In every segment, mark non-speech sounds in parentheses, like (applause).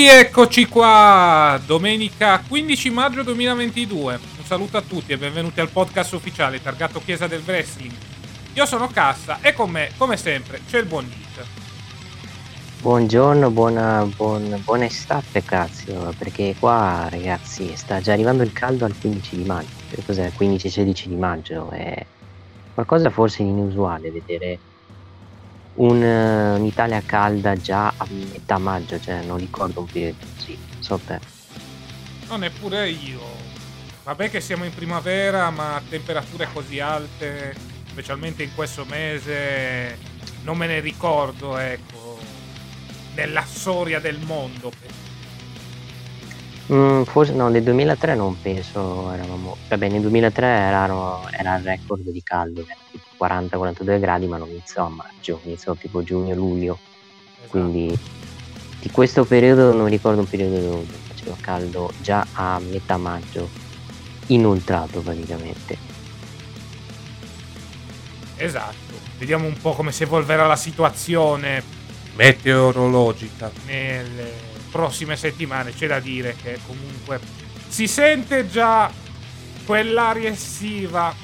rieccoci qua, domenica 15 maggio 2022. Un saluto a tutti e benvenuti al podcast ufficiale targato Chiesa del Wrestling. Io sono Cassa e con me, come sempre, c'è il buon Nick. Buongiorno, buona, buon- buona estate Cazio, perché qua ragazzi sta già arrivando il caldo al 15 di maggio, cos'è? 15-16 di maggio, è qualcosa forse inusuale vedere un, eh, un'Italia calda già a metà maggio, cioè non ricordo un periodo così, so te. No, neppure io. Vabbè che siamo in primavera, ma temperature così alte, specialmente in questo mese, non me ne ricordo, ecco, nella storia del mondo. Mm, forse no, nel 2003 non penso eravamo, vabbè nel 2003 erano, era il record di caldo, era tipo 40-42 gradi ma non iniziò a maggio, iniziò tipo giugno-luglio, quindi di questo periodo non ricordo un periodo dove faceva caldo già a metà maggio, inoltrato praticamente. Esatto. Vediamo un po' come si evolverà la situazione meteorologica nelle prossime settimane. C'è da dire che comunque si sente già quell'aria estiva,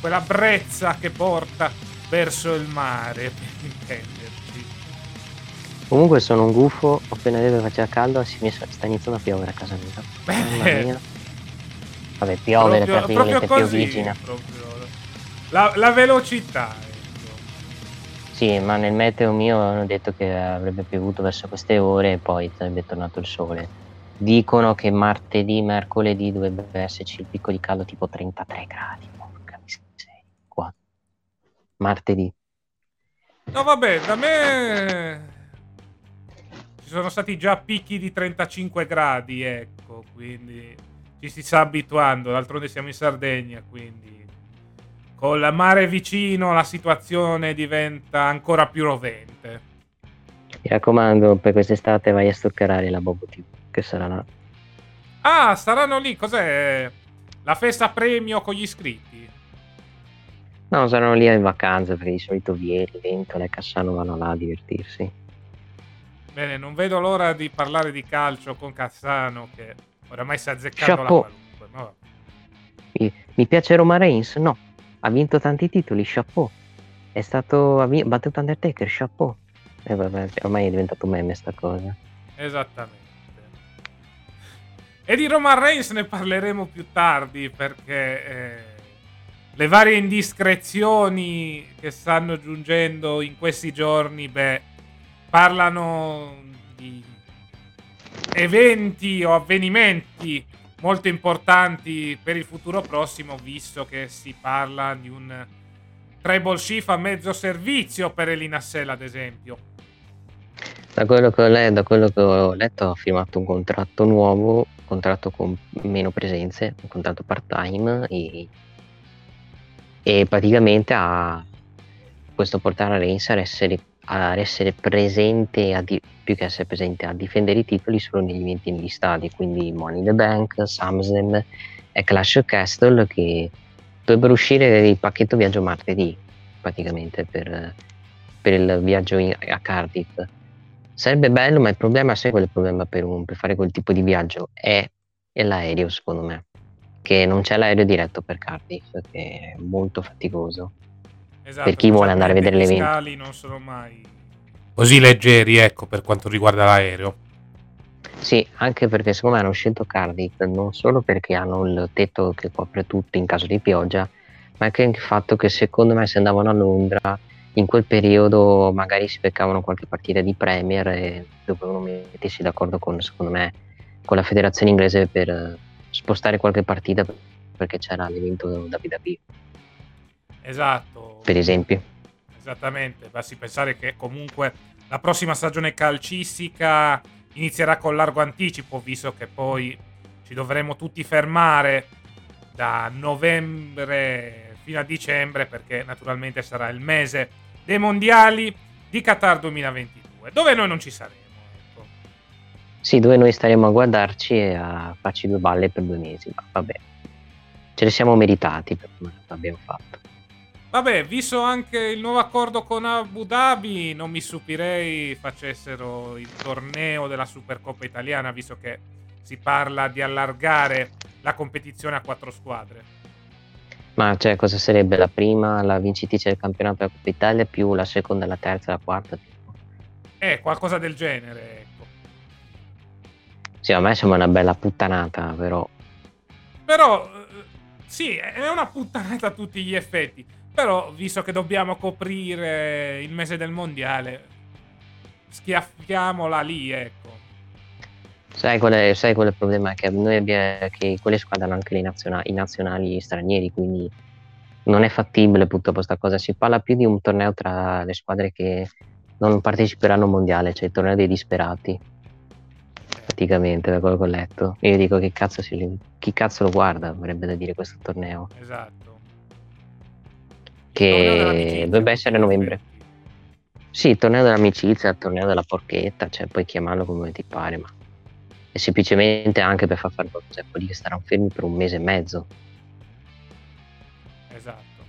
quella brezza che porta verso il mare, per intenderci. Comunque sono un gufo, ho appena detto che faceva caldo si messo- sta iniziando a piovere a casa mia. Mamma mia. Vabbè, piovere proprio, tra proprio virgolette così, piovigina. proprio. La, la velocità. ecco. Sì, ma nel meteo mio hanno detto che avrebbe piovuto verso queste ore e poi sarebbe tornato il sole. Dicono che martedì, mercoledì dovrebbe esserci il picco di caldo tipo 33 gradi. Martedì. No, vabbè, da me ci sono stati già picchi di 35 gradi, ecco, quindi ci si sta abituando. D'altronde siamo in Sardegna, quindi col mare vicino la situazione diventa ancora più rovente. Mi raccomando, per quest'estate vai a stoccherare la Bobo TV, che sarà là. Ah, saranno lì, cos'è? La festa premio con gli iscritti? No, saranno lì in vacanza perché di solito Vieri, Ventola e Cassano vanno là a divertirsi. Bene, non vedo l'ora di parlare di calcio con Cassano che oramai sta azzeccando Chapeau. la qualunque. vabbè. Mi, mi piace Roma Reigns? No. Ha vinto tanti titoli, chapeau. È stato ha battuto Undertaker, chapeau. E eh, vabbè, ormai è diventato meme sta cosa. Esattamente. E di Roman Reigns ne parleremo più tardi perché eh, le varie indiscrezioni che stanno giungendo in questi giorni, beh, parlano di eventi o avvenimenti molto importanti per il futuro prossimo, visto che si parla di un treble shift a mezzo servizio per Elinassel, ad esempio. Da quello, che ho letto, da quello che ho letto, ha firmato un contratto nuovo, un contratto con meno presenze, un contratto part-time e, e praticamente ha questo portare a Reigns a essere, a essere presente, a di, più che essere presente, a difendere i titoli solo negli eventi negli stadi, quindi Money in the Bank, SummerSlam e Clash Castle che dovrebbero uscire il pacchetto viaggio martedì praticamente per, per il viaggio in, a Cardiff. Sarebbe bello, ma il problema, sai qual il problema per, un, per fare quel tipo di viaggio? È, è l'aereo, secondo me, che non c'è l'aereo diretto per Cardiff, che è molto faticoso. Esatto, per chi vuole andare a vedere l'evento. I scali non sono mai così leggeri, ecco, per quanto riguarda l'aereo. Sì, anche perché secondo me hanno scelto Cardiff non solo perché hanno il tetto che copre tutto in caso di pioggia, ma anche il fatto che secondo me se andavano a Londra in quel periodo magari si beccavano qualche partita di Premier e dovevano mettersi d'accordo con, secondo me, con la federazione inglese per spostare qualche partita perché c'era l'evento WWE. Esatto. Per esempio. Esattamente, basti pensare che comunque la prossima stagione calcistica inizierà con largo anticipo, visto che poi ci dovremo tutti fermare da novembre fino a dicembre, perché naturalmente sarà il mese dei mondiali di Qatar 2022, dove noi non ci saremo. Sì, dove noi staremo a guardarci e a farci due balle per due mesi, ma vabbè, ce li siamo meritati per come abbiamo fatto. Vabbè, visto anche il nuovo accordo con Abu Dhabi, non mi stupirei facessero il torneo della Supercoppa italiana, visto che si parla di allargare la competizione a quattro squadre. Ma cioè, cosa sarebbe la prima, la vincitrice del campionato della Coppa Italia, più la seconda, la terza la quarta? Tipo. Eh, qualcosa del genere. Sì, a me sembra una bella puttanata, però. Però, eh, sì, è una puttanata a tutti gli effetti. Però, visto che dobbiamo coprire il mese del mondiale, schiaffiamola lì, ecco. Sai qual, è, sai qual è il problema? Che noi abbiamo che quelle squadre hanno anche naziona- i nazionali stranieri, quindi non è fattibile purtroppo questa cosa. Si parla più di un torneo tra le squadre che non parteciperanno al mondiale, cioè il torneo dei disperati. Praticamente, da quello che ho letto. Io dico che cazzo, si, chi cazzo lo guarda, avrebbe da dire questo torneo. Esatto che dovrebbe essere a novembre. Sì, torneo dell'amicizia, torneo della porchetta, cioè puoi chiamarlo come ti pare, ma è semplicemente anche per far fare qualcosa, quelli che staranno fermi per un mese e mezzo. Esatto.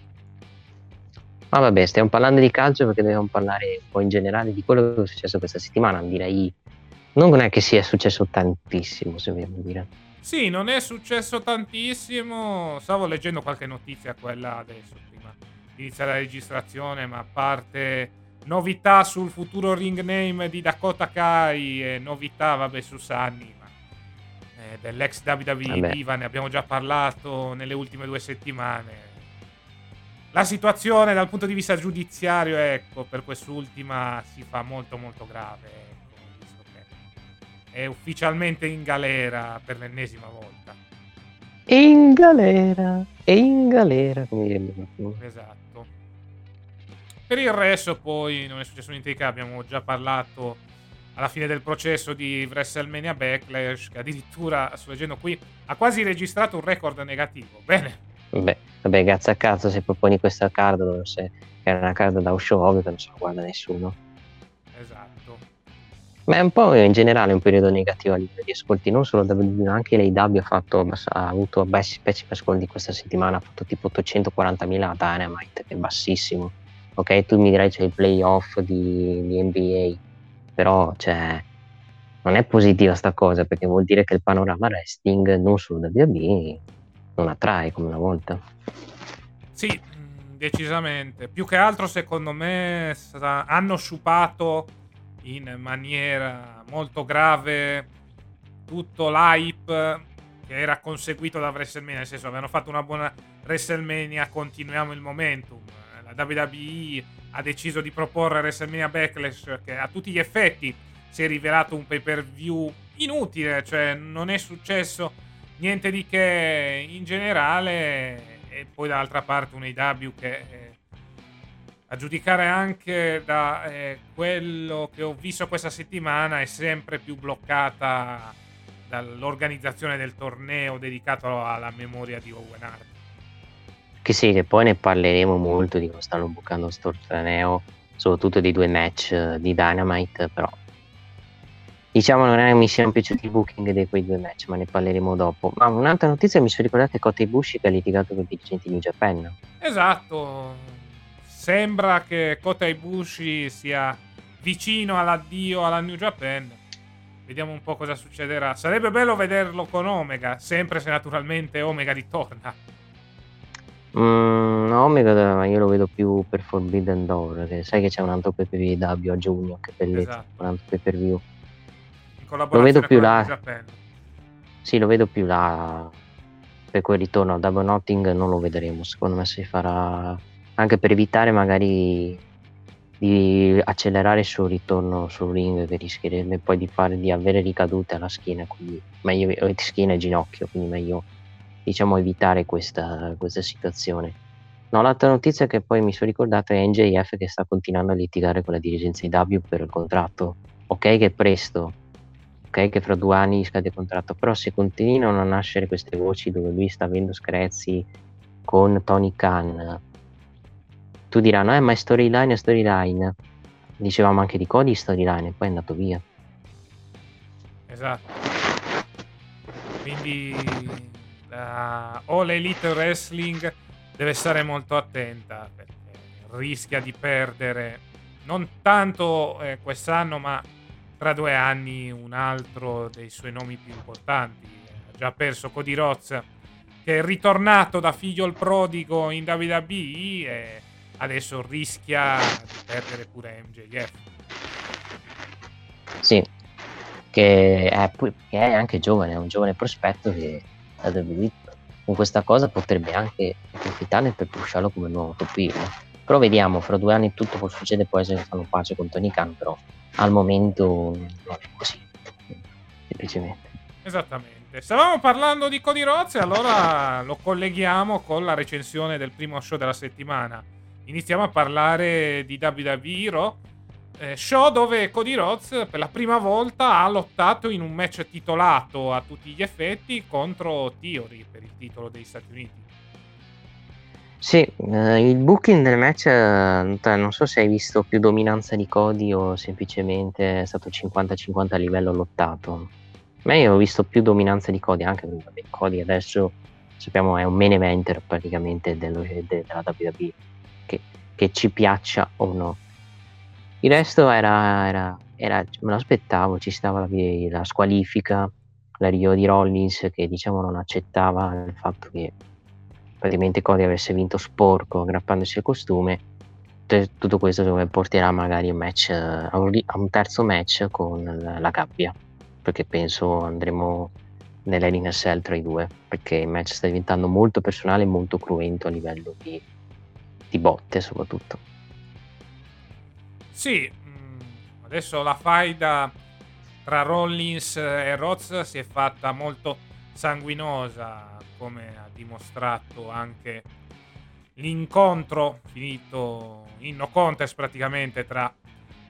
Ma vabbè, stiamo parlando di calcio perché dobbiamo parlare un po' in generale di quello che è successo questa settimana, direi non è che sia successo tantissimo, se vogliamo dire. Sì, non è successo tantissimo. Stavo leggendo qualche notizia quella adesso inizia la registrazione, ma a parte novità sul futuro ring name di Dakota Kai e novità, vabbè, su Sunny, ma eh, dell'ex WWE Diva ne abbiamo già parlato nelle ultime due settimane. La situazione dal punto di vista giudiziario, ecco, per quest'ultima si fa molto molto grave, è ufficialmente in galera per l'ennesima volta. In galera, e in galera, come. Esatto. Per il resto poi non è successo niente di che, abbiamo già parlato alla fine del processo di WrestleMania Backlash, che addirittura, sto leggendo qui, ha quasi registrato un record negativo. Bene. Beh, vabbè, grazie a caso se proponi questa card, se era una card da show, ovvio che non se la guarda nessuno. Esatto. Ma è un po' in generale un periodo negativo a livello di ascolti, non solo WWE, anche l'AW ha, fatto, ha avuto pessimi ascolti questa settimana, ha fatto tipo 840.000 a Dynamite, che è bassissimo ok? Tu mi dirai c'è i playoff di, di NBA però cioè non è positiva sta cosa perché vuol dire che il panorama wrestling non solo da WWE non attrae come una volta. Sì mm, decisamente. Più che altro secondo me hanno sciupato in maniera molto grave tutto l'hype che era conseguito da WrestleMania, nel senso avevano fatto una buona WrestleMania, continuiamo il momentum. La WWE ha deciso di proporre WrestleMania Backlash che a tutti gli effetti si è rivelato un pay per view inutile, cioè non è successo niente di che in generale e poi dall'altra parte un AW che eh, a giudicare anche da eh, quello che ho visto questa settimana è sempre più bloccata dall'organizzazione del torneo dedicato alla memoria di Owen Hart. Che sì, che poi ne parleremo molto di come stanno bucando questo torneo, soprattutto dei due match eh, di Dynamite, però diciamo non è, mi siano piaciuti i booking di quei due match, ma ne parleremo dopo. Ma un'altra notizia mi sono ricordato che Kota Ibushi che ha litigato con i dirigenti di New Japan. Esatto, sembra che Kota Ibushi sia vicino all'addio alla New Japan Vediamo un po' cosa succederà. Sarebbe bello vederlo con Omega, sempre se naturalmente Omega ritorna. Mm, Omega io lo vedo più per Forbidden Door, che sai che c'è un altro PPV a giugno, che bellezza, esatto. un altro view. Lo vedo più là. Sì, lo vedo più là. Per quel ritorno a Double Notting non lo vedremo, secondo me si farà anche per evitare magari di accelerare il suo ritorno sul ring che rischierebbe poi di, fare, di avere ricadute alla schiena, quindi meglio, schiena e ginocchio, quindi meglio diciamo evitare questa, questa situazione. No, l'altra notizia che poi mi sono ricordato è NJF che sta continuando a litigare con la dirigenza di W per il contratto. Ok che è presto, ok che fra due anni scade il contratto, però se continuano a nascere queste voci dove lui sta avendo screzi con Tony Khan, tu diranno, eh, ma è storyline, è storyline. Dicevamo anche di Cody storyline, e poi è andato via. Esatto. Quindi la All Elite Wrestling deve stare molto attenta perché rischia di perdere non tanto eh, quest'anno, ma tra due anni un altro dei suoi nomi più importanti. Ha già perso Cody Rhodes, che è ritornato da figlio il prodigo in WWE e adesso rischia di perdere pure MJF. Sì, che è, che è, anche giovane, è un giovane prospetto che con questa cosa potrebbe anche approfittarne per pusharlo come nuovo top Però vediamo, fra due anni tutto può succedere, può essere che fanno pace con Tony Khan, però al momento non è così, semplicemente. Esattamente. Stavamo parlando di Cody Rhodes e allora lo colleghiamo con la recensione del primo show della settimana iniziamo a parlare di WWE Raw. Eh, show dove Cody Rhodes per la prima volta ha lottato in un match titolato a tutti gli effetti contro Theory per il titolo degli Stati Uniti. Sì, eh, il booking del match, eh, non so se hai visto più dominanza di Cody o semplicemente è stato 50-50 a livello lottato. Ma io ho visto più dominanza di Cody, anche perché Cody adesso sappiamo è un main eventer praticamente dello, de, della WWE che ci piaccia o no. Il resto era, era, era me lo aspettavo, ci stava la, la squalifica, l'arrivo di Rollins che diciamo non accettava il fatto che praticamente Cody avesse vinto sporco aggrappandosi al costume. Tutto questo porterà magari un match, a un terzo match con la gabbia, perché penso andremo nell'Elina Cell tra i due, perché il match sta diventando molto personale e molto cruento a livello di di botte soprattutto. Sì, mm, adesso la faida tra Rollins e Roz si è fatta molto sanguinosa, come ha dimostrato anche l'incontro finito in no contest praticamente tra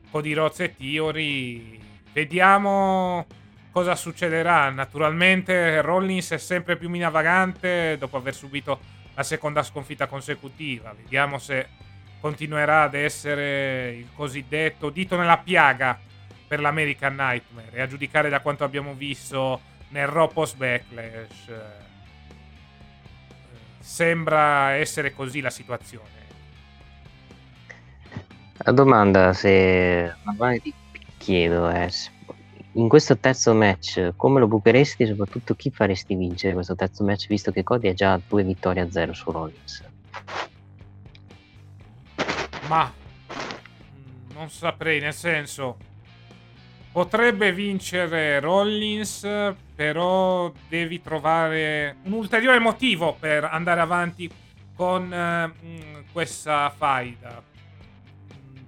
Cody Roz e Theory. Vediamo cosa succederà. Naturalmente Rollins è sempre più minavagante dopo aver subito la seconda sconfitta consecutiva. Vediamo se continuerà ad essere il cosiddetto dito nella piaga per l'American Nightmare e a giudicare da quanto abbiamo visto nel Raw post Backlash eh, sembra essere così la situazione. La domanda se chiedo è in questo terzo match come lo bucheresti e soprattutto chi faresti vincere questo terzo match visto che Cody ha già due vittorie a zero su Rollins? Ma mm, non saprei, nel senso Potrebbe vincere Rollins, però devi trovare un ulteriore motivo per andare avanti con eh, questa faida.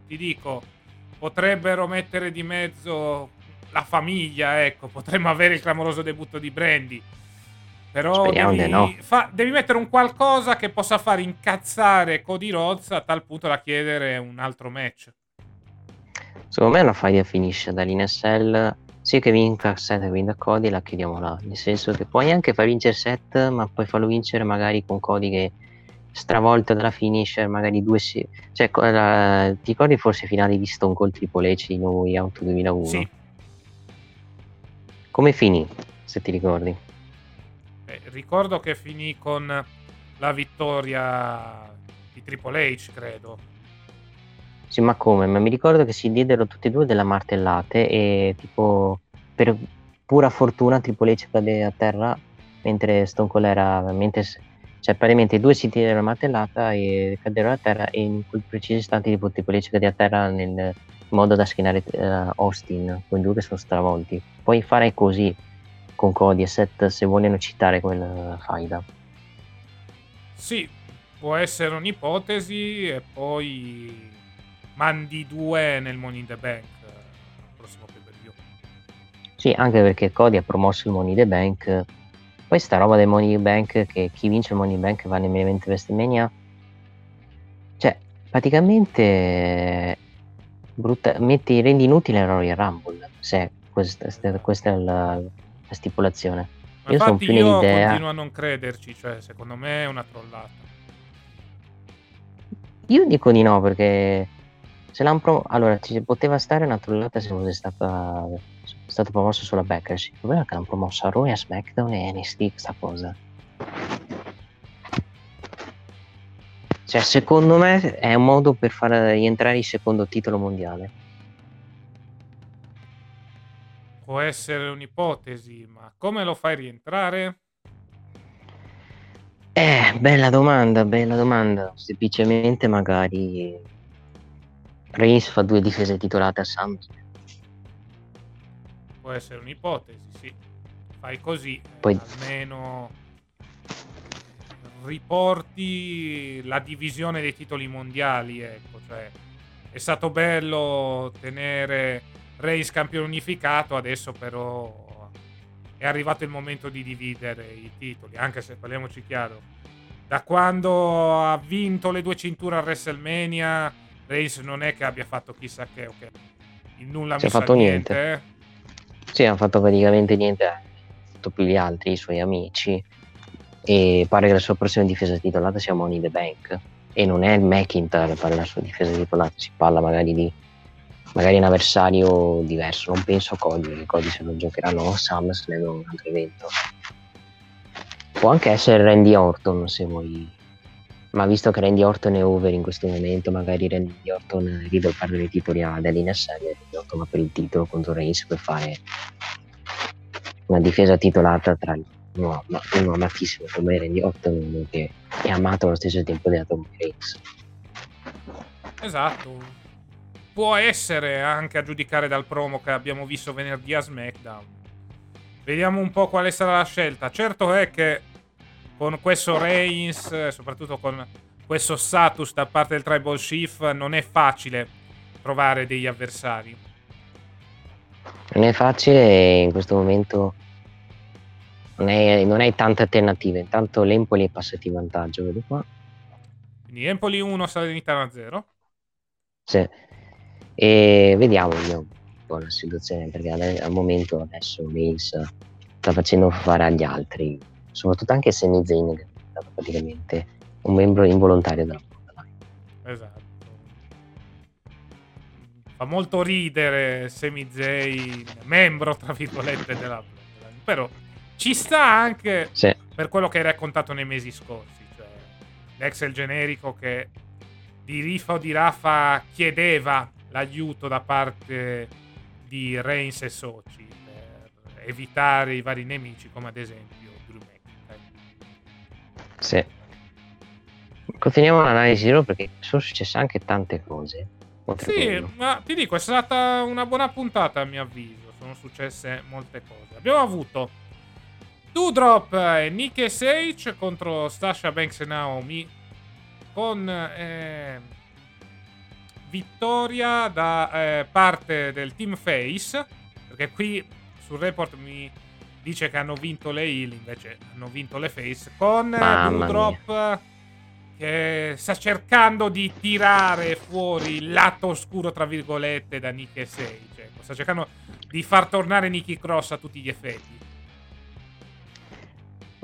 Ti dico, potrebbero mettere di mezzo la famiglia, ecco, potremmo avere il clamoroso debutto di Brandy. Però devi, no. fa, devi, mettere un qualcosa che possa far incazzare Cody Rhodes a tal punto da chiedere un altro match. Secondo me la faida finisce dall'INSL. Sì che vinca Seth e vinca Cody, la chiudiamo là. Nel senso che puoi anche far vincere Seth, ma poi farlo vincere magari con Cody che stravolta dalla finisher, magari due si... Cioè, la... ti ricordi forse i finali di Stone Cold Triple H di noi Auto 2001? Sì. Come finì, se ti ricordi? Beh, ricordo che finì con la vittoria di Triple H, credo. Sì, ma come? Ma mi ricordo che si diedero tutti e due della martellate e tipo per pura fortuna Triple H cadde a terra mentre Stone Cold era mentre cioè praticamente i due si diedero la martellata e caddero a terra e in quel preciso istante tipo Triple H cadde a terra nel modo da schienare uh, Austin con due che sono stravolti puoi fare così con Cody e Seth se vogliono citare quella faida sì può essere un'ipotesi e poi mandi due nel Money in the Bank al eh, prossimo pay per view. Sì, anche perché Cody ha promosso il Money in the Bank. Poi sta roba del Money in the Bank, che chi vince il Money in the Bank va nel main event WrestleMania. Cioè, praticamente brutta, metti, rendi inutile il Royal Rumble, se questa, questa è la, la stipulazione. Ma io sono più io nell'idea... continuo a non crederci, cioè secondo me è una trollata. Io dico di no perché Se l'hanno pro- allora, ci poteva stare una trollata se fosse stata, stato promosso solo a Backlash. Il problema è che l'hanno promosso a e a SmackDown e NXT questa cosa. Cioè, secondo me è un modo per far rientrare il secondo titolo mondiale. Può essere un'ipotesi, ma come lo fai rientrare? Eh, bella domanda, bella domanda. Semplicemente magari Reigns fa due difese titolate a SummerSlam. Può essere un'ipotesi, sì. Fai così, Poi... almeno riporti la divisione dei titoli mondiali, ecco, cioè è stato bello tenere Reigns campione unificato, adesso però è arrivato il momento di dividere i titoli, anche se parliamoci chiaro, da quando ha vinto le due cinture a WrestleMania Reigns non è che abbia fatto chissà che, ok. In nulla si mi fatto niente. niente. Eh? Sì, ha fatto praticamente niente. Ha fatto più gli altri, i suoi amici. E pare che la sua prossima difesa titolata sia Money the Bank. E non è il McIntyre per la sua difesa titolata, si parla magari di magari un avversario diverso. Non penso a Cody, Cody se non giocheranno a SummerSlam o un altro evento. Può anche essere Randy Orton se vuoi ma visto che Randy Orton è over in questo momento, magari Randy Orton rido fare dei titoli a dell'INSL, Randy Orton va per il titolo contro Reigns per fare una difesa titolata tra uno, uno amatissimo come Randy Orton che è amato allo stesso tempo della Tom Reigns. Esatto. Può essere anche a giudicare dal promo che abbiamo visto venerdì a SmackDown. Vediamo un po' quale sarà la scelta. Certo è che con questo Reigns, soprattutto con questo status da parte del Tribal Chief, non è facile trovare degli avversari. Non è facile in questo momento non hai, non hai tante alternative. Intanto l'Empoli è passato in vantaggio, vedo qua. Quindi Empoli 1, Salernitana 0. Sì. E vediamo, vediamo un po' la situazione, perché al momento adesso Reigns sta facendo fare agli altri soprattutto anche Zayn che è stato praticamente un membro involontario della Bloodline. Esatto. Fa molto ridere Sami Zayn, membro tra virgolette della Bloodline, però ci sta anche sì. per quello che hai raccontato nei mesi scorsi, cioè l'ex generico che di Rifa o di Rafa chiedeva l'aiuto da parte di Reigns e soci per evitare i vari nemici come ad esempio sì. Continuiamo l'analisi loro perché sono successe anche tante cose. Sì, ma ti dico, è stata una buona puntata a mio avviso. Sono successe molte cose. Abbiamo avuto Doudrop e Nick Sage contro Stasha Banks e Naomi con eh, vittoria da eh, parte del team Face. Perché qui sul report mi dice che hanno vinto le Heal, invece hanno vinto le Face. Con Doudrop che sta cercando di tirare fuori il lato oscuro, tra virgolette, da Nick e Sage. Ecco, sta cercando di far tornare Nicky Cross a tutti gli effetti.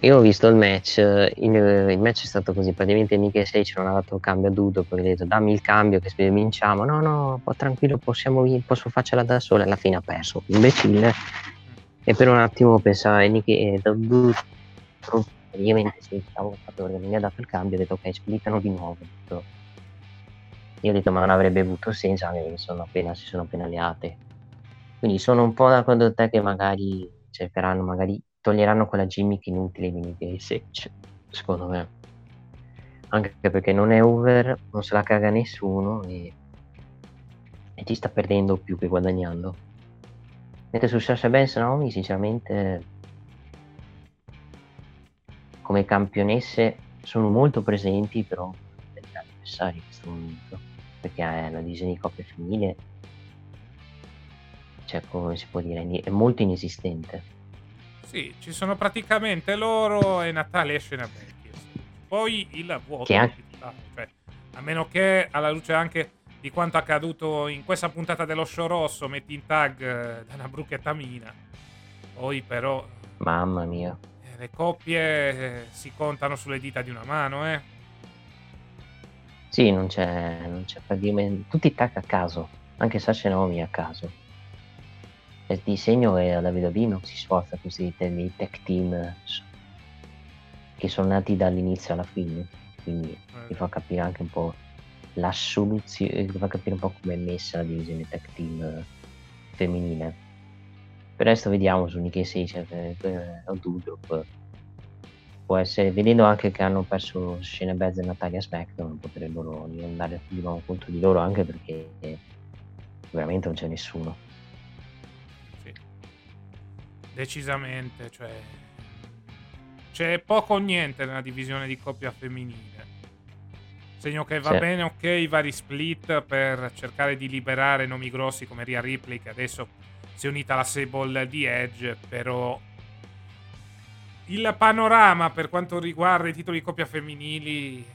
Io ho visto il match, il, il match è stato così, praticamente Nick e Sage non ha dato il cambio a Dudo, poi ha detto dammi il cambio che vinciamo, no no, tranquillo, possiamo, posso farcela da sola, alla fine ha perso, imbecille, e per un attimo pensava Nick e Dudo praticamente si stavo fatto perché mi ha dato il cambio ho detto ok splittano di nuovo io ho detto ma non avrebbe avuto senso anche perché sono appena, si sono appena alleate quindi sono un po' d'accordo con te che magari cercheranno magari toglieranno quella gimmick inutile di Nick Sage secondo me. Anche perché non è over non se la caga nessuno e, e ci sta perdendo più che guadagnando. Mentre su Sasha Banks Naomi sinceramente come campionesse sono molto presenti, però avversari in questo momento, perché è una divisione di coppia femminile, cioè come si può dire, è molto inesistente. Sì, ci sono praticamente loro e Natalia Scenabecchi. Poi il vuoto che anche... cioè, a meno che alla luce anche di quanto accaduto in questa puntata dello show rosso, metti in tag eh, Dana Brooke e Tamina. Poi però... Mamma mia le coppie eh, si contano sulle dita di una mano, eh. Sì, non c'è, non c'è. Tutti tag a caso, anche Sasha Naomi a caso. Il disegno è alla WWE non si sforza così dei tech team che sono nati dall'inizio alla fine, quindi eh. ti fa capire anche un po' la soluzione, ti fa capire un po' come è messa la divisione tech team femminile per resto vediamo su Nikkei 6 cioè, ho Dudrop può essere vedendo anche che hanno perso Scena Bez e Natalia SmackDown potrebbero andare di nuovo contro di loro anche perché veramente non c'è nessuno. Decisamente cioè c'è poco o niente nella divisione di coppia femminile segno che va sì. bene ok i vari split per cercare di liberare nomi grossi come Ria Ripley che adesso si è unita alla Sable di Edge, però il panorama per quanto riguarda i titoli di coppia femminili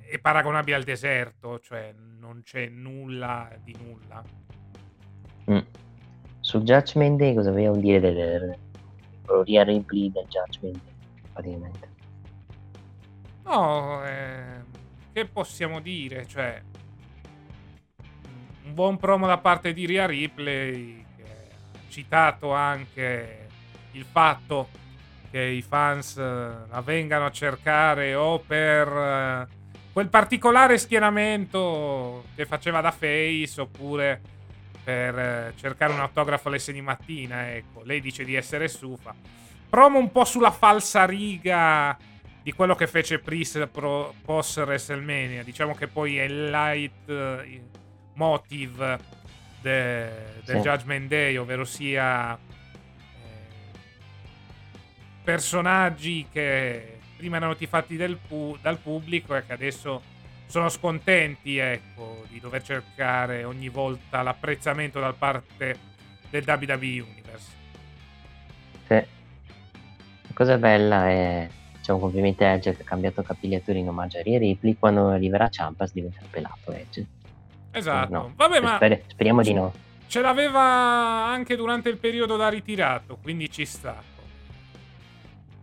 è paragonabile al deserto, cioè non c'è nulla di nulla. Mm. Sul Judgment Day cosa vogliamo dire del Ria Ripley del Judgment Day, praticamente? No, eh, che possiamo dire? Cioè, un buon promo da parte di Ria Ripley citato anche il fatto che i fans eh, la vengano a cercare o per eh, quel particolare schienamento che faceva da face oppure per eh, cercare un autografo alle 6 di mattina. Ecco, lei dice di essere stufa. Promo un po' sulla falsa riga di quello che fece Priest pro, post WrestleMania. Diciamo che poi è il light motive de, del sì. Judgment Day, ovvero sia eh, personaggi che prima erano tifati pu- dal pubblico e che adesso sono scontenti ecco, di dover cercare ogni volta l'apprezzamento da parte del WWE Universe. Sì. La cosa bella è c'è un complimento a Edge che ha cambiato capigliatura in omaggio a Ria Ripley quando arriverà Ciampas diventerà pelato Edge Esatto. No. Vabbè, ma Sper- speriamo di no. Ce l'aveva anche durante il periodo da ritirato, quindi ci sta.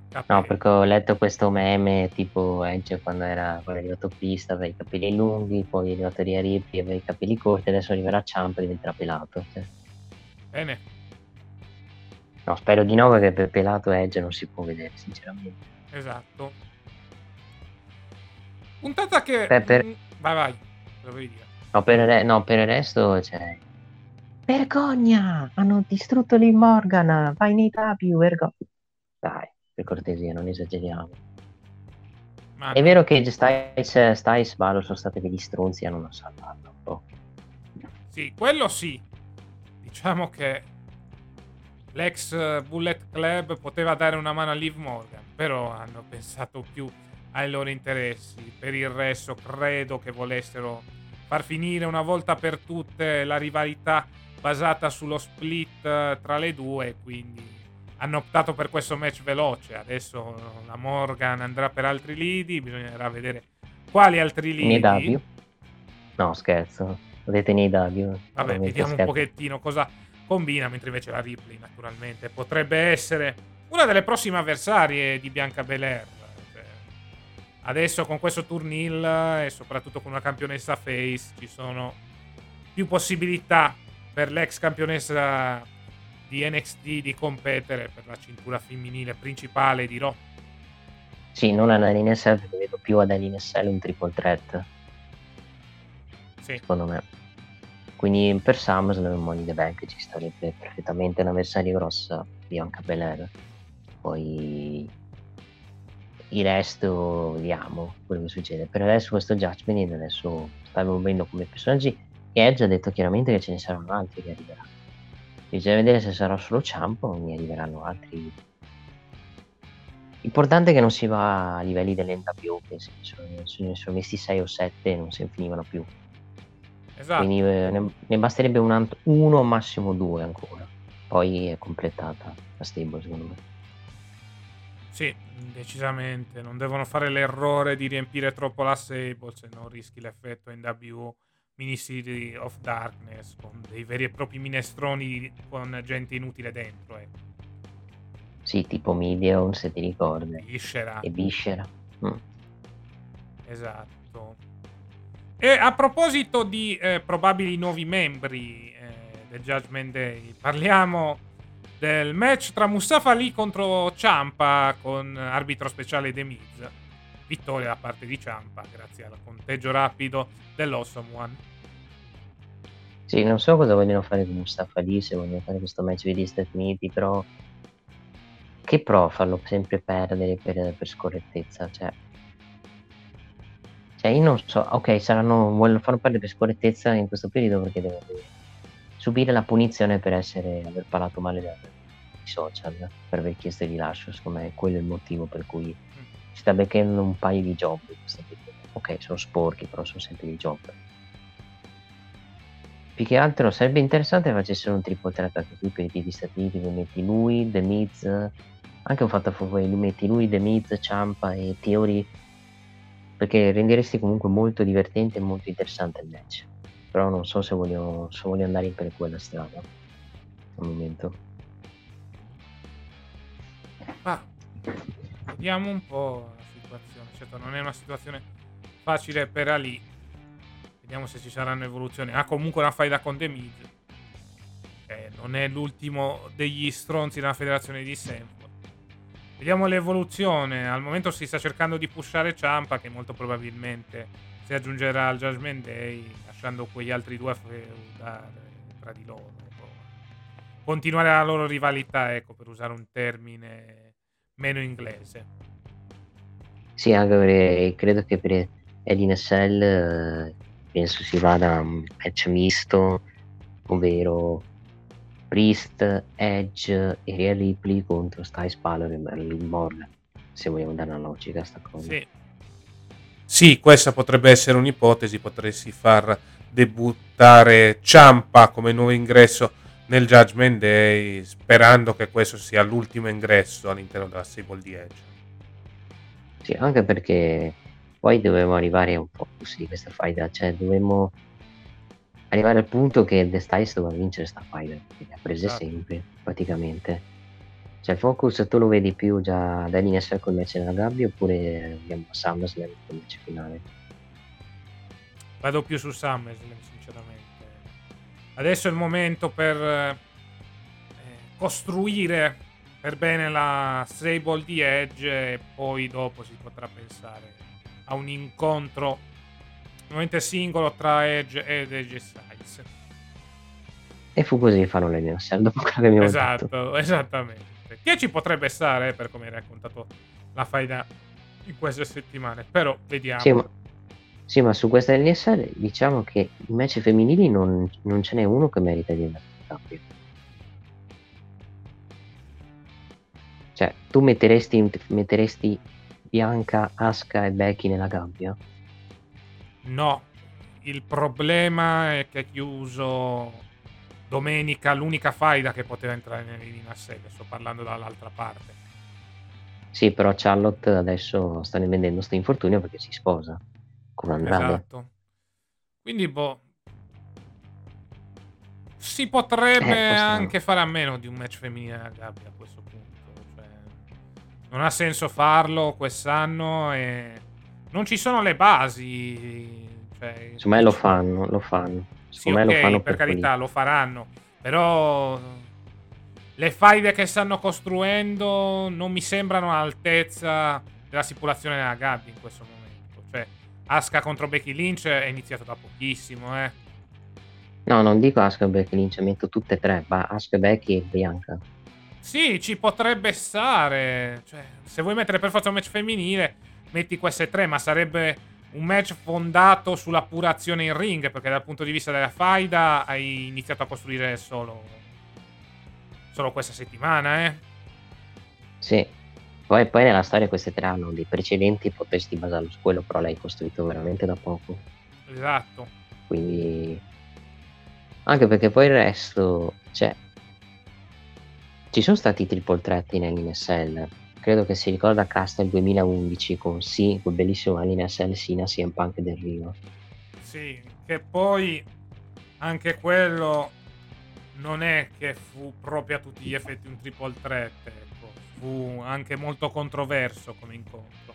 No, perché ho letto questo meme tipo Edge quando era arrivato pista, aveva i capelli lunghi, poi è arrivato Ria Ripley, aveva i capelli corti, adesso arriverà Ciampa e diventerà pelato. Cioè. Bene. No, spero di no perché per pelato Edge non si può vedere, sinceramente. Esatto. Puntata che... Beh, per... Vai, vai, lo vuoi dire. No, per, il, no, per il resto, cioè... Vergogna! Hanno distrutto Liv Morgan! Vai nei tapi, vergogna! Dai, per cortesia, non esageriamo. Ma È vero che Stiles, Stiles Balor sono stati degli stronzi e hanno salvato po'. Sì, quello sì. Diciamo che l'ex Bullet Club poteva dare una mano a Liv Morgan, però hanno pensato più ai loro interessi. Per il resto credo che volessero far finire una volta per tutte la rivalità basata sullo split eh, tra le due, quindi hanno optato per questo match veloce. Adesso la Morgan andrà per altri lidi, bisognerà vedere quali altri lidi. No, scherzo. Vedete nei W. Vabbè, vediamo un pochettino cosa combina, mentre invece la Ripley naturalmente potrebbe essere una delle prossime avversarie di Bianca Belair. Cioè, adesso con questo turnil e soprattutto con una campionessa face ci sono più possibilità per l'ex campionessa di NXT di competere per la cintura femminile principale di Raw. Sì, non ad NSL, perché vedo più ad NSL un triple threat. Sì. Secondo me. Quindi per SummerSlam e Money the Bank ci starebbe perfettamente un'avversaria grossa Bianca Belair. Poi il resto vediamo quello che succede. Per adesso questo Judgment adesso sta evolvendo come personaggi e Edge ha detto chiaramente che ce ne saranno altri che arriveranno. Bisogna vedere se sarà solo Ciampo o ne arriveranno altri. Importante è che non si va a livelli dell'NWO, che se ne sono messi 6 o 7 e non si finivano più. Esatto. Quindi eh, ne, ne, basterebbe un alt- uno, massimo due ancora. Poi è completata la stable, secondo me. Sì, decisamente. Non devono fare l'errore di riempire troppo la stable, se no rischi l'effetto NWO Ministry of Darkness con dei veri e propri minestroni con gente inutile dentro. Eh. Sì, tipo Midion, se ti ricordi. Viscera. E Viscera. Mm. Esatto. E a proposito di eh, probabili nuovi membri eh, del Judgment Day, parliamo del match tra Mustafa Ali contro Ciampa con arbitro speciale The Miz vittoria da parte di Ciampa grazie al conteggio rapido dell'Awesome One. Sì, non so cosa vogliono fare con Mustafa lì, se vogliono fare questo match di Stati Uniti, però che pro farlo sempre perdere per, per scorrettezza, cioè... cioè io non so, ok, saranno, vogliono farlo perdere per scorrettezza in questo periodo perché devono subire la punizione per essere, aver parlato male dai social, per aver chiesto il rilascio, secondo me quello è il motivo per cui si sta beccando un paio di job. Ok, sono sporchi, però sono sempre di job. Più che altro sarebbe interessante facessero un triple threat anche qui per i titoli Stati Uniti, dove metti lui, The Miz, anche un fatto a favore, metti lui, The Miz, Ciampa e Theory, perché renderesti comunque molto divertente e molto interessante il match. Però non so se voglio, se voglio andare per quella strada al momento. Ah, Vediamo un po' la situazione. Certo, non è una situazione facile per Ali. Vediamo se ci saranno evoluzioni. Ha comunque una faida con The. Eh, non è l'ultimo degli stronzi della federazione di sempre. Vediamo l'evoluzione. Al momento si sta cercando di pushare Ciampa, che molto probabilmente si aggiungerà al Judgment Day, lasciando quegli altri due a feudare tra di loro. Continuare la loro rivalità, ecco, per usare un termine meno inglese. Sì, anche perché credo che per l'NSL eh, penso si vada a un match misto, ovvero Priest, Edge e Real Ripley contro Styles Palor e Merlin Morgan, se vogliamo dare una logica a sta cosa. Sì. sì, questa potrebbe essere un'ipotesi, potresti far debuttare Ciampa come nuovo ingresso nel Judgment Day, sperando che questo sia l'ultimo ingresso all'interno della stable di Edge. Sì, anche perché poi dovevamo arrivare a un focus di questa fight, cioè dovevamo arrivare al punto che The Styles doveva vincere questa fight, che le ha prese esatto. sempre, praticamente. Cioè il focus tu lo vedi più già da linea con il match nella gabbia oppure abbiamo SummerSlam con il match finale? Vado più su SummerSlam. Adesso è il momento per eh, costruire per bene la stable di Edge e poi dopo si potrà pensare a un incontro ovviamente singolo tra Edge ed Edge Styles. E fu così fanno le Nelsel dopo quello che abbiamo esatto, detto. Esattamente. Che ci potrebbe stare per come hai raccontato la faida in queste settimane, però vediamo. Sì, ma Sì, ma su questa NSL diciamo che i match femminili non, non ce n'è uno che merita di andare in cambio. Cioè, tu metteresti, metteresti Bianca, Aska e Becky nella gabbia? No, il problema è che è chiuso domenica l'unica faida che poteva entrare nell'Elina 6, sto parlando dall'altra parte. Sì, però Charlotte adesso sta vendendo questo infortunio perché si sposa con Andrade. Esatto. Quindi, boh, si potrebbe Eh, anche fare a meno di un match femminile a gabbia a questo punto. Cioè, non ha senso farlo quest'anno e non ci sono le basi. Cioè, Secondo me lo fanno, lo fanno. Sì, Secondo me ok, lo fanno per per carità, lo faranno. Però le faide che stanno costruendo non mi sembrano all'altezza della stipulazione della gabbia in questo momento. Asuka contro Becky Lynch è iniziato da pochissimo, eh. No, non dico Asuka e Becky Lynch, metto tutte e tre, ma Asuka, Becky e Bianca. Sì, ci potrebbe stare. Cioè, se vuoi mettere per forza un match femminile, metti queste tre, ma sarebbe un match fondato sulla pura azione in ring, perché dal punto di vista della faida hai iniziato a costruire solo, solo questa settimana, eh. Sì. Poi, poi nella storia queste tre hanno dei precedenti, potresti basarlo su quello, però l'hai costruito veramente da poco. Esatto. Quindi... Anche perché poi il resto... Cioè... Ci sono stati triple threat in NSL. Credo che si ricorda Castle 2011 con sì, quel bellissimo NSL Sina, CM Punk del Rio. Sì, che poi anche quello non è che fu proprio a tutti gli effetti un triple threat. Fu anche molto controverso come incontro.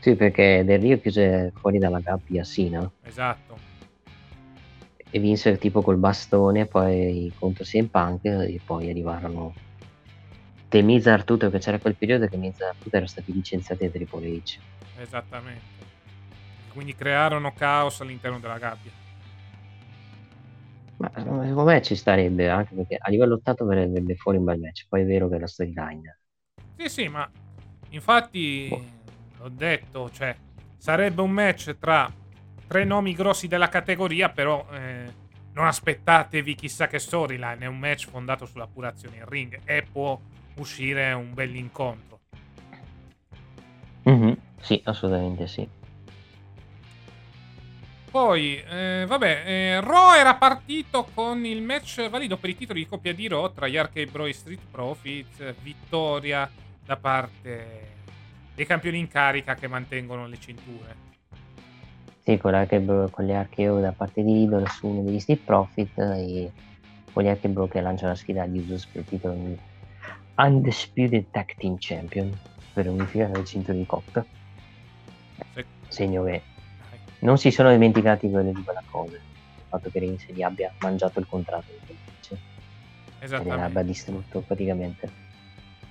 Sì, perché Del Rio chiuse fuori dalla gabbia Sina Esatto. e vinse tipo col bastone, poi contro CM Punk e poi arrivarono The Miz Artuto, che c'era quel periodo che Miz Artuto erano stati licenziati da Triple H. Esattamente. Quindi crearono caos all'interno della gabbia. Ma secondo me ci starebbe anche perché a livello 8 verrebbe fuori un bel match. Poi è vero che la storyline. Sì, sì, ma infatti l'ho detto, cioè sarebbe un match tra tre nomi grossi della categoria, però eh, non aspettatevi chissà che storyline, è un match fondato sulla pura azione in ring e può uscire un bell'incontro. Mhm, Sì, assolutamente sì. Poi, eh, vabbè, eh, Raw era partito con il match valido per i titoli di coppia di Raw tra gli Arcade Bro e Street Profits, vittoria da parte dei campioni in carica che mantengono le cinture. Sì, con, l'Arcade- con gli Archeo da parte di Riddle su uno degli Street Profit e con gli Arcade Bro che lanciano la sfida agli Usos per il titolo di Undisputed Tag Team Champion per unificare le cinture di coppia. Se- Segno che non si sono dimenticati quello di quella cosa. Il fatto che Reigns gli abbia mangiato il contratto di match. E Esattamente. l'abbia distrutto praticamente.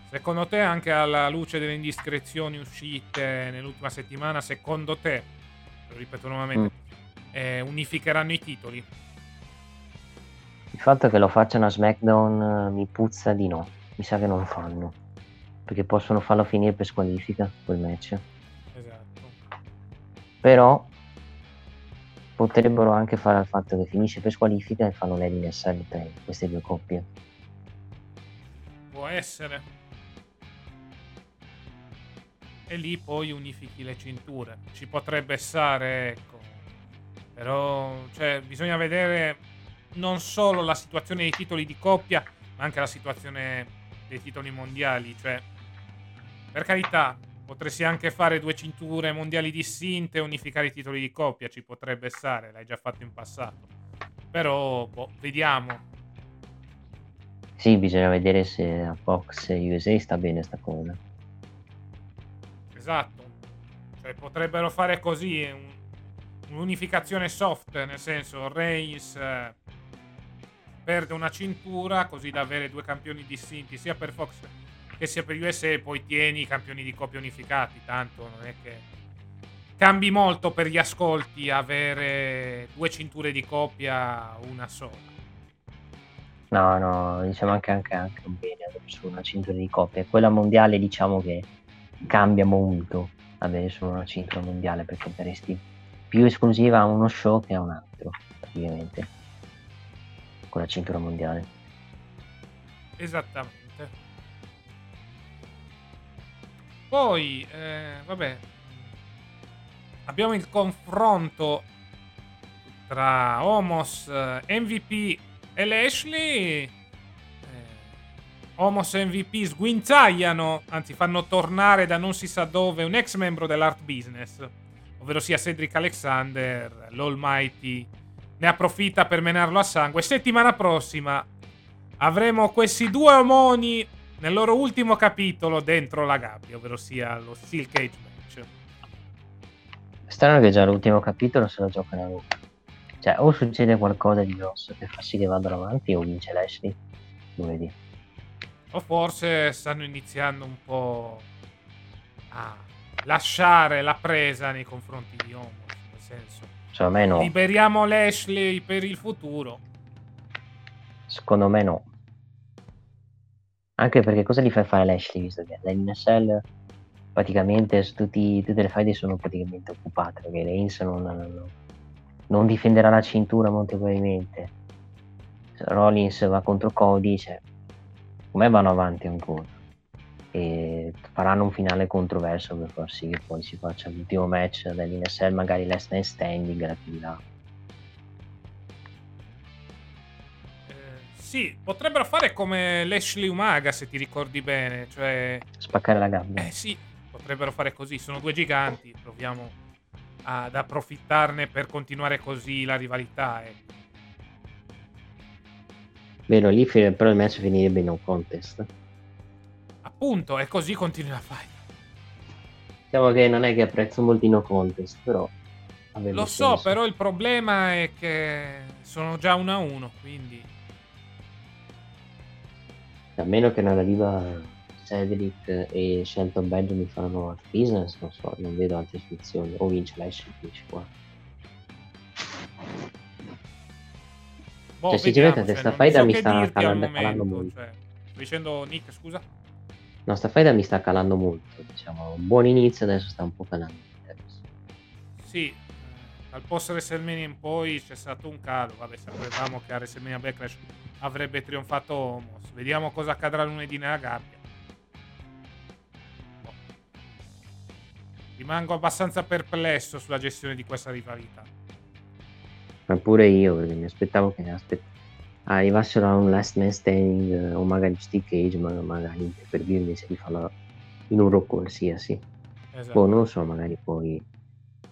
Secondo te, anche alla luce delle indiscrezioni uscite nell'ultima settimana, secondo te, lo ripeto nuovamente, eh, unificheranno i titoli? Il fatto che lo facciano a SmackDown eh, mi puzza di no. Mi sa che non lo fanno. Perché possono farlo finire per squalifica quel match. Esatto. Però potrebbero anche fare il fatto che finisce per squalifica e fanno l'NSL per queste due coppie. Può essere. E lì poi unifichi le cinture. Ci potrebbe stare, ecco. Però, cioè, bisogna vedere non solo la situazione dei titoli di coppia, ma anche la situazione dei titoli mondiali. Cioè, per carità, potresti anche fare due cinture mondiali distinte e unificare i titoli di coppia. Ci potrebbe stare, l'hai già fatto in passato. Però, boh, vediamo. Sì, bisogna vedere se a Fox USA sta bene sta cosa. Esatto. Cioè, potrebbero fare così un- un'unificazione soft, nel senso Reigns eh, perde una cintura così da avere due campioni distinti sia per Fox che sia per USA e poi tieni i campioni di coppia unificati, tanto non è che cambi molto per gli ascolti avere due cinture di coppia una sola. No, no, diciamo anche, anche, anche bene avere su una cintura di coppia. Quella mondiale diciamo che cambia molto avere solo una cintura mondiale perché potresti più esclusiva a uno show che a un altro, praticamente, con la cintura mondiale. Esattamente. Poi, eh, vabbè, abbiamo il confronto tra Homos, eh, MVP e Lashley. Eh, Homos e MVP sguinzagliano, anzi fanno tornare da non si sa dove un ex membro dell'art business, ovvero sia Cedric Alexander, l'Almighty. Ne approfitta per menarlo a sangue. Settimana prossima avremo questi due omoni nel loro ultimo capitolo dentro la gabbia, ovvero sia lo Steel Cage Match. Strano che già l'ultimo capitolo se lo giocano a lungo. Cioè, o succede qualcosa di grosso che fa sì che vadano avanti, o vince Lashley lunedì. O forse stanno iniziando un po' a lasciare la presa nei confronti di Homos. Nel senso, me no. Liberiamo Lashley per il futuro. Secondo me no. Anche perché cosa gli fai fare Lashley visto che l'NSL praticamente tutti, tutte le faide sono praticamente occupate perché Reigns non, non, non difenderà la cintura molto probabilmente. Rollins va contro Cody, cioè, come vanno avanti ancora. E faranno un finale controverso per far sì che poi si faccia l'ultimo match dell'NSL, magari last man standing da più sì, potrebbero fare come Lashley Umaga, se ti ricordi bene, cioè... Spaccare la gabbia. Eh sì, potrebbero fare così, sono due giganti, proviamo ad approfittarne per continuare così la rivalità. Ecco. Vero, lì però il match finirebbe in un contest. Appunto, e così continui la fight. Diciamo che non è che apprezzo molto i no contest, però... Lo so, senso. però il problema è che sono già 1 a 1, quindi... A meno che non arriva Cedric e Shelton Benjamin fanno art business, non so, non vedo altre soluzioni. O vince Lashley, vince qua. Boh, cioè, sinceramente, sta faida so mi sta calando, calando molto. Cioè, dicendo Nick, scusa? No, sta faida mi sta calando molto. Diciamo, un buon inizio, adesso sta un po' calando. Sì, eh, dal post WrestleMania in poi c'è stato un calo. Vabbè, sapevamo che a WrestleMania Backlash avrebbe trionfato Homos. Vediamo cosa accadrà lunedì nella gabbia. Rimango abbastanza perplesso sulla gestione di questa rivalità. Ma pure io, perché mi aspettavo che aspett- arrivassero a un last man standing eh, o magari Steve Cage, ma magari per via invece di farlo in un rock qualsiasi. Esatto. Boh, non lo so, magari poi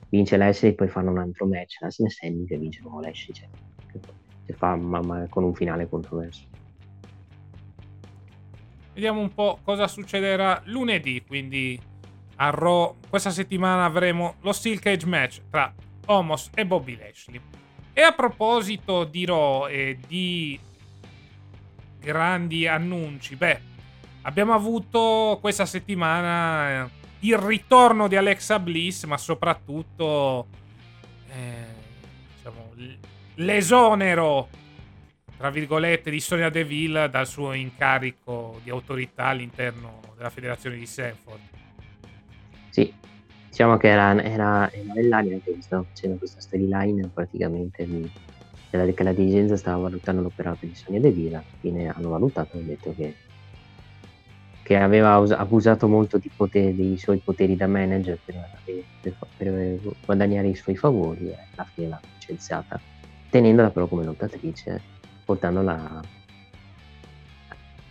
vince Lashley e poi fanno un altro match, last man standing e vince nuovo Lashley, cioè, si fa ma, ma con un finale controverso. Vediamo un po' cosa succederà lunedì, quindi a Raw questa settimana avremo lo Steel Cage match tra Homos e Bobby Lashley. E a proposito di Raw e di grandi annunci, beh, abbiamo avuto questa settimana eh, il ritorno di Alexa Bliss, ma soprattutto eh, diciamo, l'esonero tra virgolette di Sonia Deville dal suo incarico di autorità all'interno della federazione di Sanford. Sì, diciamo che era, era, era nell'anima che stava facendo questa storyline praticamente della, che la dirigenza stava valutando l'operato di Sonia Deville, alla fine hanno valutato hanno detto che, che aveva abusato molto potere, dei suoi poteri da manager per, per, per, guadagnare i suoi favori e alla fine l'ha licenziata, tenendola però come lottatrice, portandola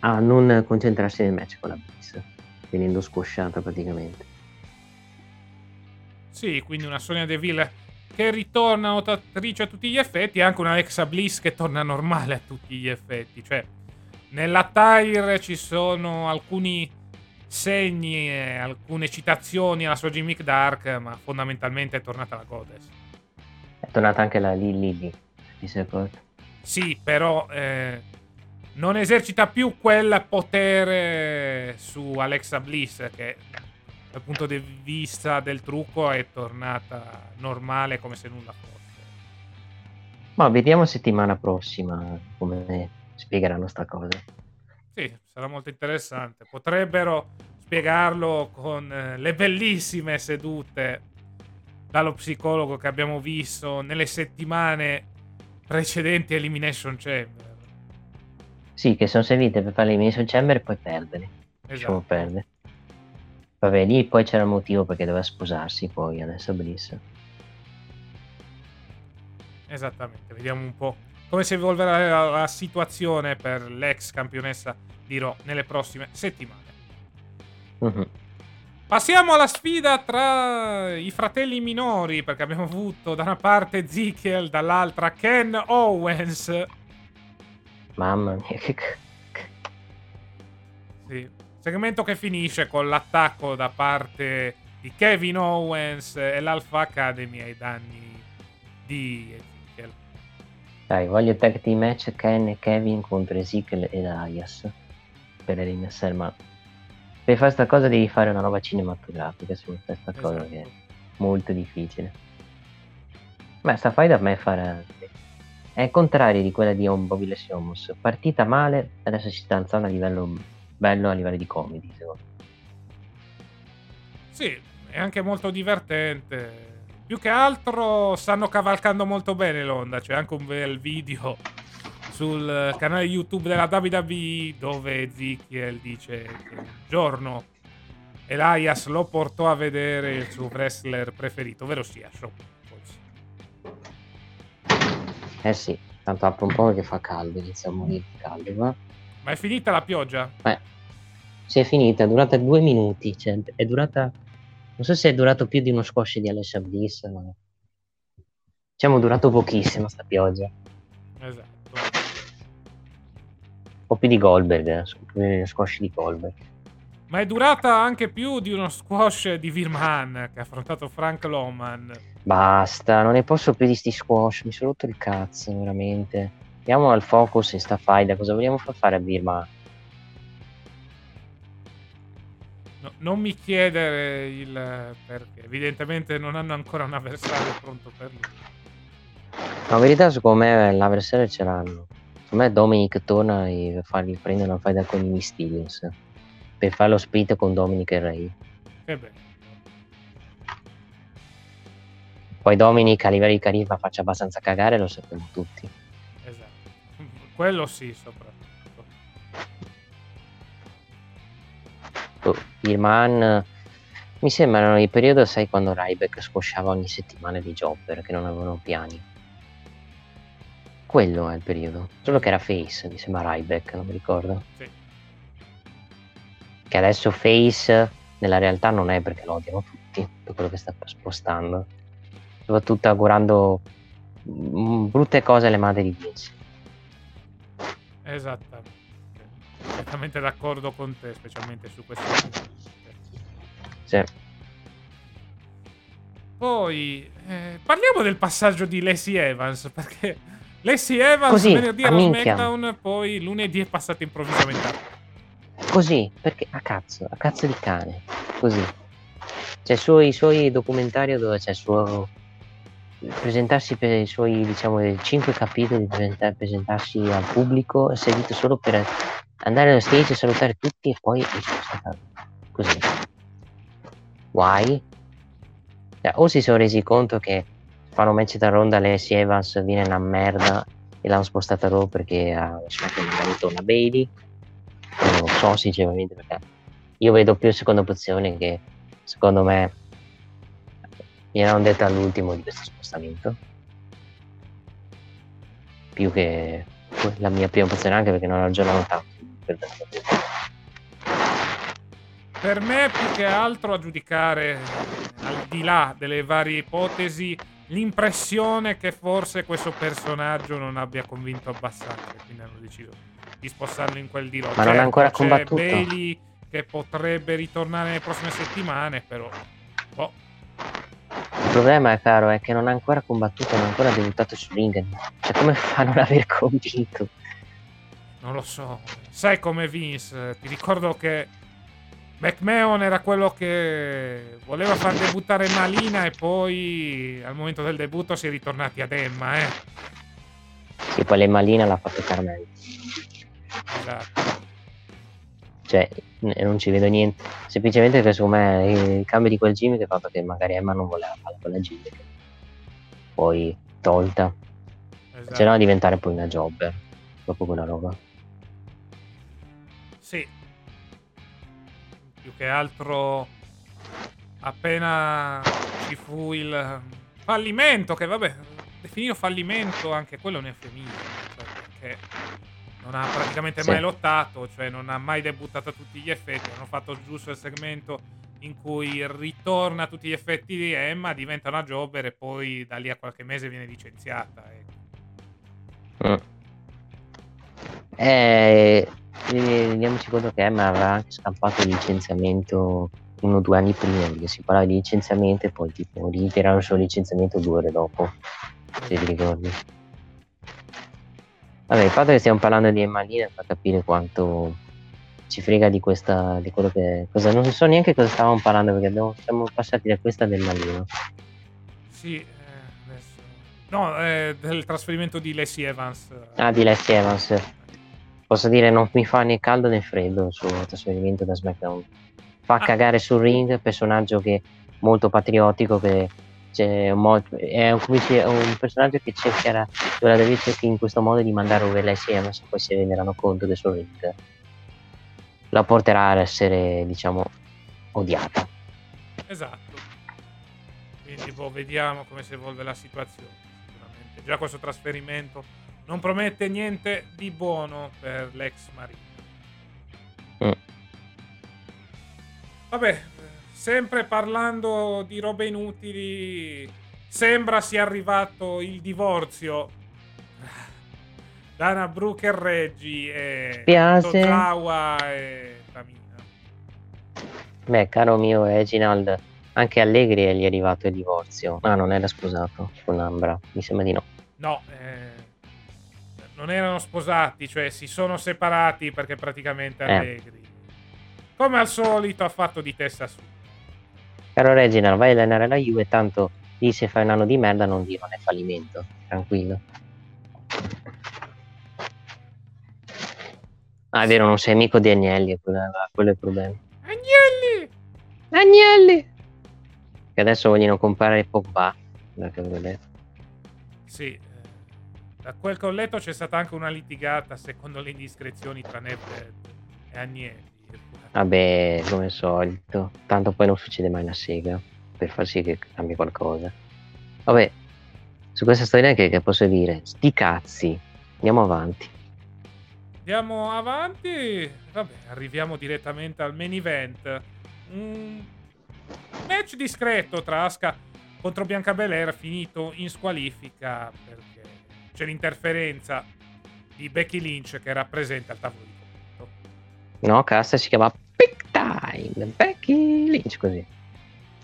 a non concentrarsi nel match con la Bliss, venendo squasciata praticamente. Sì, quindi una Sonia Deville che ritorna nuotatrice a tutti gli effetti e anche una Alexa Bliss che torna normale a tutti gli effetti. Cioè, nella Tyre ci sono alcuni segni e alcune citazioni alla sua gimmick dark, ma fondamentalmente è tornata la Goddess. È tornata anche la Lily di Sepult. Sì, però eh, non esercita più quel potere su Alexa Bliss che dal punto di vista del trucco è tornata normale come se nulla fosse. Ma vediamo settimana prossima come spiegheranno sta cosa. Sì, sarà molto interessante. Potrebbero spiegarlo con eh, le bellissime sedute dallo psicologo che abbiamo visto nelle settimane precedenti Elimination Chamber. Sì, che sono servite per fare l'Elimination Chamber e poi perdere. Esatto. perdere. Vabbè, lì poi c'era il motivo perché doveva sposarsi poi adesso Bliss. Esattamente, vediamo un po' come si evolverà la, la situazione per l'ex campionessa di Raw nelle prossime settimane. Mhm. Passiamo alla sfida tra i fratelli minori, perché abbiamo avuto da una parte Ezekiel, dall'altra Ken Owens. Mamma mia, che... Sì. Segmento che finisce con l'attacco da parte di Kevin Owens e l'Alpha Academy ai danni di Ezekiel. Dai, voglio tag team match Ken e Kevin contro Ezekiel ed Elias per Elias ma per fare sta cosa devi fare una roba cinematografica su questa cosa Esatto. che è molto difficile. Ma sta fight a me farà è il contrario di quella di Un Bobby Lesiomus. Partita male, adesso si sta alzando a livello bello a livello di comedy, secondo me. Sì, è anche molto divertente. Più che altro stanno cavalcando molto bene l'onda. C'è anche un bel video sul canale YouTube della WWE dove Ezekiel dice che un giorno Elias lo portò a vedere il suo wrestler preferito, ovvero sia Shawn. Eh sì, tanto apre un po' perché fa caldo, inizia a morire di caldo, ma Ma è finita la pioggia? Beh, si è finita, è durata due minuti, cioè, è durata, non so se è durato più di uno squash di Alessia Bliss, ma diciamo è durato pochissimo sta pioggia, po' più di Goldberg, eh, squash di Goldberg. Ma è durata anche più di uno squash di Virman che ha affrontato Frank Loman. Basta, non ne posso più di sti squash, mi sono rotto il cazzo, veramente. Andiamo al focus in sta faida, cosa vogliamo far fare a Birma? No, non mi chiedere il perché, evidentemente non hanno ancora un avversario pronto per lui. La verità, secondo me, l'avversario ce l'hanno. Secondo me Dominic torna e fargli prendere una faida con i Mystios per fare lo split con Dominic e Ray. Che bello. Poi Dominic a livello di carisma faccia abbastanza cagare, lo sappiamo tutti. Esatto. Quello sì, soprattutto. Oh, Birman mi sembrano il periodo, sai, quando Ryback squasciava ogni settimana di jobber che non avevano piani. Quello è il periodo. Solo che era face, mi sembra Ryback, non mi ricordo. Sì. Che adesso face nella realtà non è perché lo odiano tutti, per quello che sta spostando. Soprattutto augurando mm, brutte cose alle madri di Vince. Esattamente. Completamente d'accordo con te, specialmente su questo. Sì. Poi eh, parliamo del passaggio di Lacey Evans, perché Lacey Evans Così, venerdì a. SmackDown, poi lunedì è passata improvvisamente Così, perché a cazzo, a cazzo di cane, così. C'è i suoi, i suoi documentari dove c'è il suo presentarsi per i suoi, diciamo, 5 capitoli, presenta- presentarsi al pubblico, è servito solo per andare allo stage e salutare tutti e poi così. Why? Cioè, o si sono resi conto che fanno match da ronda Lacey Evans viene una merda e l'hanno spostata a perché ha lasciato magari torna Bailey non lo so sinceramente perché io vedo più seconda opzione che secondo me mi hanno detto all'ultimo di questo spostamento. Più che la mia prima opzione anche perché non ragionano tanto per Per me, più che altro a giudicare, al di là delle varie ipotesi, l'impressione che forse questo personaggio non abbia convinto abbastanza. Quindi hanno deciso di spostarlo in quel di là. Ma non ha ancora c'è combattuto? Bailey che potrebbe ritornare nelle prossime settimane, però. Boh, il problema è caro è che non ha ancora combattuto non ha ancora debuttato su ring cioè come fa a non aver convinto non lo so. Sai come Vince? Ti ricordo che McMahon era quello che voleva far debuttare Malina e poi al momento del debutto si è ritornati ad Emma, eh. sì poi le maline l'ha fatto Carmelo Esatto. Cioè, non ci vedo niente. Semplicemente perché secondo me il cambio di quel gimmick è fatto che magari Emma non voleva fare quella gimmick. Poi tolta. Esatto. C'era da diventare poi una jobber. Dopo quella roba. Sì. Che altro appena ci fu il fallimento, che vabbè, definito fallimento anche quello è un eufemismo, cioè perché non ha praticamente sì. mai lottato, cioè non ha mai debuttato a tutti gli effetti, hanno fatto giusto il segmento in cui ritorna a tutti gli effetti di Emma, diventa una jobber e poi da lì a qualche mese viene licenziata. Ecco. Mm. Eh, rendiamoci conto che Emma aveva anche scampato il licenziamento uno o due anni prima, perché si parlava di licenziamento e poi tipo ritirano il suo licenziamento due ore dopo, se ti ricordi. Vabbè, il fatto che stiamo parlando di Emma Lina fa capire quanto ci frega di questa, di quello che... Cosa, non so neanche cosa stavamo parlando perché abbiamo, siamo passati da questa del Malino. Sì, eh, adesso... No, eh, del trasferimento di Leslie Evans. Ah, di Leslie Evans. Posso dire, non mi fa né caldo né freddo il suo trasferimento da SmackDown. Fa ah. cagare sul ring, personaggio che è molto patriottico, che è un, è un personaggio che cercherà la cerca in questo modo di mandare over l'SM se poi si renderanno conto che sul ring la porterà ad essere diciamo odiata. Esatto. Quindi boh, vediamo come si evolve la situazione sicuramente. Già questo trasferimento non promette niente di buono per l'ex marino mm. Vabbè, sempre parlando di robe inutili, sembra sia arrivato il divorzio. (laughs) Dana Brooke e Reggi e. Tozawa e Tamina. Beh, caro mio Reginald, anche Allegri gli è arrivato il divorzio. Ah, non era sposato con Ambra, mi sembra di no. No, eh, non erano sposati, cioè si sono separati perché praticamente eh. Allegri come al solito ha fatto di testa su. Caro Reginald, vai a allenare la Juve, tanto lì se fai un anno di merda non dire non è fallimento, tranquillo. Ah, è vero, non sei amico di Agnelli, quello, quello è il problema. Agnelli! Agnelli! Che adesso vogliono comprare Pogba, Sì, eh, da quel che ho letto c'è stata anche una litigata, secondo le indiscrezioni, tra Nedved e Agnelli. Vabbè, come al solito. Tanto poi non succede mai una sega per far sì che cambi qualcosa. Vabbè, su questa storia che, che posso dire? Sti cazzi. Andiamo avanti. Andiamo avanti. Vabbè, arriviamo direttamente al main event. Un match discreto tra Aska contro Bianca Belair finito in squalifica perché c'è l'interferenza di Becky Lynch che rappresenta il tavolo di No, cassa si chiama Big Time Becky Lynch, così.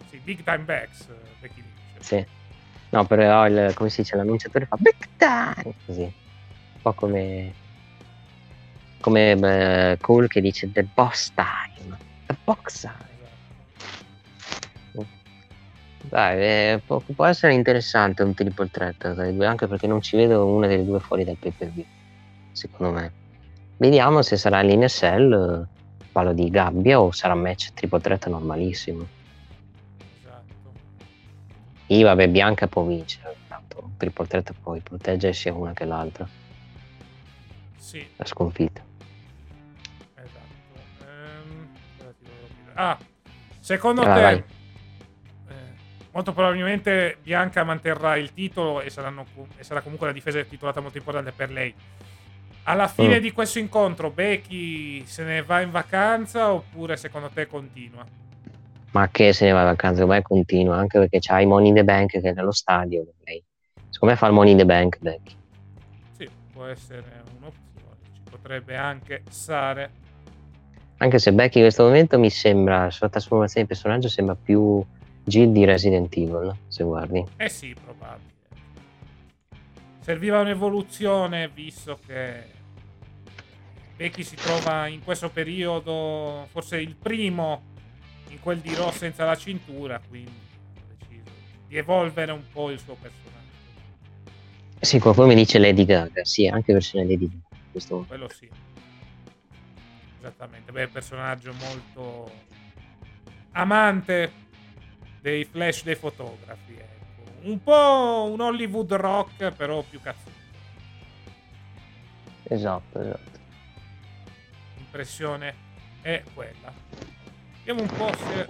Sì, Big Time Backs, Becky Lynch. Sì. No, però il, come si dice, l'annunciatore fa Big Time, così. Un po' come... come beh, Cole che dice The Boss Time, The Box Time. Dai, eh, può, può, essere interessante un triple threat tra i due, anche perché non ci vedo una delle due fuori dal pay per view, secondo me. Vediamo se sarà l'Inesel, parlo di gabbia o sarà match triple threat normalissimo. Esatto. Io vabbè, Bianca può vincere, tanto triple threat poi protegge sia una che l'altra. Sì. La sconfitta. Esatto. Ehm... Ah, secondo ah, te... Vai. Molto probabilmente Bianca manterrà il titolo e, saranno, e sarà comunque la difesa titolata molto importante per lei alla fine mm. di questo incontro Becky se ne va in vacanza oppure secondo te continua? Ma che se ne va in vacanza? Me continua, anche perché c'ha i Money in the Bank che è nello stadio. Lei. Secondo me fa il Money in the Bank Becky. Sì, può essere un'opzione, ci potrebbe anche stare. Anche se Becky in questo momento mi sembra, la sua trasformazione di personaggio sembra più Jill di Resident Evil, se guardi. Eh sì, probabile. Serviva un'evoluzione visto che Becky si trova in questo periodo forse il primo in quel di Raw senza la cintura, quindi ha deciso di evolvere un po' il suo personaggio. Sì, qualcuno mi dice Lady Gaga, sì, anche versione Lady Gaga. Questo... Quello sì. Esattamente, beh, personaggio molto amante dei flash dei fotografi, ecco. Un po' un Hollywood rock, però più cazzuto. Esatto, esatto. L'impressione è quella. Vediamo un po' se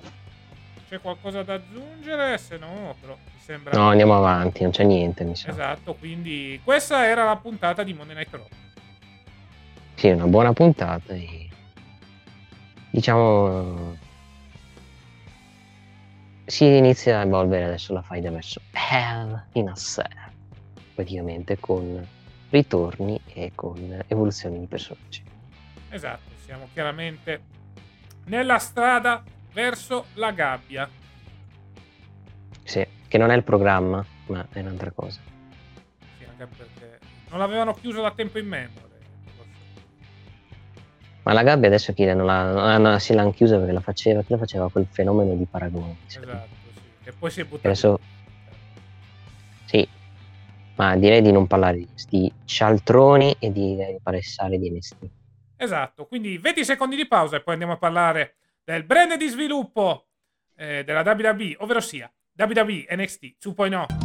c'è qualcosa da aggiungere, se no, però mi sembra... No, andiamo avanti, non c'è niente, mi sa. Esatto, quindi questa era la puntata di Monday Night Raw. Sì, una buona puntata e... Diciamo... Si inizia a evolvere adesso la faida verso Hell in a Cell, praticamente con ritorni e con evoluzioni di personaggi. Esatto, siamo chiaramente nella strada verso la gabbia. Sì, che non è il programma, ma è un'altra cosa. Sì, anche perché non l'avevano chiuso da tempo in memoria. Ma la gabbia adesso chi non la, non la, si l'hanno chiusa perché la faceva, chi la faceva quel fenomeno di paragone. Esatto, sì. E poi si è buttato. Adesso... Sì, ma direi di non parlare di questi cialtroni e di, di palessare di NST. Esatto, quindi 20 secondi di pausa e poi andiamo a parlare del brand di sviluppo eh, della WWE, ovvero sia WWE NXT 2.0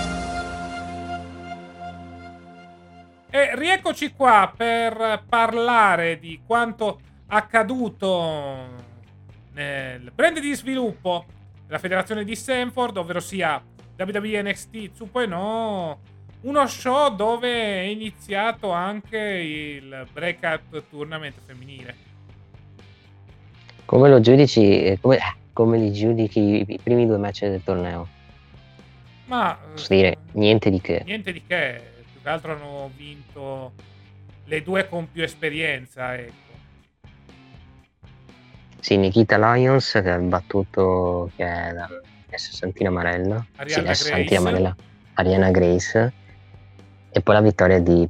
E rieccoci qua per parlare di quanto accaduto nel brand di sviluppo della federazione di Stanford, ovvero sia WWE NXT 2.0, uno show dove è iniziato anche il breakout tournament femminile. Come lo giudici, eh, come, eh, come li giudichi i primi due match del torneo? Ma Posso dire, eh, niente di che. niente di che, più che altro hanno vinto le due con più esperienza, ecco. Sì, Nikita Lions che ha battuto che è la è Santina Marella. Ariana sì, Grace. Marella. Ariana Grace. E poi la vittoria di...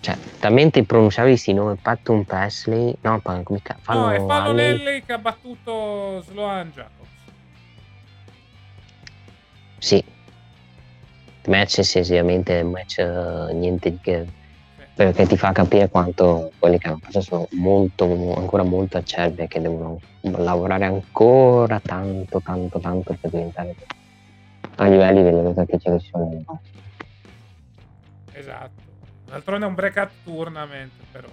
Cioè, talmente impronunciabili questi nomi. Patum Presley. No, come ca- fanno no, è Fallon. Henley che ha battuto Sloan Jacobs. Sì. Match sì, sicuramente un match eh, niente di che. Perché ti fa capire quanto quelli che hanno fatto sono molto, ancora molto acerbi e che devono lavorare ancora tanto, tanto, tanto per diventare a livelli delle cose che ci sono. Esatto. D'altronde è un breakout tournament, però.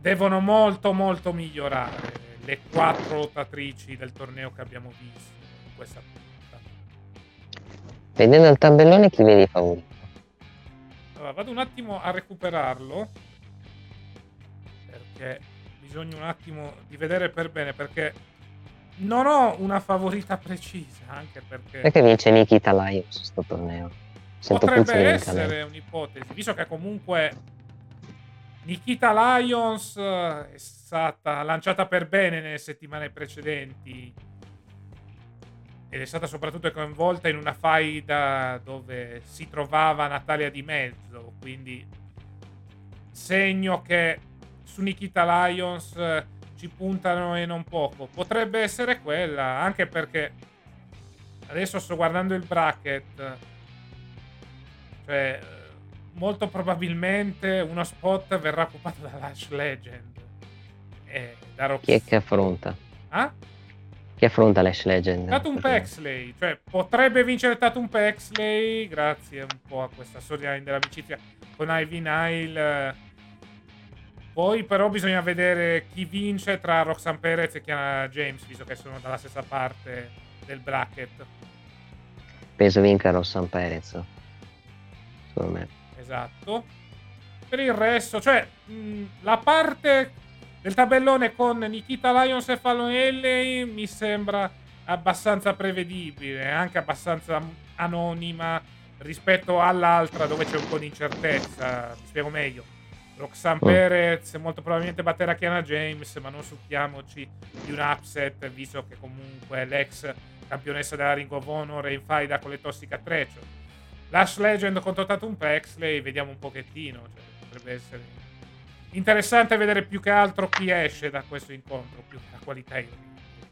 Devono molto, molto migliorare le quattro lottatrici del torneo che abbiamo visto in questa puntata. Vedendo il tabellone chi vedi favorito? Allora, vado un attimo a recuperarlo. Perché bisogna un attimo di vedere per bene. Perché non ho una favorita precisa. Anche perché. Perché vince Nikita Lions sto torneo? Sento Potrebbe essere un'ipotesi, visto che comunque Nikita Lions è stata lanciata per bene nelle settimane precedenti ed è stata soprattutto coinvolta in una faida dove si trovava Natalia di mezzo, quindi segno che su Nikita Lions eh, ci puntano e non poco. Potrebbe essere quella, anche perché adesso sto guardando il bracket cioè, eh, molto probabilmente uno spot verrà occupato da Lash Legend. E da Rox- Chi è che affronta? Ah? Chi affronta l'Ash Legend? Tatum Pexley. Cioè, potrebbe vincere Tatum Pexley grazie un po' a questa storia dell'amicizia con Ivy Nile. Poi però bisogna vedere chi vince tra Roxanne Perez e Kiana James, visto che sono dalla stessa parte del bracket. Penso vinca Rossan Perez. Secondo me. Esatto. Per il resto, cioè, mh, la parte del tabellone con Nikita Lions e Fallon Henley mi sembra abbastanza prevedibile, anche abbastanza anonima rispetto all'altra dove c'è un po' di incertezza. Mi spiego meglio. Roxanne oh. Perez molto probabilmente batterà Kiana James, ma non succhiamoci di un upset, visto che comunque l'ex campionessa della Ring of Honor è in faida con le tossica Trecio. Lash Legend contro Tatum Pexley, vediamo un pochettino, cioè, potrebbe essere interessante vedere più che altro chi esce da questo incontro, più che la qualità in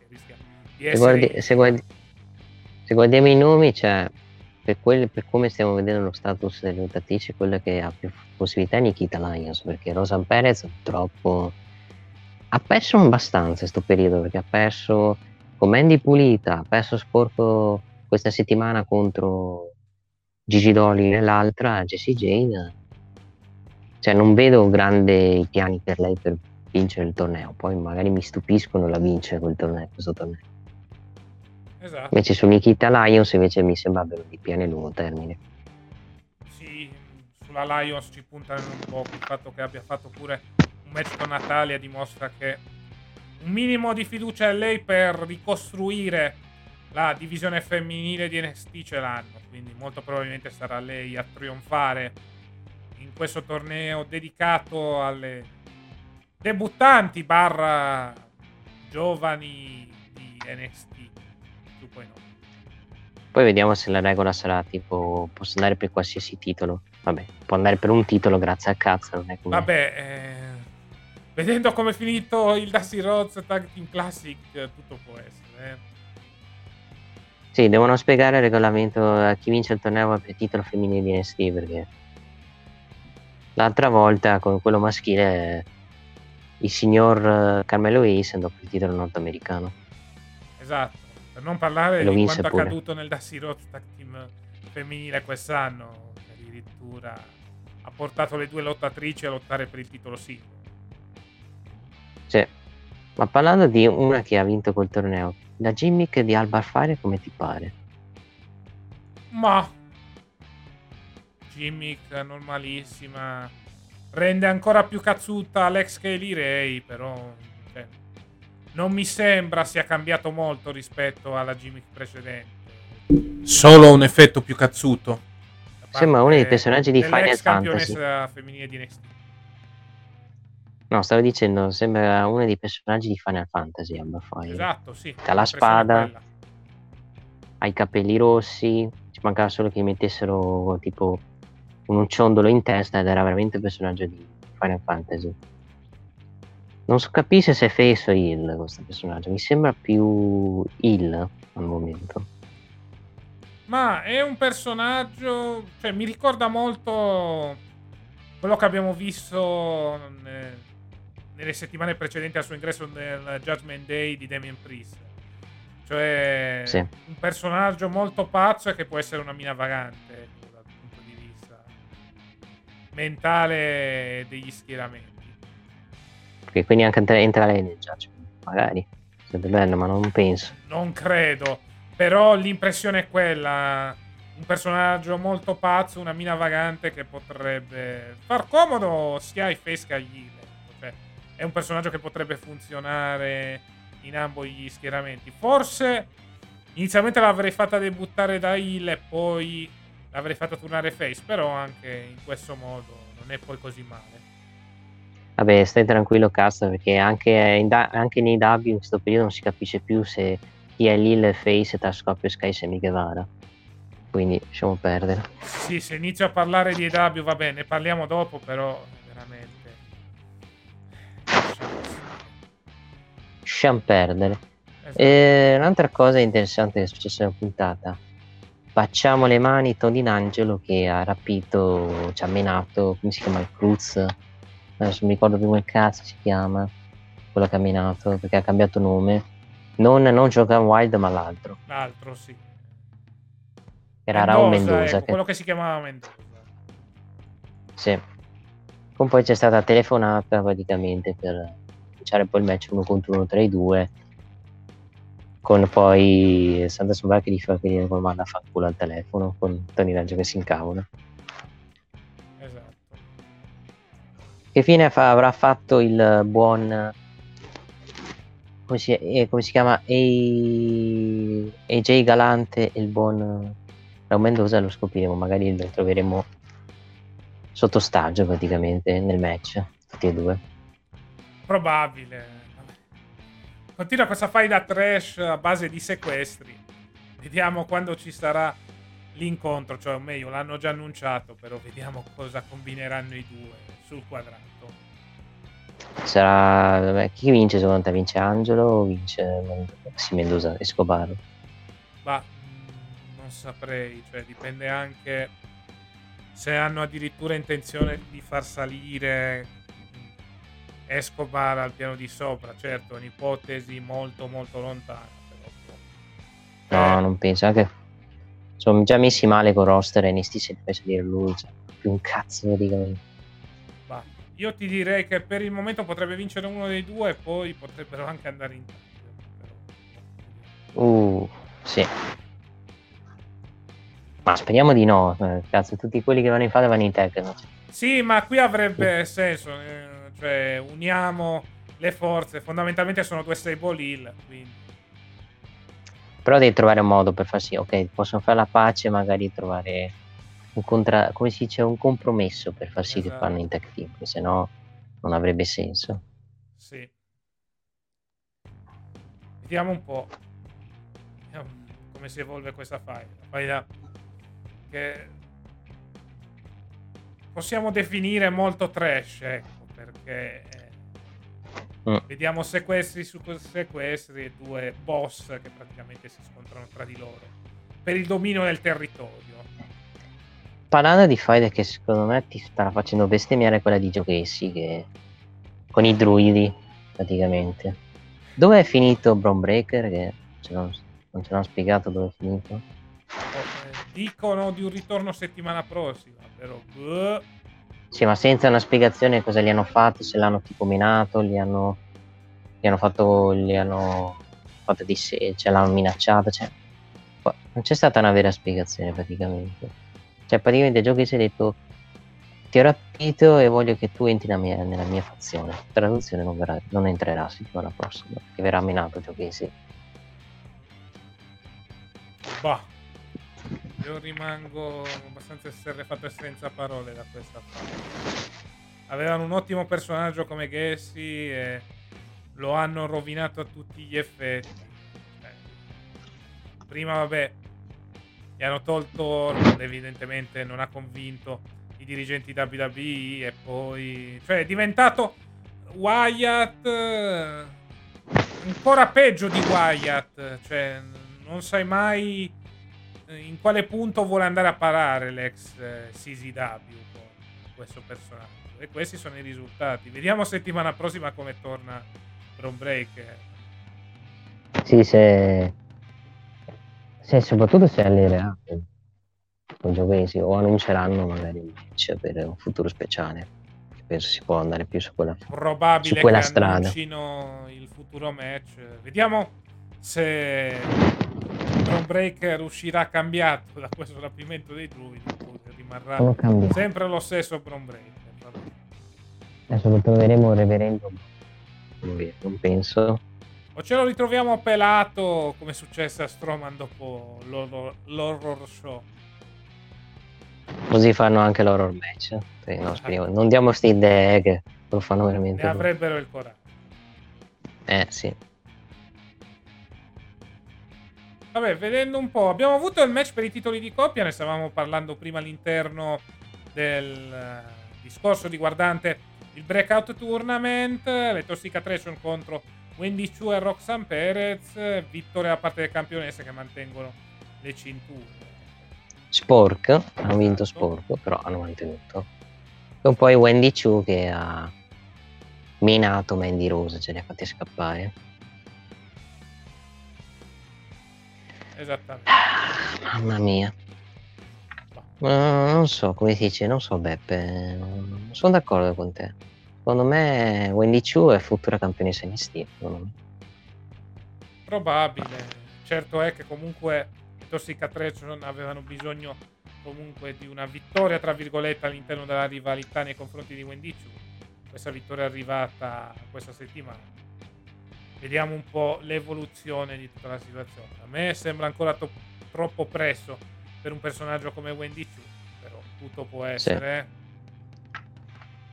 rischia di essere... Se, guardi, se, guardi, se guardiamo i nomi, cioè, per, quel, per, come stiamo vedendo lo status delle lottatrici, quella che ha più possibilità è Nikita Lions, perché Rosan Perez purtroppo ha perso abbastanza questo periodo, perché ha perso con Mandy Pulita, ha perso sporco questa settimana contro Gigi Dolly nell'altra, Jessie Jane. Cioè non vedo grandi piani per lei per vincere il torneo, poi magari mi stupiscono la vincere quel torneo, questo torneo. Esatto. Invece su Nikita Lions invece mi sembra avere di piani a lungo termine. Sì, sulla Lions ci puntano un po' il fatto che abbia fatto pure un match con Natalia dimostra che un minimo di fiducia in lei per ricostruire la divisione femminile di NXT ce l'hanno, quindi molto probabilmente sarà lei a trionfare in questo torneo dedicato alle debuttanti barra giovani di NXT. Poi, no. poi vediamo se la regola sarà tipo posso andare per qualsiasi titolo. Vabbè, può andare per un titolo grazie a cazzo, non è come... Vabbè, eh vedendo come è finito il Dusty Rhodes Tag Team Classic, tutto può essere. Eh. Sì, devono spiegare il regolamento a chi vince il torneo per titolo femminile di NXT perché l'altra volta con quello maschile il signor Carmelo Ace andò per il titolo nordamericano. Esatto, per non parlare di quanto pure. accaduto nel Dusty Rhodes Tag Team femminile quest'anno, addirittura ha portato le due lottatrici a lottare per il titolo singolo. Sì. Ma parlando di una che ha vinto col torneo, la gimmick di Alba Fire come ti pare? Ma gimmick normalissima. Rende ancora più cazzuta l'ex Kaylee Ray, però cioè, non mi sembra sia cambiato molto rispetto alla gimmick precedente. Solo un effetto più cazzuto. Sembra uno dei personaggi di Final Fantasy. femminile di NXT. No, stavo dicendo, sembra uno dei personaggi di Final Fantasy Amber. Esatto, sì. Ha la spada, ha i capelli rossi, ci mancava solo che mettessero tipo un ciondolo in testa ed era veramente un personaggio di Final Fantasy. Non so capisce se è face o heal questo personaggio, mi sembra più heal al momento. Ma è un personaggio, cioè mi ricorda molto quello che abbiamo visto nelle settimane precedenti al suo ingresso nel Judgment Day di Damien Priest. Cioè, sì. un personaggio molto pazzo e che può essere una mina vagante mentale degli schieramenti. Ok, quindi anche entra lei nel Judgment, magari. Sarebbe bello, ma non penso. Non credo. Però l'impressione è quella. Un personaggio molto pazzo, una mina vagante che potrebbe far comodo sia ai face che agli è un personaggio che potrebbe funzionare in ambo gli schieramenti. Forse inizialmente l'avrei fatta debuttare da Hill e poi l'avrei fatta tornare face, però anche in questo modo non è poi così male. Vabbè, stai tranquillo, cazzo, perché anche, in da- anche nei W in questo periodo non si capisce più se chi è Lil Face tra Scorpio Sky e Semi Guevara. Quindi lasciamo perdere. Sì, se inizio a parlare di EW va bene, parliamo dopo, però lasciamo perdere. Esatto. E un'altra cosa interessante che è successa nella puntata. Facciamo le mani Tony D'Angelo che ha rapito, ci ha menato, come si chiama il Cruz? Adesso non mi ricordo più come cazzo si chiama, quello che ha menato, perché ha cambiato nome. Non, non Jogan Wild, ma l'altro. L'altro, sì. Era Raul Mendoza. Ecco, che... Quello che si chiamava Mendoza. Sì. Con poi c'è stata telefonata praticamente per cominciare poi il match uno contro uno tra i due con poi Santa Sombra che gli fa venire come manda a fa culo al telefono con Tony Raggio che si incavola esatto che fine fa, avrà fatto il buon come si, eh, come si chiama A... AJ Galante e il buon Raul Mendoza lo scopriremo magari lo troveremo sotto stagio praticamente nel match, tutti e due. Probabile. Continua questa fai da trash a base di sequestri. Vediamo quando ci sarà l'incontro, cioè o meglio l'hanno già annunciato, però vediamo cosa combineranno i due sul quadrato. Sarà beh, chi vince secondo te? Vince Angelo o vince sì, Mendoza Escobar? Ma mm, non saprei, cioè dipende anche se hanno addirittura intenzione di far salire Escobar al piano di sopra, certo, è un'ipotesi molto molto lontana. Però... No, eh. non penso, anche sono già messi male con roster e NXT se deve salire lui, cioè, più un cazzo praticamente. Bah, io ti direi che per il momento potrebbe vincere uno dei due e poi potrebbero anche andare in Uh, sì. Ma speriamo di no. Eh, cazzo, tutti quelli che vanno in fase vanno in. No? Sì, ma qui avrebbe senso. Eh, cioè, uniamo le forze. Fondamentalmente sono due stable hill. Quindi. Però devi trovare un modo per far sì. Ok, possono fare la pace, magari trovare un, contra- come si dice, un compromesso per far sì esatto. che fanno in tech team. Se no, non avrebbe senso. Sì. Vediamo un po' come si evolve questa. La file che possiamo definire molto trash, ecco, perché eh, mm. vediamo sequestri su sequestri e due boss che praticamente si scontrano tra di loro per il dominio del territorio. Parlando di file che secondo me ti starà facendo bestemmiare quella di Giochessi che con i druidi praticamente. Dove è finito Brown Breaker? Che ce non, ce l'hanno spiegato dove è finito. Oh, eh, dicono di un ritorno settimana prossima, però... Uh. Sì, ma senza una spiegazione cosa gli hanno fatto, se l'hanno tipo minato, gli hanno, gli hanno fatto, gli hanno fatto di sé, ce l'hanno minacciato, cioè, non c'è stata una vera spiegazione praticamente. Cioè, praticamente giochi si è detto ti ho rapito e voglio che tu entri nella mia, nella mia fazione. Traduzione non, verrà, non entrerà settimana prossima, che verrà minato giochi sì. Bah, io rimango abbastanza e senza parole da questa parte. Avevano un ottimo personaggio come Gessi e lo hanno rovinato a tutti gli effetti. Eh. Prima, vabbè, gli hanno tolto evidentemente non ha convinto i dirigenti WWE e poi... Cioè, è diventato Wyatt... Eh, ancora peggio di Wyatt. Cioè, non sai mai in quale punto vuole andare a parare l'ex eh, CZW con questo personaggio. E questi sono i risultati. Vediamo settimana prossima come torna Bron Breaker. Sì, se... se soprattutto se allerà con giovedì o annunceranno magari un match per un futuro speciale. Penso si può andare più su quella, Probabile su quella strada. il futuro match. Vediamo se Brown Breaker uscirà cambiato da questo rapimento dei druidi rimarrà sempre lo stesso Brown Breaker. Adesso lo troveremo reverendo. Non penso. O ce lo ritroviamo pelato come successe a Stroman dopo l'horror, l'horror show. Così fanno anche l'horror match. Sì, no, (laughs) ah. Non diamo queste idee che lo fanno veramente. Ne avrebbero il coraggio. Eh sì. Vabbè, vedendo un po', abbiamo avuto il match per i titoli di coppia, ne stavamo parlando prima all'interno del uh, discorso riguardante il Breakout Tournament, le Toxic Attraction contro Wendy Chu e Roxanne Perez, vittoria da parte del campionesse che mantengono le cinture. Spork, hanno vinto esatto. sporco, però hanno mantenuto. E poi Wendy Chu che ha minato Mandy Rose, ce li ha fatti scappare. Esattamente. Mamma mia. Uh, non so come si dice, non so Beppe, non sono d'accordo con te. Secondo me Wendy Chu è futura campionessa NXT, Probabile. Certo è che comunque i Toxic Attraction avevano bisogno comunque di una vittoria, tra virgolette, all'interno della rivalità nei confronti di Wendy Chu. Questa vittoria è arrivata questa settimana vediamo un po' l'evoluzione di tutta la situazione. A me sembra ancora to- troppo presto per un personaggio come Wendy Chu, però tutto può essere.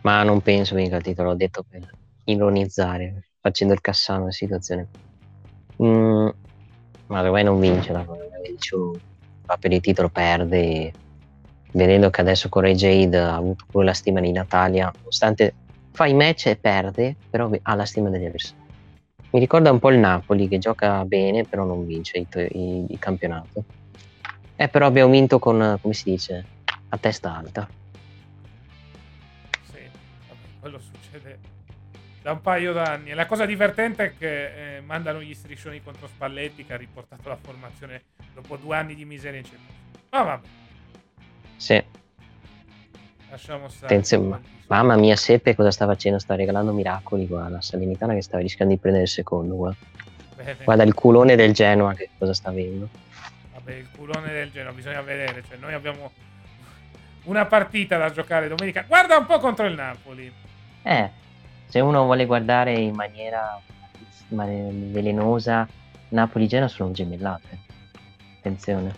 Ma non penso vinca il titolo, l'ho detto per ironizzare, facendo il cassano della situazione. Mm, ma dove non vince la va per il titolo perde vedendo che adesso con Ray Jade ha avuto pure la stima in Italia nonostante fa i match e perde però ha la stima degli avversari mi ricorda un po' il Napoli che gioca bene però non vince il, il, il campionato eh però abbiamo vinto con come si dice a testa alta sì quello succede da un paio d'anni. E la cosa divertente è che eh, mandano gli striscioni contro Spalletti che ha riportato la formazione dopo due anni di miseria in Champions. Ma vabbè. Sì. Lasciamo stare. Attenzione, mamma mia, Seppe cosa sta facendo? Sta regalando miracoli qua. La Salernitana che sta rischiando di prendere il secondo. Guarda. Guarda il culone del Genoa che cosa sta avendo. Vabbè, il culone del Genoa bisogna vedere. Cioè, noi abbiamo una partita da giocare domenica. Guarda un po' contro il Napoli. Eh, se uno vuole guardare in maniera velenosa, Napoli-Genoa sono gemellate. Attenzione.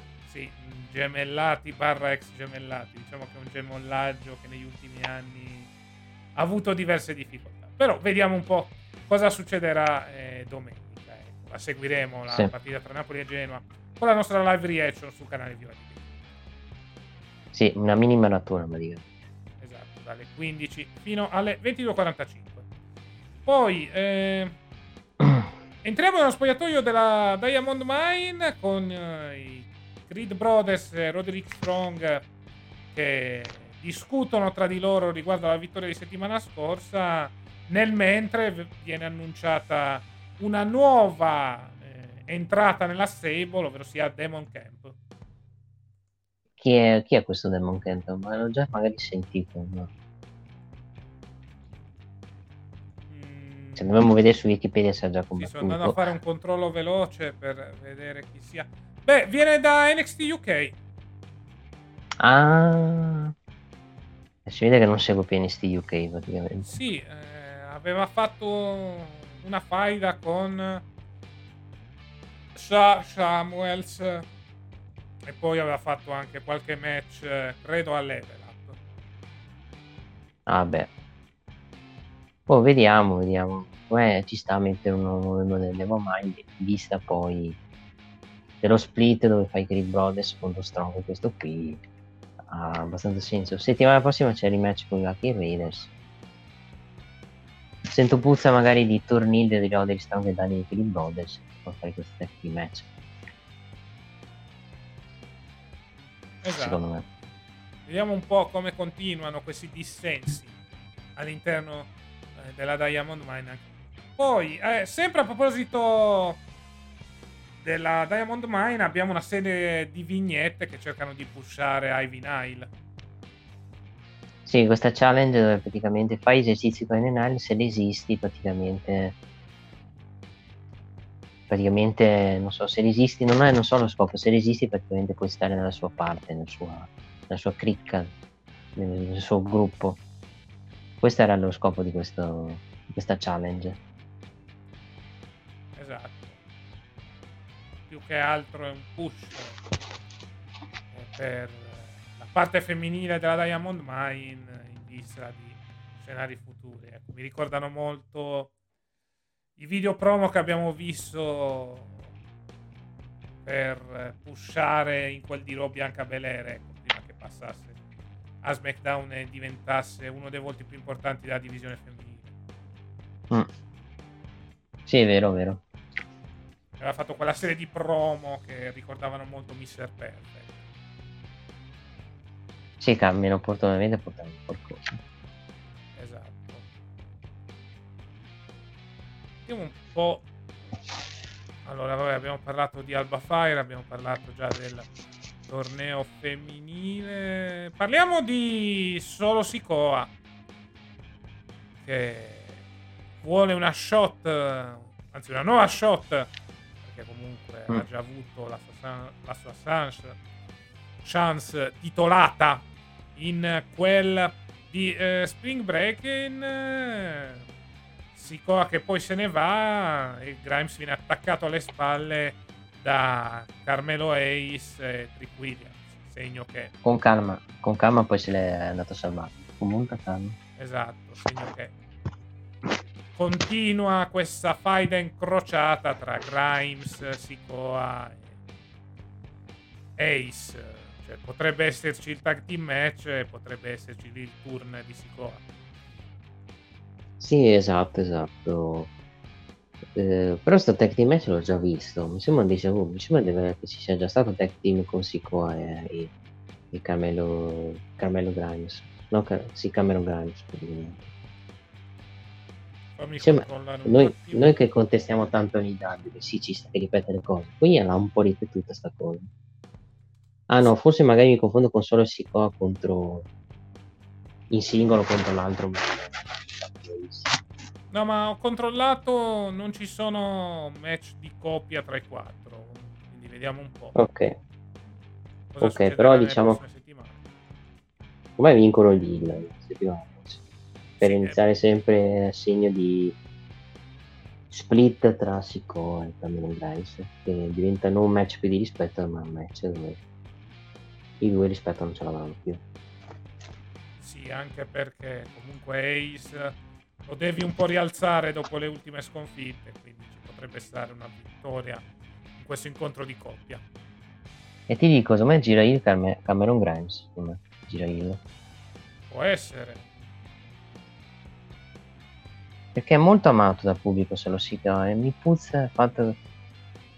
Gemellati barra ex gemellati. Diciamo che è un gemellaggio che negli ultimi anni ha avuto diverse difficoltà. Però vediamo un po' cosa succederà eh, domenica. Ecco. La seguiremo la sì. partita tra Napoli e Genoa con la nostra live reaction sul canale Viva TV. Sì, una mini maratona praticamente. Esatto, dalle 15 fino alle 22.45. Poi eh, (clears throat) entriamo nello spogliatoio della Diamond Mine con eh, i Creed Brothers e Roderick Strong che discutono tra di loro riguardo alla vittoria di settimana scorsa. Nel mentre viene annunciata una nuova eh, entrata nella stable, ovvero sia Demon Camp. Chi è, chi è questo Demon Camp? Ma l'ho già magari sentito. No? Cioè, dobbiamo vedere su Wikipedia se ha già combattuto. Sì, sto andando a fare un controllo veloce per vedere chi sia. Beh, viene da NXT UK. Ah. Si vede che non seguo più NXT UK praticamente. Sì, eh, aveva fatto una faida con Sha Samuels e poi aveva fatto anche qualche match, credo, a level up. Ah beh, Oh, vediamo, vediamo. Come ci sta a mettere un nuovo modello Nevermind, vista poi dello split dove fai Creed Brothers contro Strong, questo qui ha abbastanza senso. Settimana prossima c'è il rematch con i Lucky Raiders. Sento puzza magari di tornillo di Roderick Strong e Daniel Creed Brothers per fare questo tag match. Esatto. Secondo me. Vediamo un po' come continuano questi dissensi all'interno della Diamond Mine. Poi, eh, sempre a proposito della Diamond Mine, abbiamo una serie di vignette che cercano di pushare Ivy Nile. Sì, questa challenge dove praticamente fai esercizi con Ivy Nile, se resisti praticamente... Praticamente, non so, se resisti, non è non so lo scopo, se resisti praticamente puoi stare nella sua parte, nel sua, nella sua cricca, nel suo gruppo. Questo era lo scopo di, questo, di questa challenge. Che altro è un push eh, per la parte femminile della Diamond Mine in vista di scenari futuri. Ecco, mi ricordano molto i video promo che abbiamo visto per pushare in quel di Ro Bianca Belair, ecco, prima che passasse a SmackDown e diventasse uno dei volti più importanti della divisione femminile. Mm. Sì, è vero, vero. Aveva fatto quella serie di promo che ricordavano molto Mr. Perfect. Sì, cambiano opportunamente portando qualcosa. Esatto. Vediamo un po'. Allora, vabbè, abbiamo parlato di Alba Fire, abbiamo parlato già del Torneo femminile. Parliamo di Solo Sikoa. Che vuole una shot, anzi una nuova shot. Perché comunque mm. ha già avuto la sua, la sua chance, chance titolata in quel di eh, Spring Break. In, eh, Sikoa che poi se ne va e Grimes viene attaccato alle spalle da Carmelo Ace e Trick Williams. Segno che. Con calma, con calma poi se l'è andato a salvare. Con molta calma. Esatto, segno che continua questa faida incrociata tra Grimes, Sikoa e Ace. Cioè, potrebbe esserci il tag team match e potrebbe esserci il turn di Sikoa. Sì, esatto, esatto. Eh, però sto tag team match l'ho già visto. Mi sembra un déjà vu. Mi sembra che ci sia già stato tag team con Sikoa e, e, e Carmelo, Carmelo Grimes. No, Car- sì, Cameron Grimes. praticamente. Un Noi, noi che contestiamo tanto dadi, che sì, ci sta che ripete le cose. Qui l'ha un po' ripetuta sta cosa. Ah no, forse magari mi confondo con solo Sikoa contro in singolo contro l'altro. No, ma ho controllato, non ci sono match di coppia tra i quattro. Quindi vediamo un po'. Ok, cosa ok, però diciamo- come vincono lì la settimana iniziare sempre a segno di split tra Sikoa e Cameron Grimes, che diventa non un match più di rispetto, ma un match dove i due rispetto non ce l'avranno più. Sì, anche perché comunque Ace lo devi un po' rialzare dopo le ultime sconfitte, quindi ci potrebbe stare una vittoria in questo incontro di coppia. E ti dico, secondo me gira il Cameron Grimes, secondo me, gira il. Può essere. Perché è molto amato dal pubblico se lo si fa e mi puzza il fatto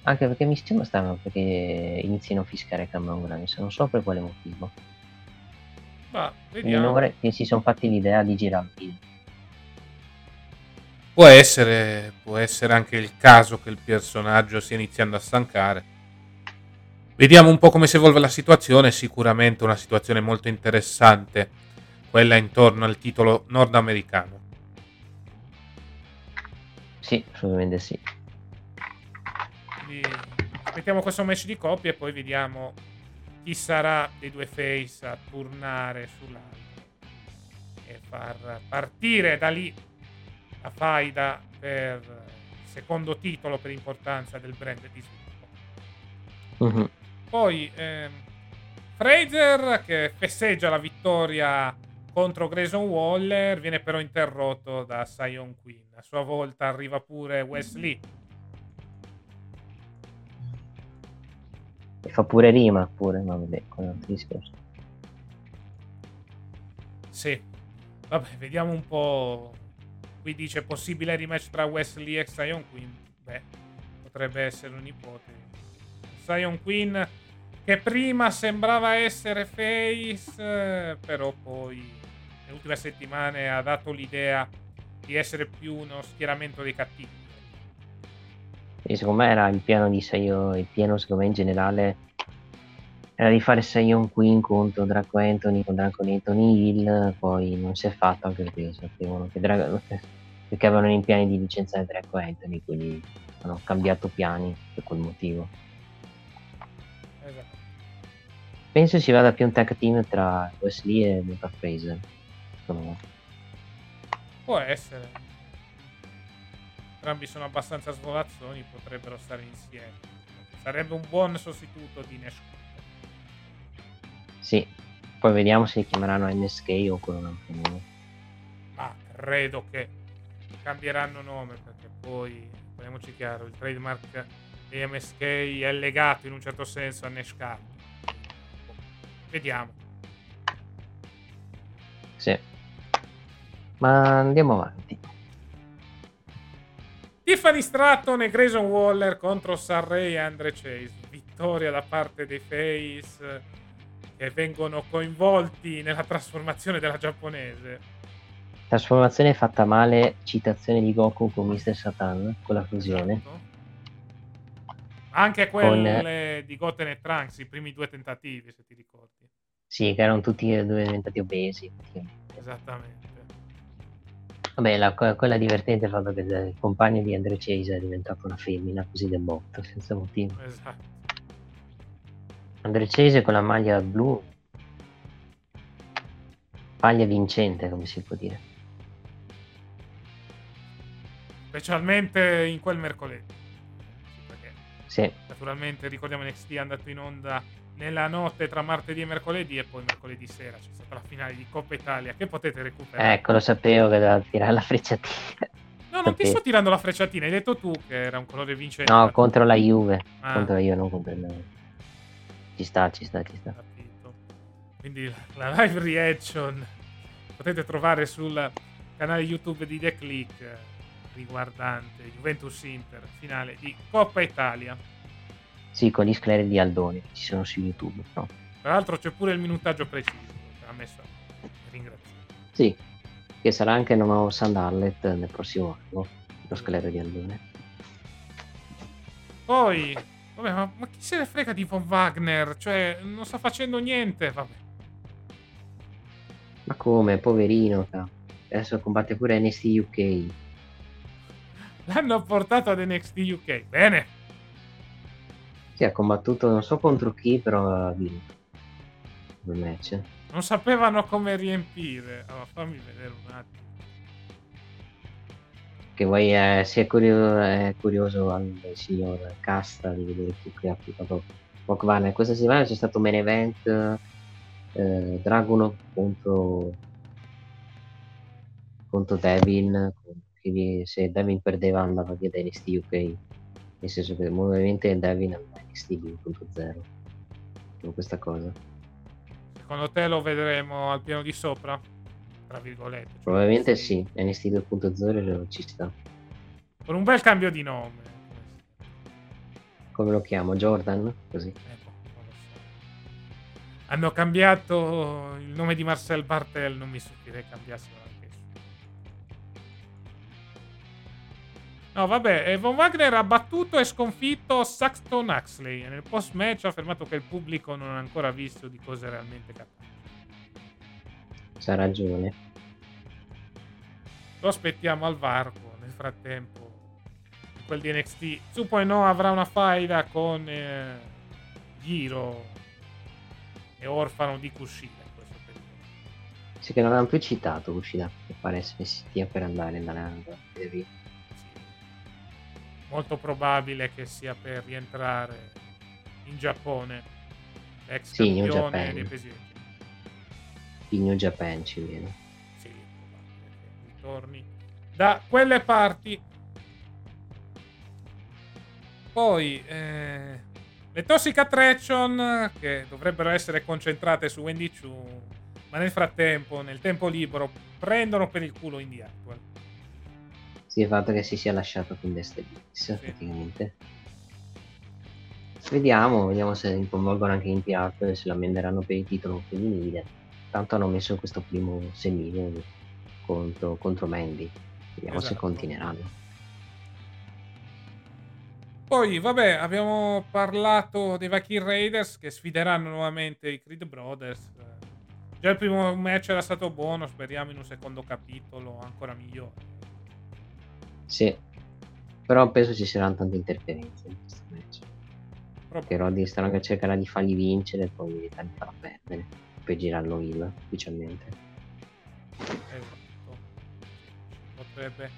anche perché mi sembra strano perché iniziano a fiscare Cameron Grimes, non so per quale motivo. Ma vediamo. non vorrei che si sono fatti l'idea di girare il Può essere, può essere anche il caso che il personaggio stia iniziando a stancare. Vediamo un po' come si evolve la situazione. Sicuramente una situazione molto interessante, quella intorno al titolo nordamericano. Sì, assolutamente sì. Quindi aspettiamo questo match di coppia e poi vediamo chi sarà dei due face a turnare sull'altro e far partire da lì la faida per il secondo titolo per importanza del brand di sviluppo. Mhm. Poi ehm, Fraser che festeggia la vittoria contro Grayson Waller viene però interrotto da Sion Quinn. A sua volta arriva pure Wesley. E fa pure rima pure, ma vabbè, è un discorso. Sì. Vabbè, vediamo un po'. Qui dice possibile rematch tra Wesley e Sion Quinn. Beh, potrebbe essere un'ipotesi. Sion Quinn che prima sembrava essere face, però poi nelle ultime settimane ha dato l'idea di essere più uno schieramento dei cattivi. E secondo me era il piano di Saio, il piano secondo me in generale era di fare Sion Queen contro Draco Anthony con Draco Anthony Hill, poi non si è fatto anche perché sapevano che Draco, (laughs) perché avevano in piani di licenziare Draco Anthony, quindi hanno cambiato piani per quel motivo. Esatto. Penso si vada più un tag team tra Wesley e Luca Fraser, secondo me. Può essere. Entrambi sono abbastanza svolazzoni, potrebbero stare insieme. Sarebbe un buon sostituto di Nash. Sì, poi vediamo se li chiameranno NSK o un altro nome. Ma credo che cambieranno nome perché poi, parliamoci chiaro, il trademark di MSK è legato in un certo senso a Nash. Vediamo. Sì. Ma andiamo avanti. Tiffany Stratton e Grayson Waller contro Sarray e Andre Chase. Vittoria da parte dei Face che vengono coinvolti nella trasformazione della giapponese. Trasformazione fatta male, citazione di Goku con Mr. Satan, con la fusione. Esatto. Anche quelle di Goten e Trunks, i primi due tentativi, se ti ricordi. Sì, che erano tutti e due diventati obesi. Esattamente. Vabbè, la, que- quella divertente è il fatto che il compagno di Andre Chase è diventato una femmina, così del botto, senza motivo. Esatto. Andre Chase con la maglia blu, maglia vincente, come si può dire. Specialmente in quel mercoledì. Perché Sì, naturalmente ricordiamo NXT è andato in onda nella notte tra martedì e mercoledì e poi mercoledì sera c'è stata la finale di Coppa Italia che potete recuperare. Ecco, lo sapevo che doveva tirare la frecciatina. No, non ti sto tirando la frecciatina, hai detto tu che era un colore vincente. No, contro la Juve. Ah. Contro la Juve, non contro il Ci sta, ci sta, ci sta. Capito. Quindi la live reaction potete trovare sul canale YouTube di The Click riguardante Juventus Inter, finale di Coppa Italia. Sì, con gli scleri di Aldoni che ci sono su YouTube. No? Tra l'altro c'è pure il minutaggio preciso ha messo. Ringrazio. Sì, che sarà anche il nuovo Sandarlet nel prossimo anno, lo sclero di Aldone. Poi, vabbè, ma, ma, chi se ne frega di Von Wagner? Cioè, non sta facendo niente, vabbè. Ma come, poverino, adesso combatte pure NXT UK. L'hanno portato ad NXT UK, bene. Sì, ha combattuto non so contro chi, però ha vinto il match. Non sapevano come riempire. Allora, fammi vedere un attimo. Che vuoi, eh, sia curioso, è curioso al signor Casta di vedere chi qui ha applicato Rock Questa settimana c'è stato un main event eh, Dragunov contro contro Devin. Se Devin perdeva andava via da NXT UK nel senso che ovviamente Devin è NXT 2.0 con questa cosa secondo te lo vedremo al piano di sopra? tra virgolette cioè probabilmente sì NXT 2.0 ci sta con un bel cambio di nome come lo chiamo? Jordan? così eh, boh, hanno cambiato il nome di Marcel Bartel non mi stupirei cambiassero No, vabbè, Von Wagner ha battuto e sconfitto Saxton Huxley e nel post match ha affermato che il pubblico non ha ancora visto di cosa è realmente capace. C'ha ragione. Lo aspettiamo al varco. Nel frattempo, quel di NXT 2.0 avrà una faida con eh, Giro e Orfano di Kushida periodo. Sì, che non avevamo più citato Kushida, che pare si stia per andare nella serie molto probabile che sia per rientrare in Giappone, ex sì, campione dei pesi In New Japan ci viene. Sì, ritorni da quelle parti. Poi eh, le Toxic Attraction che dovrebbero essere concentrate su Wendy Chu, ma nel frattempo, nel tempo libero, prendono per il culo Indie Actual il fatto che si sia lasciato con Dexter sì. praticamente. Vediamo, vediamo se coinvolgono anche in piatto e se la amenderanno per il titolo femminile. Tanto hanno messo questo primo semino contro, contro Mandy. Vediamo esatto. se continueranno. Poi, vabbè, abbiamo parlato dei Viking Raiders che sfideranno nuovamente i Creed Brothers. Già il primo match era stato buono, speriamo in un secondo capitolo ancora migliore. Sì, però penso ci saranno tante interferenze in questo match. Proprio. Che Roddy Strong cercherà di fargli vincere e poi di farlo perdere. Poi girarlo il ufficialmente. Esatto. Potrebbe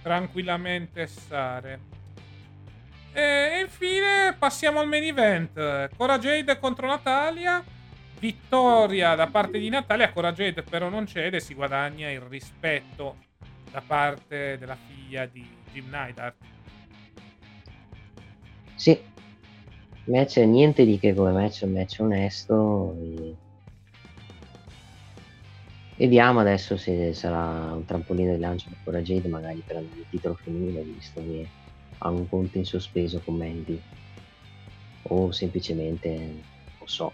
tranquillamente stare. E infine passiamo al main event. Cora Jade contro Natalia. Vittoria da parte di Natalia. Cora Jade però non cede, si guadagna il rispetto da parte della figlia di Jim Neidhart. Sì, match niente di che come match, un match onesto. E... Vediamo adesso se sarà un trampolino di lancio per Cora Jade, magari per il titolo femminile, visto che ha un conto in sospeso con Mandy. O semplicemente, non so,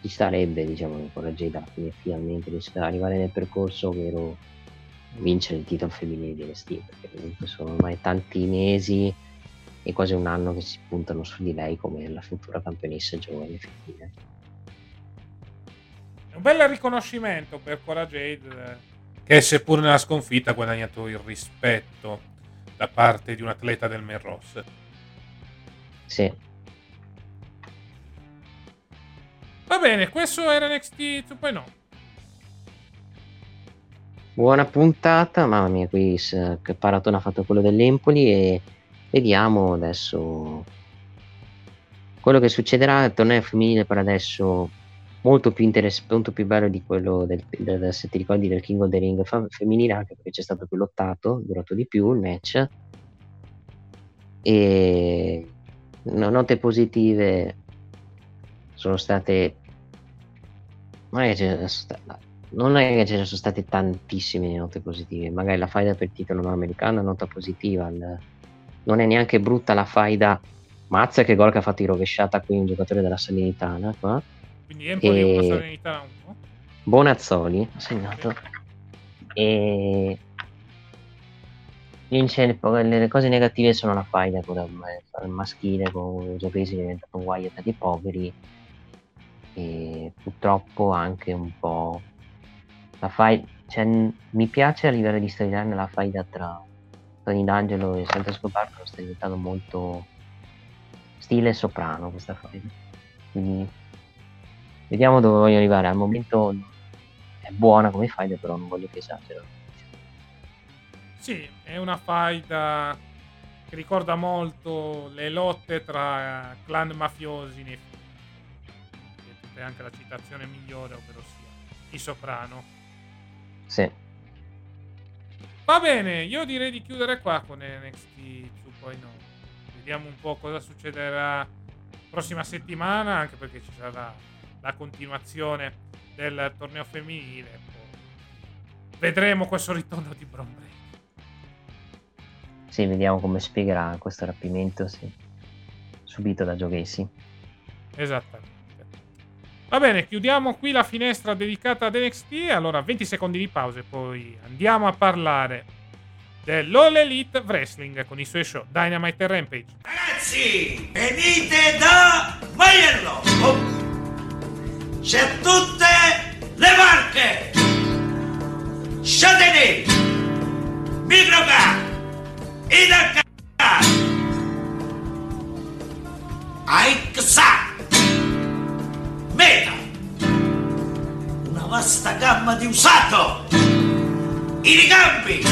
ci starebbe, diciamo, che Cora Jade finalmente riesca ad arrivare nel percorso, ovvero vincere il titolo femminile di NXT perché comunque sono ormai tanti mesi e quasi un anno che si puntano su di lei come la futura campionessa giovane femminile. È un bel riconoscimento per Cora Jade che seppur nella sconfitta ha guadagnato il rispetto da parte di un atleta del main roster. Sì. Va bene, questo era NXT 2.0. Buona puntata, mamma mia, qui che Paratone ha fatto quello dell'Empoli e vediamo adesso quello che succederà al torneo femminile per adesso molto più interessante, molto più bello di quello del, del, se ti ricordi del King of the Ring femminile, anche perché c'è stato più lottato, durato di più il match. E note positive sono state non è non è che ce ne sono state tantissime note positive magari la faida per il titolo americano nota positiva il, non è neanche brutta la faida mazza che gol che ha fatto in rovesciata qui un giocatore della Salernitana qua quindi Empoli e... 1 Salernitana 1 Bonazzoli ha segnato. E le cose negative sono la faida con il maschile con i giocatori che è diventato un Wyatt dei poveri e purtroppo anche un po' la faida cioè, mi piace a livello di storyline la faida tra Tony D'Angelo e Santa Scoparco sta diventando molto stile soprano questa faida quindi vediamo dove voglio arrivare. Al momento è buona come faida però non voglio che esagero sì è una faida che ricorda molto le lotte tra clan mafiosi nei è anche la citazione migliore, ovvero sia i soprano. Sì. Va bene, io direi di chiudere qua con NXT 2.0. Vediamo un po' cosa succederà prossima settimana, anche perché ci sarà la continuazione del torneo femminile. Vedremo questo ritorno di Bron. Sì, vediamo come spiegherà questo rapimento sì. subito da Joe Esattamente. Va bene, chiudiamo qui la finestra dedicata ad NXT. Allora, 20 secondi di pausa e poi andiamo a parlare dell'All Elite Wrestling con i suoi show Dynamite e Rampage. Ragazzi, venite da Maiello! Oh. C'è tutte le marche! Châtelet, Microcar, Idacar, Aixac, Meta! Una vasta gamma di usato! I ricambi!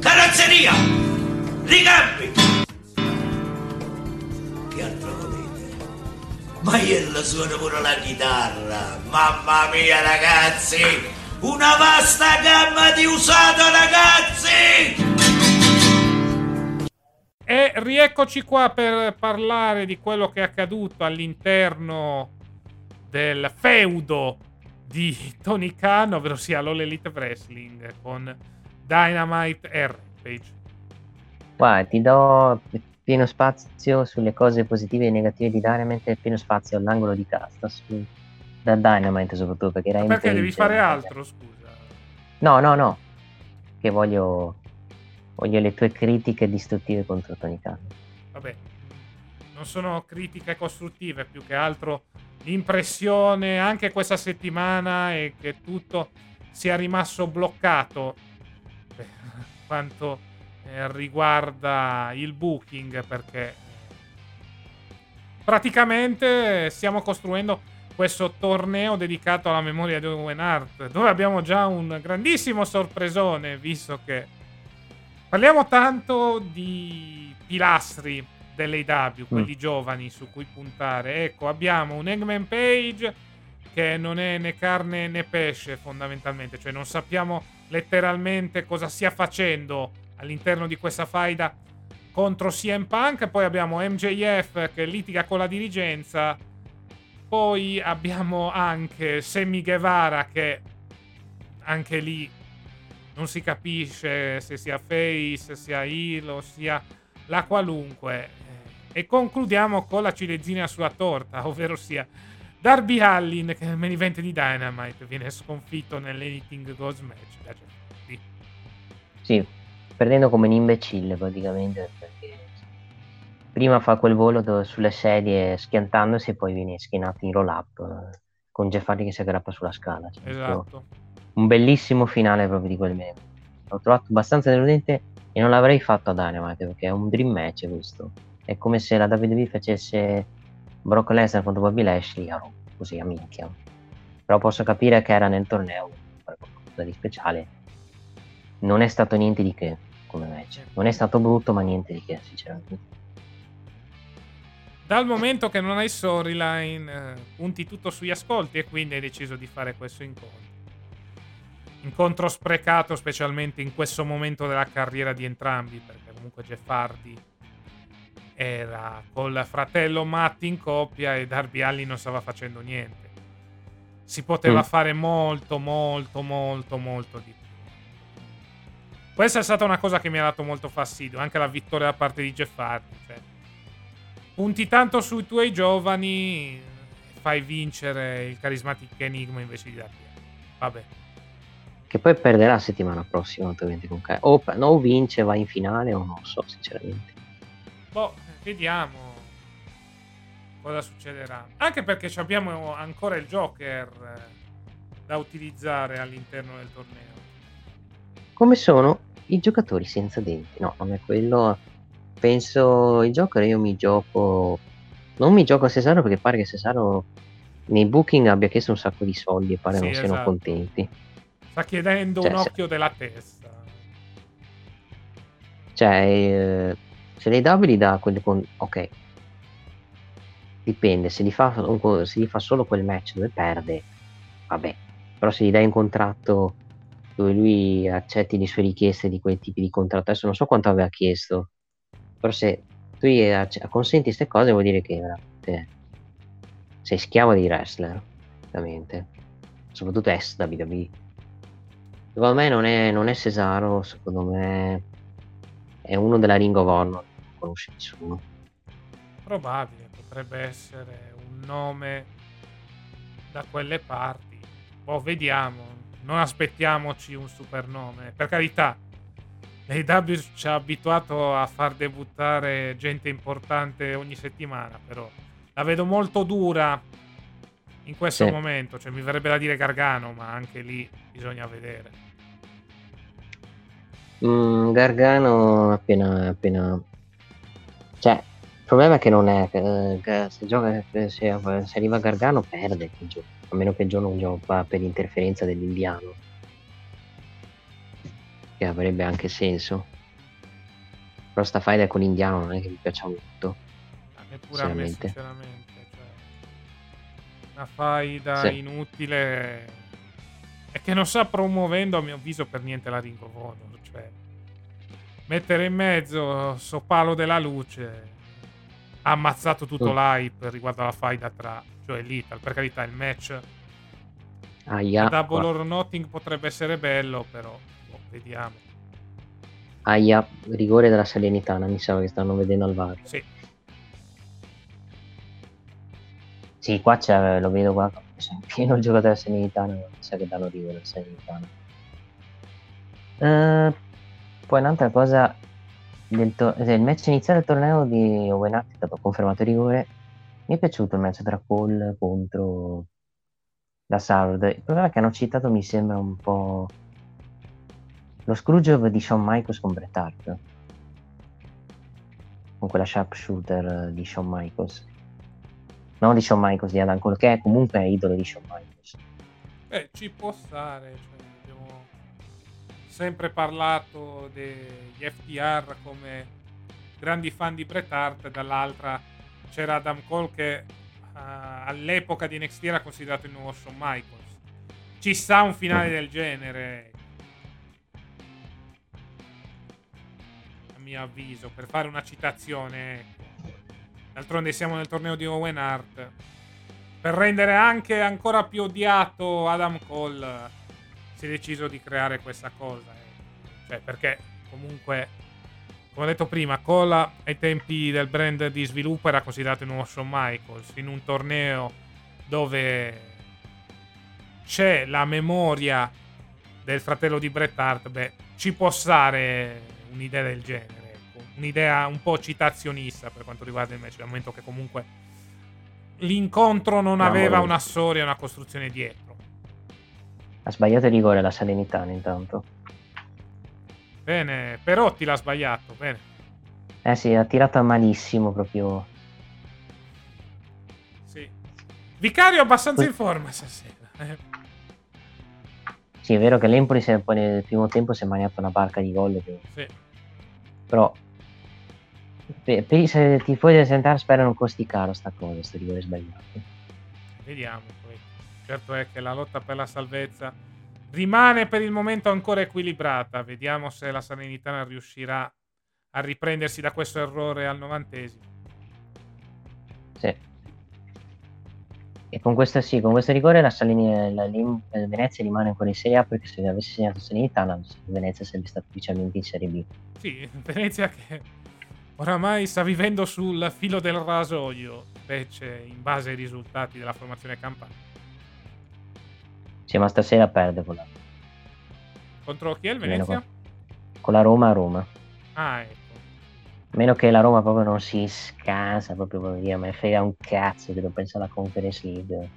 Carrozzeria! Ricambi! Che altro volete? Ma io suono pure la chitarra! Mamma mia ragazzi! Una vasta gamma di usato ragazzi! E rieccoci qua per parlare di quello che è accaduto all'interno del feudo di (laughs) Tony Khan, ovvero sia l'All Elite Wrestling con Dynamite e Rampage. Guarda, ti do pieno spazio sulle cose positive e negative di Dynamite e pieno spazio all'angolo di casta su, da Dynamite soprattutto perché Rampage... Perché devi fare altro, scusa? No, no, no. Che voglio voglio le tue critiche distruttive contro Tony Khan. Vabbè, non sono critiche costruttive, più che altro l'impressione anche questa settimana è che tutto sia rimasto bloccato per (laughs) quanto eh, riguarda il booking perché praticamente stiamo costruendo questo torneo dedicato alla memoria di Owen Hart dove abbiamo già un grandissimo sorpresone visto che Parliamo tanto di pilastri dell'AW, quelli mm. giovani su cui puntare. Ecco, abbiamo un Eggman Page che non è né carne né pesce fondamentalmente, cioè non sappiamo letteralmente cosa stia facendo all'interno di questa faida contro CM Punk. Poi abbiamo MJF che litiga con la dirigenza. Poi abbiamo anche Sammy Guevara che anche lì non si capisce se sia face, sia heel o sia la qualunque. E concludiamo con la ciliegina sulla torta, (laughs) ovvero sia Darby Allin che nel main event di Dynamite viene sconfitto nell'Anything Goes Match da Jeff Sì, perdendo come un imbecille praticamente perché prima fa quel volo sulle sedie schiantandosi e poi viene schienato in roll up con Jeff Hardy che si aggrappa sulla scala. Cioè, esatto un bellissimo finale proprio di quel meme. L'ho trovato abbastanza deludente e non l'avrei fatto a Dynamite perché è un dream match questo. È come se la WWE facesse Brock Lesnar contro Bobby Lashley così a minchia. Però posso capire che era nel torneo qualcosa di speciale. Non è stato niente di che come match. Non è stato brutto, ma niente di che, sinceramente. dal momento che non hai storyline, eh, punti tutto sugli ascolti e quindi hai deciso di fare questo incontro. Incontro sprecato, specialmente in questo momento della carriera di entrambi, perché comunque Jeff Hardy era col fratello Matt in coppia e Darby Allin non stava facendo niente. Si poteva mm. fare molto, molto, molto, molto di più. Questa è stata una cosa che mi ha dato molto fastidio, anche la vittoria da parte di Jeff Hardy. Cioè punti tanto sui tuoi giovani, fai vincere il Charismatic Enigma invece di dargli. Vabbè. Che poi perderà la settimana prossima, ovviamente. Con o, o vince, va in finale, o non so, sinceramente. Boh, vediamo cosa succederà. Anche perché abbiamo ancora il Joker eh, da utilizzare all'interno del torneo. Come sono i giocatori senza denti? No, non è quello penso il Joker io mi gioco non mi gioco a Cesaro perché pare che Cesaro nei booking abbia chiesto un sacco di soldi e pare sì, non esatto. siano contenti sta chiedendo cioè, un occhio se... della testa cioè eh, se dei W dà quelli con ok dipende se gli, fa, se gli fa solo quel match dove perde vabbè però se gli dai un contratto dove lui accetti le sue richieste di quei tipi di contratto adesso non so quanto aveva chiesto però se tu gli consenti queste cose vuol dire che veramente sei schiavo di wrestler, ovviamente. Soprattutto ex WWE. Secondo me non è, non è Cesaro, secondo me è uno della Ring of non conosce nessuno. Probabile, potrebbe essere un nome da quelle parti. Boh, vediamo. Non aspettiamoci un super nome. Per carità, l'AW ci ha abituato a far debuttare gente importante ogni settimana, però la vedo molto dura in questo sì. momento. Cioè, mi verrebbe da dire Gargano, ma anche lì bisogna vedere. Mm, Gargano appena, appena... Cioè, il problema è che non è... che se, gioca, se, se arriva Gargano perde, a meno che Gio non gioca per interferenza dell'indiano che avrebbe anche senso. Però sta faida con l'indiano non è che mi piaccia molto. Neppure a me, sinceramente. Una faida sì. inutile e che non sta promuovendo, a mio avviso, per niente la Ring of Honor. Cioè, mettere in mezzo sto palo della luce ha ammazzato tutto mm. l'hype riguardo alla faida tra cioè Lethal. Per carità, il match yeah. Double or Nothing potrebbe essere bello, però Vediamo. Aia, rigore della Salernitana, mi sa che stanno vedendo al VAR. Sì. Sì, qua c'è, lo vedo qua, c'è (laughs) pieno il giocatore Salernitana, mi sa che danno rigore alla Salernitana. Uh, poi un'altra cosa, del to- il match iniziale del torneo di Owen Hart è stato confermato rigore. Mi è piaciuto il match tra Cole contro la Sard. Il problema che hanno citato mi sembra un po' Lo Scrooge di Shawn Michaels con Bret Hart. Con quella sharpshooter di Shawn Michaels. Non di Shawn Michaels, di Adam Cole, che è comunque idolo di Shawn Michaels. Eh, ci può stare. Cioè, abbiamo sempre parlato degli FTR come grandi fan di Bret Hart, dall'altra c'era Adam Cole che uh, all'epoca di NXT era considerato il nuovo Shawn Michaels. Ci sta un finale del genere mio avviso, per fare una citazione. Ecco. D'altronde siamo nel torneo di Owen Hart. Per rendere anche ancora più odiato Adam Cole, si è deciso di creare questa cosa. Ecco. Cioè, perché comunque, come ho detto prima, Cole ai tempi del brand di sviluppo era considerato il nuovo Shawn Michaels. In un torneo dove c'è la memoria del fratello di Bret Hart, beh, ci può stare un'idea del genere un'idea un po' citazionista per quanto riguarda il match, dal momento che comunque l'incontro non aveva una storia, una costruzione dietro. Ha sbagliato il rigore la Salernitana intanto. Bene, Perotti l'ha sbagliato, bene. Eh sì, ha tirato malissimo proprio. Sì. Vicario abbastanza in forma stasera. Eh. Sì, è vero che l'Empoli nel primo tempo si è mangiato una barca di gol. Che... Sì. Però Per, per i tifosi del Sant'Ar spero non costi caro sta cosa, sto rigore sbagliato. Vediamo poi. Certo è che la lotta per la salvezza rimane per il momento ancora equilibrata. Vediamo se la Salernitana riuscirà a riprendersi da questo errore al novantesimo. Sì. E con questo, sì, con questo rigore la, Salini, la, la Venezia rimane ancora in Serie A perché se avesse segnato Salernitana Venezia sarebbe stata ufficialmente in Serie B. Sì, Venezia che oramai sta vivendo sul filo del rasoio, specie in base ai risultati della formazione campana. Sì, ma stasera perde con la Contro chi è il Venezia? Con, la Roma a Roma. Ah, ecco. A meno che la Roma proprio non si scansa, proprio per dire, ma frega un cazzo che non pensa alla Conference League.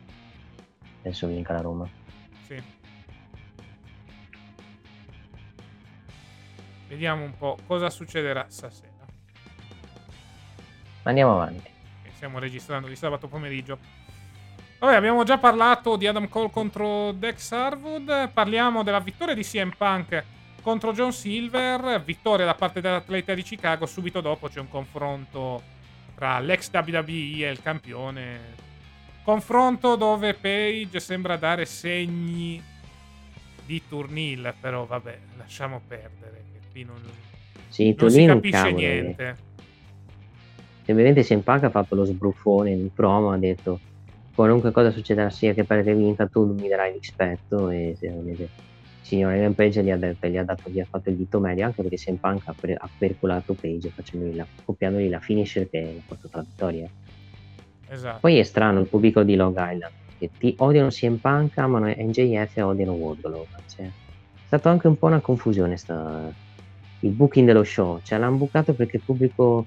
Penso vinca la Roma. Sì. Vediamo un po' cosa succederà stasera. Andiamo avanti. Stiamo registrando di sabato pomeriggio. Vabbè, abbiamo già parlato di Adam Cole contro Dex Harwood. Parliamo della vittoria di CM Punk contro John Silver. Vittoria da parte dell'atleta di Chicago. Subito dopo c'è un confronto tra l'ex WWE e il campione. Confronto dove Page sembra dare segni di turnil. Però vabbè, lasciamo perdere. Che qui non, sì, non si capisce niente. Semplicemente CM Punk ha fatto lo sbruffone in promo. Ha detto qualunque cosa succederà sia che pare che vinca tu mi darai rispetto e semplicemente signore Ellen Page gli ha, detto, gli ha, dato, gli ha fatto il dito medio anche perché Punk ha, per, ha percolato Page la, copiandogli la finisher che ha portato la vittoria esatto. poi è strano il pubblico di Long Island che ti odiano CM Punk amano NJF e odiano Wardlow cioè, è stata anche un po' una confusione sta, il booking dello show cioè l'hanno bucato perché il pubblico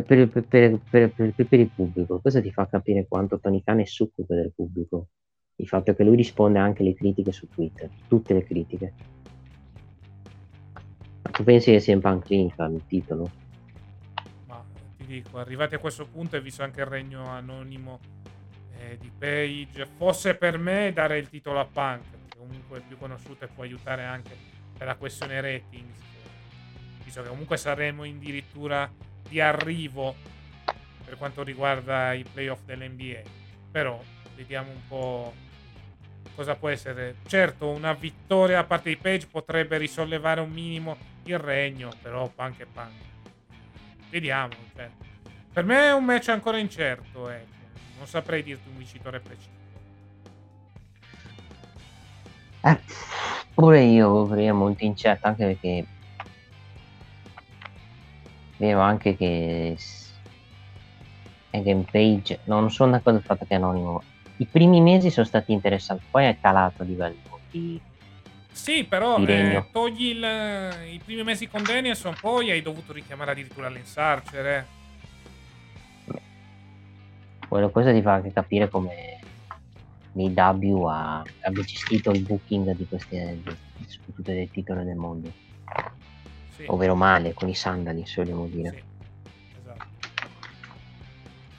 per, per, per, per, il pubblico cosa ti fa capire quanto Tony Khan è succube del pubblico il fatto che lui risponde anche alle critiche su Twitter, tutte le critiche. Tu pensi che sia in Punk Clinic il titolo? Ma ti dico, arrivati a questo punto e visto anche il regno anonimo eh, di Page, fosse per me dare il titolo a Punk, comunque è più conosciuto e può aiutare anche per la questione ratings, visto che comunque saremo addirittura di arrivo per quanto riguarda i playoff dell'NBA. Però vediamo un po' cosa può essere. Certo, una vittoria a parte di Page potrebbe risollevare un minimo il regno, però punk e punk. Vediamo. Cioè. Per me è un match ancora incerto, ecco. Non saprei dirti un vincitore preciso. Eh, pure io è molto incerto, anche perché vedo anche che Game Page non sono d'accordo sul fatto che è anonimo i primi mesi sono stati interessanti, poi è calato a livello di... Sì, però eh, togli il, i primi mesi con Danielson, poi hai dovuto richiamare addirittura l'Ensarcher. Eh. Quella cosa ti fa anche capire come l'IW ha, abbia gestito il booking di queste, soprattutto del titolo del mondo. Sì. Ovvero male, con i sandali, se vogliamo dire. Sì.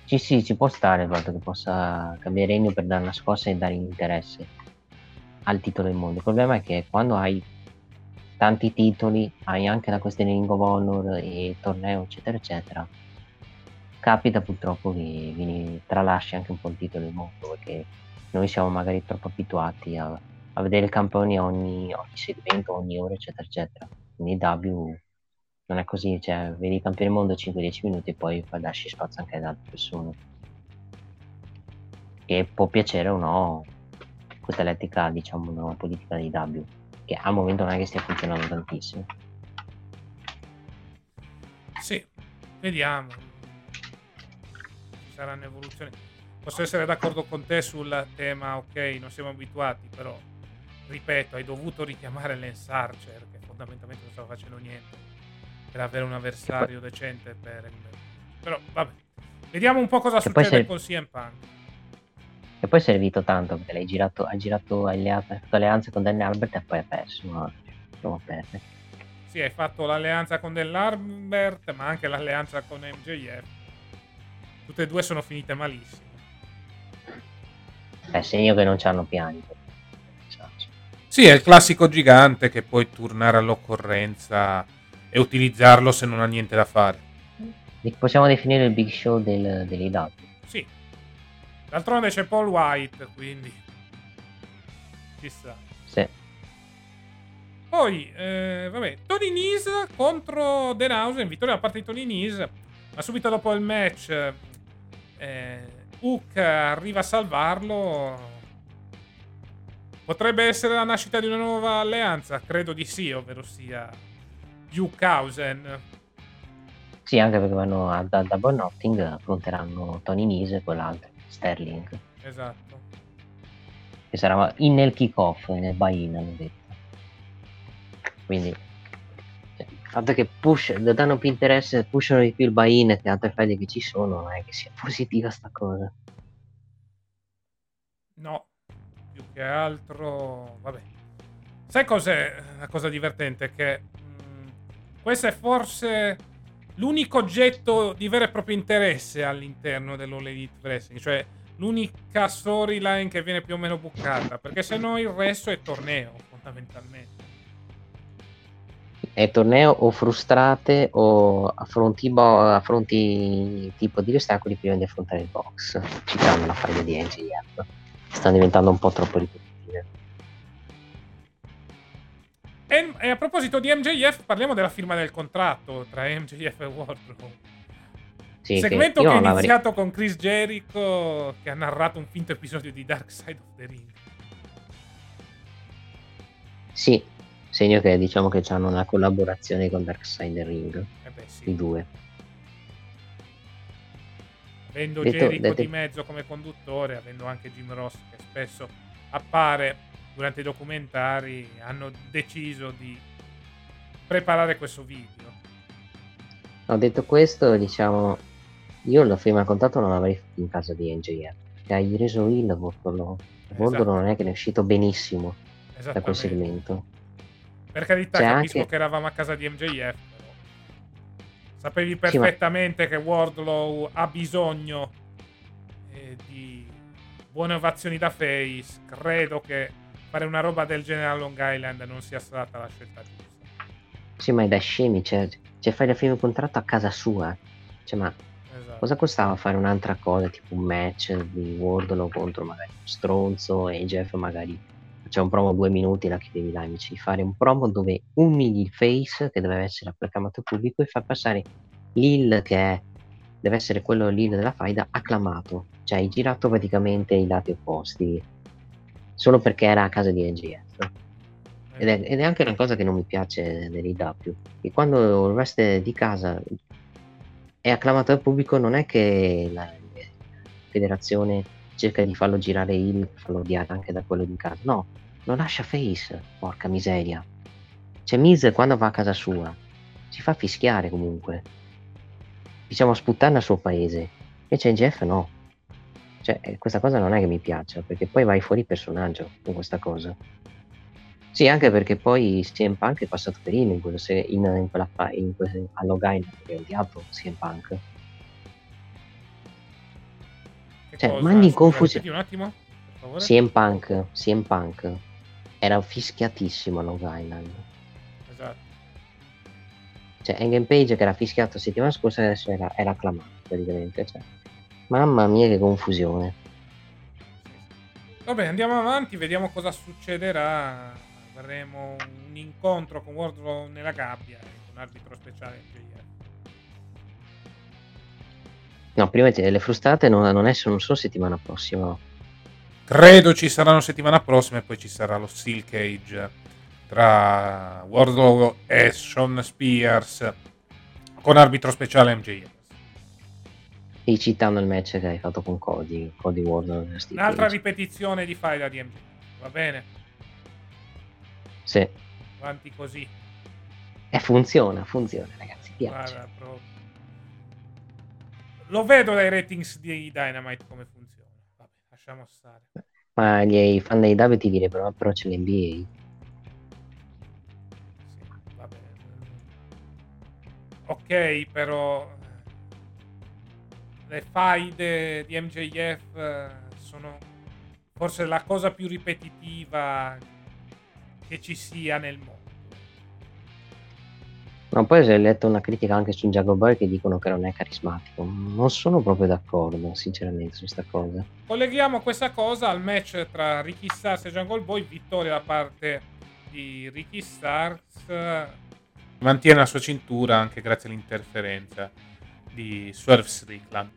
Sì, sì, ci può stare il fatto che possa cambiare regno per dare una scossa e dare interesse al titolo del mondo. Il problema è che quando hai tanti titoli, hai anche la questione Ring of Honor e torneo, eccetera, eccetera. Capita purtroppo che vieni, tralasci anche un po' il titolo del mondo perché noi siamo magari troppo abituati a, a vedere campioni ogni, ogni segmento, ogni ora, eccetera, eccetera. Quindi W non è così, cioè vedi del mondo 5-10 minuti e poi lasci spazio anche ad altre persone. E può piacere o no questa elettrica, diciamo, una politica di W, che al momento non è che stia funzionando tantissimo. Sì, vediamo. Ci saranno evoluzioni. Posso essere d'accordo con te sul tema, ok, non siamo abituati, però ripeto, hai dovuto richiamare Lance Archer, che fondamentalmente non stava facendo niente per avere un avversario poi... decente per Però vabbè. Vediamo un po' cosa che succede sei... con CM Punk. E poi è servito tanto perché l'hai girato, hai girato alleanze, alleanze con Danny Albert e poi ha perso. No? Perdere. Sì, hai fatto l'alleanza con dell'Albert, ma anche l'alleanza con MJF. Tutte e due sono finite malissimo. È segno che non c'hanno piani. Sì, è il classico gigante che puoi turnare all'occorrenza e utilizzarlo se non ha niente da fare. Possiamo definire il big show del, dell'IW. Sì. D'altronde c'è Paul White, quindi... Chissà. Sì. Poi, eh, vabbè, Tony Nese contro Denhausen, vittoria da parte di Tony Nese, ma subito dopo il match eh, Hook arriva a salvarlo. Potrebbe essere la nascita di una nuova alleanza? Credo di sì, ovvero sia Hausen. Sì, anche perché vanno a, Double Notting, affronteranno Tony Nese e quell'altro, Sterling. Esatto. Che sarà in nel kick-off, nel buy-in, hanno detto. Quindi fatto che push, danno più interesse, pushano di più il buy-in che altre fede che ci sono, non è che sia (laughs) positiva sta cosa. No, più che altro, vabbè. Sai cos'è la cosa divertente? Che mh, mm, questo è forse l'unico oggetto di vero e proprio interesse all'interno dell'All Elite Wrestling, cioè l'unica storyline che viene più o meno bucata, perché se no il resto è torneo, fondamentalmente è torneo o frustrate o affronti, bo- affronti tipo di ostacoli prima di affrontare il box, citando la faglia di NGF. Stanno diventando un po' troppo ripetitive. E, e, a proposito di MJF, parliamo della firma del contratto tra MJF e Wardrobe. Sì, Segmento che, che è iniziato con Chris Jericho che ha narrato un finto episodio di Dark Side of the Ring. Sì, segno che diciamo che hanno una collaborazione con Darkseid Ring eh beh, sì. i due avendo detto, Jericho detto... di mezzo come conduttore avendo anche Jim Ross che spesso appare durante i documentari hanno deciso di preparare questo video. Ho detto questo diciamo io la prima contatto non l'avrei fatto in casa di NJF che hai reso il Vordolo esatto. non è che ne è uscito benissimo da quel segmento. Per carità, C'è capisco anche... che eravamo a casa di MJF, sapevi perfettamente sì, ma... che Wardlow ha bisogno eh, di buone ovazioni da face. Credo che fare una roba del genere a Long Island non sia stata la scelta giusta. Sì, ma è da scemi, cioè, cioè fai il primo contratto a casa sua. Cioè, ma esatto. cosa costava fare un'altra cosa, tipo un match di Wardlow contro magari un stronzo e Jeff magari c'è un promo due minuti, la chiedevi là amici, di fare un promo dove umili il face che deve essere acclamato al pubblico e fa passare l'Hill che è, deve essere quello l'Hill della faida acclamato, cioè hai girato praticamente i lati opposti, solo perché era a casa di NGF. Ed è, ed è anche una cosa che non mi piace nell'IW, che quando il rest di casa è acclamato dal pubblico non è che la federazione cerca di farlo girare il, farlo odiare anche da quello di casa, no, lo lascia face, porca miseria. C'è Miz quando va a casa sua, si fa fischiare comunque. Diciamo sputtare al suo paese. Invece Jeff no. Cioè, eh, questa cosa non è che mi piaccia, perché poi vai fuori personaggio con questa cosa. Sì, anche perché poi CM Punk è passato per in, in, quello, in, in quella fa, in quel, a Island, che è odiato CM Punk. Cioè, mandi in confusione. Un attimo, CM Punk, CM Punk era fischiatissimo a Long Island. Esatto. Cioè, Engine Page che era fischiato settimana scorsa adesso era, era acclamato praticamente. Cioè. Mamma mia che confusione. Vabbè, andiamo avanti, vediamo cosa succederà. Avremo un incontro con Wardlow nella gabbia e con arbitro speciale. No, prima le frustate non, non, è, non sono settimana prossima. Credo ci saranno settimana prossima e poi ci sarà lo Steel Cage tra Wardlow e Sean Spears con arbitro speciale MJF. E citando il match che hai fatto con Cody, Cody Wardlow. Un'altra Cage. ripetizione di faida di MJF, va bene? Sì. Avanti così. E funziona, funziona ragazzi, piace. Guarda. Lo vedo dai ratings di Dynamite come funziona lasciamo stare. Ma gli fan dei David ti direbbero, però c'è l'NBA. Sì, vabbè. Ok, però le faide di MJF sono forse la cosa più ripetitiva che ci sia nel mondo. No, poi ho letto una critica anche su Jago Boy che dicono che non è carismatico. Non sono proprio d'accordo, sinceramente, su questa cosa. Colleghiamo questa cosa al match tra Ricky Stars e Jungle Boy. Vittoria da parte di Ricky Stars. Mantiene la sua cintura anche grazie all'interferenza di Swerve Strickland.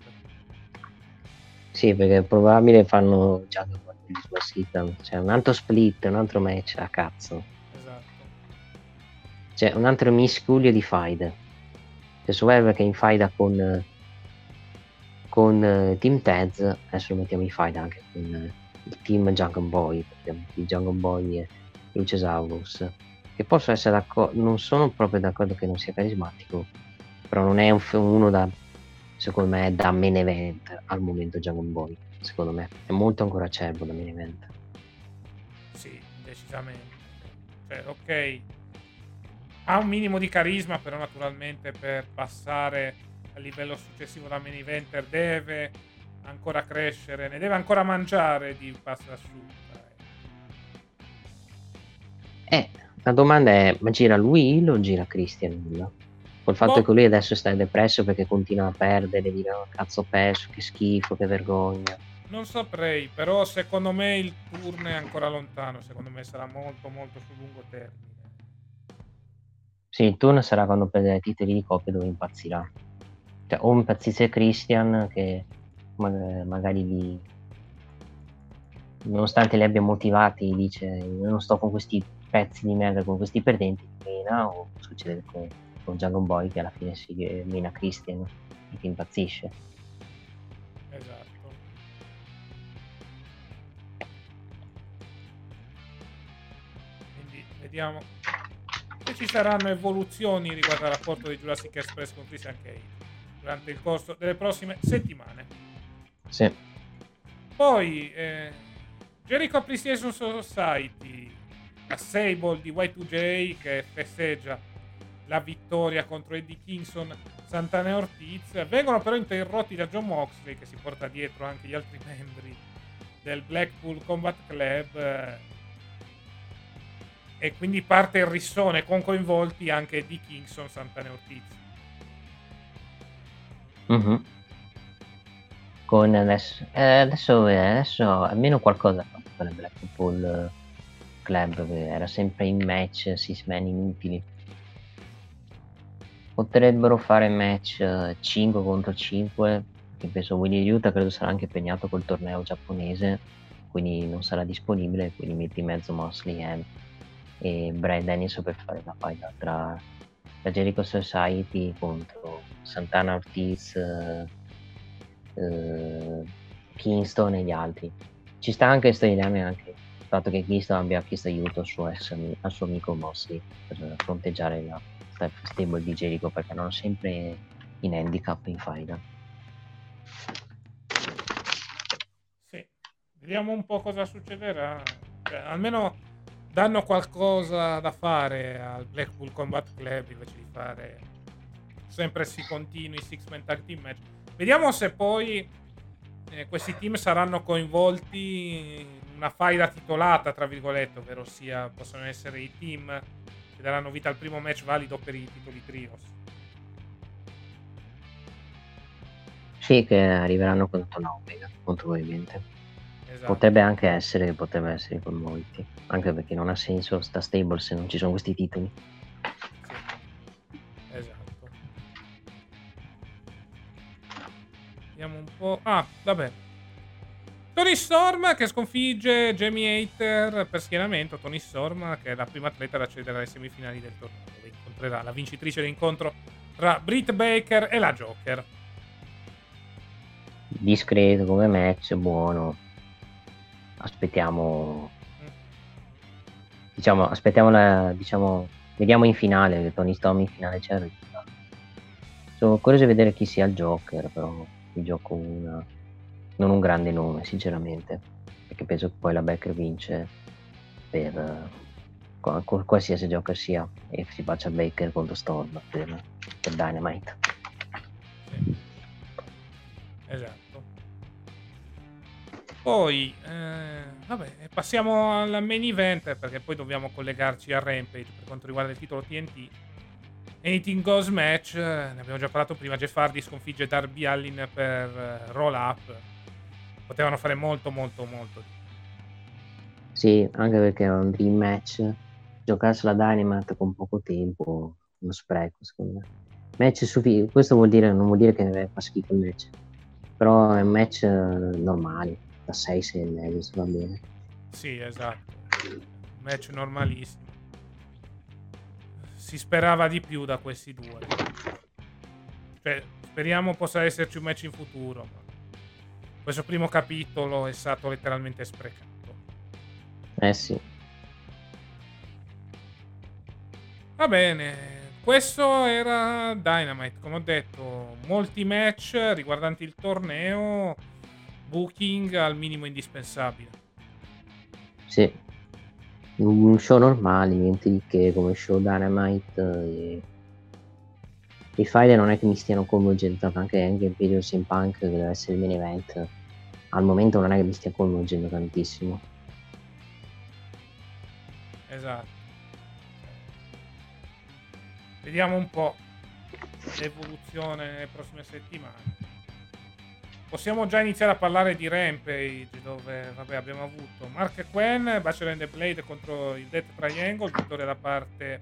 Sì, perché è probabile fanno Jungle Boy di Swerve Strickland. Cioè, un altro split, un altro match a cazzo. C'è un altro miscuglio di faida. C'è Swerve che è in faida con, con uh, Team Taz, adesso lo mettiamo in faida anche con uh, il team Jungle Boy, il Jungle Boy e Lucesaurus. Che posso essere d'accordo, non sono proprio d'accordo che non sia carismatico, però non è un, uno da, secondo me, da main event al momento Jungle Boy, secondo me. È molto ancora acerbo da main event. Sì, decisamente. Cioè, ok, ha un minimo di carisma, però naturalmente per passare al livello successivo da main eventer deve ancora crescere, ne deve ancora mangiare di pasta asciutta. Eh, la domanda è, ma gira lui o gira Christian Hill? Col fatto boh. che lui adesso sta depresso perché continua a perdere, dire oh, cazzo perso, che schifo, che vergogna. Non saprei, però secondo me il turno è ancora lontano, secondo me sarà molto molto sul lungo termine. Sì, il turno sarà quando prenderà i titoli di coppia dove impazzirà. Cioè, o impazzisce Christian che magari li, nonostante li abbia motivati dice non sto con questi pezzi di merda, con questi perdenti, mina, o succede con, con Jungle Boy che alla fine si mina Christian e ti impazzisce. Esatto. Quindi vediamo ci saranno evoluzioni riguardo al rapporto di Jurassic Express con Christian Cage durante il corso delle prossime settimane. Sì. Poi eh, Jericho Appreciation Society, la Sable di Y2J che festeggia la vittoria contro Eddie Kingston, Santana e Ortiz, vengono però interrotti da John Moxley che si porta dietro anche gli altri membri del Blackpool Combat Club. Eh, e quindi parte il rissone con coinvolti anche di Kingston, Santana e Ortiz. Mm-hmm. Con adesso, eh, adesso, eh, adesso almeno qualcosa con il Blackpool Club che era sempre in match six man inutili potrebbero fare match 5 contro 5 che penso Willy Utah credo sarà anche impegnato col torneo giapponese quindi non sarà disponibile quindi metti in mezzo Mosley e e Brian Dennison per fare la fight tra la Jericho Society contro Santana Ortiz, uh, Kingston e gli altri. Ci sta anche storyline anche il fatto che Kingston abbia chiesto aiuto suo, al suo amico Mosley per fronteggiare la stable di Jericho perché erano sempre in handicap in. Sì, vediamo un po' cosa succederà. Cioè, almeno danno qualcosa da fare al Blackpool Combat Club invece di fare sempre si continui six man tag team match. Vediamo se poi eh, questi team saranno coinvolti in una faida titolata, tra virgolette, ovvero sia possono essere i team che daranno vita al primo match valido per i titoli trios. Sì, che arriveranno contro la Omega, molto probabilmente. Esatto. Potrebbe anche essere, potrebbe essere coinvolti, anche perché non ha senso sta stable se non ci sono questi titoli. Sì. Esatto. Vediamo un po'. Ah, vabbè. Tony Storm che sconfigge Jamie Hater per schieramento. Tony Storm che è la prima atleta ad accedere alle semifinali del torneo, dove incontrerà la vincitrice dell'incontro tra Britt Baker e la Joker. Discreto come match, buono aspettiamo diciamo aspettiamo la diciamo vediamo in finale Tony Storm in finale c'è sono curioso di vedere chi sia il Joker però il gioco una, non un grande nome sinceramente perché penso che poi la Becker vince per qualsiasi Joker sia e si faccia Baker contro Storm per, per Dynamite. Esatto poi, eh, vabbè, passiamo al main event perché poi dobbiamo collegarci a Rampage per quanto riguarda il titolo TNT. Anything Goes match, eh, ne abbiamo già parlato prima, Jeff Hardy sconfigge Darby Allin per eh, roll up. Potevano fare molto molto molto. Sì, anche perché era un dream match. Giocarsela Dynamite con poco tempo, uno spreco secondo me. Match sufficiente, questo vuol dire, non vuol dire che fa schifo il match, però è un match eh, normale, da 6, 6 e mezzo, va bene. Sì, esatto. Match normalissimo si sperava di più da questi due. Cioè, speriamo possa esserci un match in futuro. questo primo capitolo è stato letteralmente sprecato. Eh sì. Va bene, questo era Dynamite, come ho detto, molti match riguardanti il torneo, booking al minimo indispensabile. Sì un show normale, niente di che, come show Dynamite. E... I file non è che mi stiano coinvolgendo, anche, anche il video Sim Punk che deve essere il main event. Al momento non è che mi stia coinvolgendo tantissimo. Esatto. Vediamo un po' l'evoluzione nelle prossime settimane. Possiamo già iniziare a parlare di Rampage, dove vabbè, abbiamo avuto Mark Quen, Bachelor and the Blade contro il Death Triangle, vittoria da parte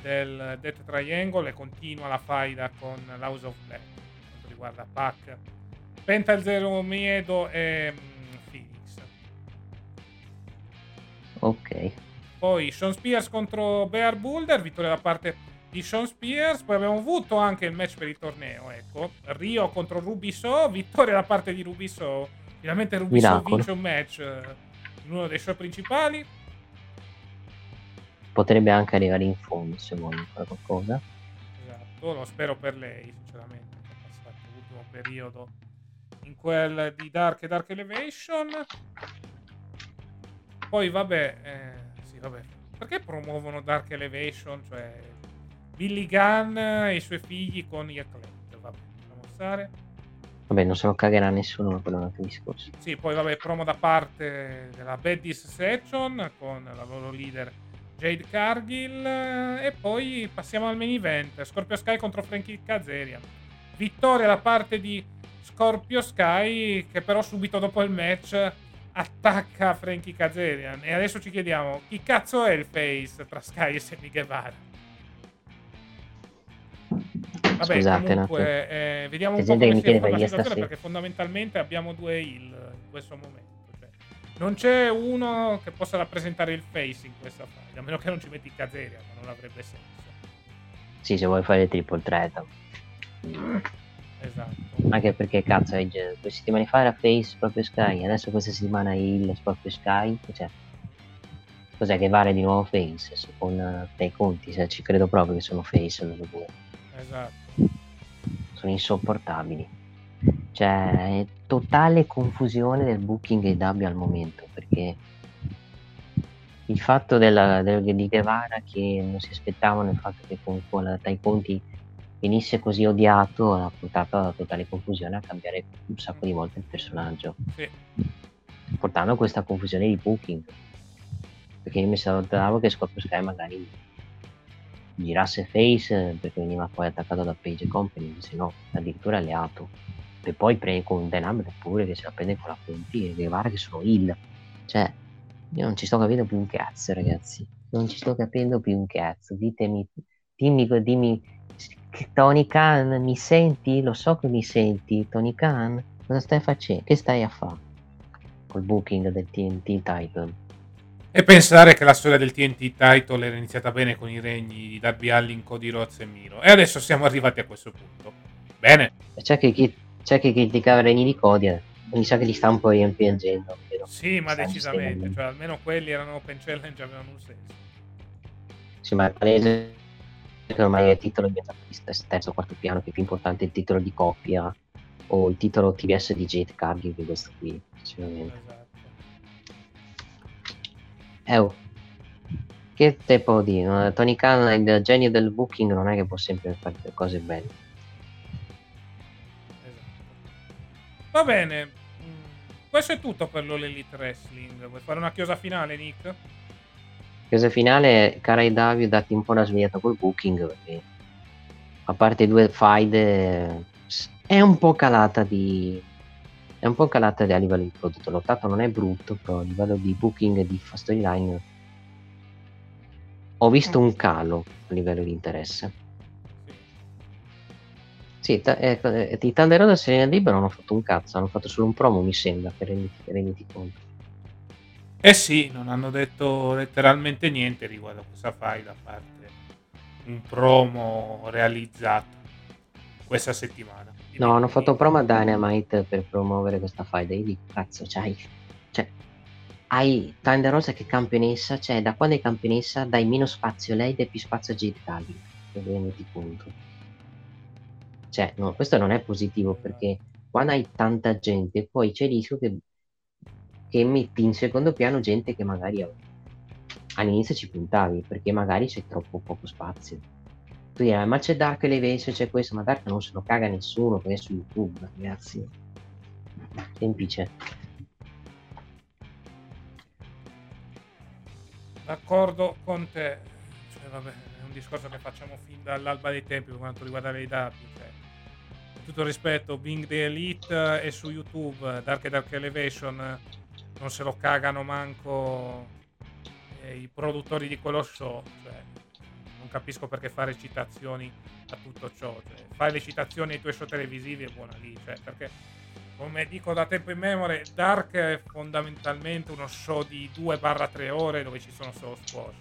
del Death Triangle e continua la faida con l'House of Black, quanto riguarda Pac, Penta Zero Miedo e um, Phoenix. Ok. Poi Sean Spears contro Bear Boulder, vittoria da parte di Sean Spears. Poi abbiamo avuto anche il match per il torneo. Ecco, Rio contro Rubiso. Vittoria da parte di Rubiso. Finalmente Rubiso vince un match in uno dei show principali. Potrebbe anche arrivare in fondo se vuole fare qualcosa. Esatto, lo spero per lei, sinceramente. Che è passato l'ultimo periodo in quel di Dark e Dark Elevation. Poi vabbè, eh, sì, vabbè. Perché promuovono Dark Elevation? Cioè, Billy Gunn e i suoi figli con gli atleti. Vabbè, lasciamo stare. Vabbè, non se lo cagherà nessuno, quello è un altro discorso. Sì, poi vabbè, promo da parte della Baddies Section con la loro leader Jade Cargill. E poi passiamo al main event: Scorpio Sky contro Frankie Kazarian. Vittoria da parte di Scorpio Sky, che però subito dopo il match attacca Frankie Kazarian. E adesso ci chiediamo: chi cazzo è il face tra Sky e Sammy Guevara? Vabbè, Scusate, comunque, eh, vediamo un po' come si evolve la situazione perché fondamentalmente abbiamo due heal in questo momento. Cioè, non c'è uno che possa rappresentare il face in questa fase, a meno che non ci metti Kazeria, ma non avrebbe senso. Sì, se vuoi fare triple threat. Esatto. Anche perché cazzo, due settimane fa era face proprio Sky, adesso questa settimana heal proprio Sky, cioè cos'è che vale di nuovo face con dei conti, se ci credo proprio che sono face loro due. Esatto sono insopportabili. Cioè, è totale confusione del booking e W al momento, perché il fatto della, del, di Guevara che non si aspettavano il fatto che con, con la Tai Conti venisse così odiato ha portato alla totale confusione a cambiare un sacco di volte il personaggio. Sì. Portando a questa confusione di booking. Perché io mi aspettavo che Scorpio Sky magari girasse face perché veniva poi attaccato da Page Company, se no addirittura alleato. E poi prende con Denham pure che se la prende con la Conti e Guevara che sono il. Cioè, io non ci sto capendo più un cazzo, ragazzi. Non ci sto capendo più un cazzo. Ditemi, dimmi, dimmi, Tony Khan, mi senti? Lo so che mi senti, Tony Khan. Cosa stai facendo? Che stai a fare? Col booking del TNT title. E pensare che la storia del TNT title era iniziata bene con i regni di Darby Allin, Cody Rhodes e Miro. E adesso siamo arrivati a questo punto. Bene. C'è chi, c'è chi criticava i regni di Cody, eh. mi sa che li sta un po' riempiangendo. Sì, ma decisamente. Cioè, almeno quelli erano Open Challenge, avevano un senso. Sì, ma è palese che ormai è il titolo diventato terzo o quarto piano, che è più importante il titolo di coppia o il titolo TBS di Jade Cargill che questo qui, sicuramente. Esatto. Eh, oh. Che te può dire? Tony Khan, il genio del booking, non è che può sempre fare cose belle. Esatto. Va bene. Mm, questo è tutto per l'All Elite Wrestling. Vuoi fare una chiosa finale, Nick? Cosa finale, cara e Davide, dati un po' una svegliata col booking perché a parte due faide è un po' calata di è un po' calata a livello di prodotto lottato non è brutto però a livello di booking e di storyline ho visto un calo a livello di interesse. Sì, ta- eh, eh, di Thunder Road e Serena Libero hanno fatto un cazzo hanno fatto solo un promo mi sembra per renditi, renditi conto. Eh sì, non hanno detto letteralmente niente riguardo a questa file da parte. Un promo realizzato questa settimana. No, hanno fatto promo a Dynamite per promuovere questa file. Io dico, cazzo, c'hai... Cioè, hai Thunder Rosa che è campionessa, cioè da quando è campionessa dai meno spazio a lei dai più spazio a Jade Cargill. Renditi punto. Cioè, no, questo non è positivo perché quando hai tanta gente, poi c'è il rischio che che metti in secondo piano gente che magari all'inizio ci puntavi perché magari c'è troppo poco spazio. Tu dirai, ma c'è Dark Elevation, c'è questo, ma Dark non se lo caga nessuno perché è su YouTube, ragazzi. Semplice. D'accordo con te. Cioè, vabbè, è un discorso che facciamo fin dall'alba dei tempi per quanto riguarda le dati. Cioè, tutto rispetto, Bing the Elite è su YouTube, Dark e Dark Elevation non se lo cagano manco eh, i produttori di quello show. Cioè, capisco perché fare citazioni a tutto ciò. Cioè, fai le citazioni ai tuoi show televisivi e buona lì. Cioè, perché, come dico da tempo in memoria, Dark è fondamentalmente uno show di 2-3 ore dove ci sono solo squash.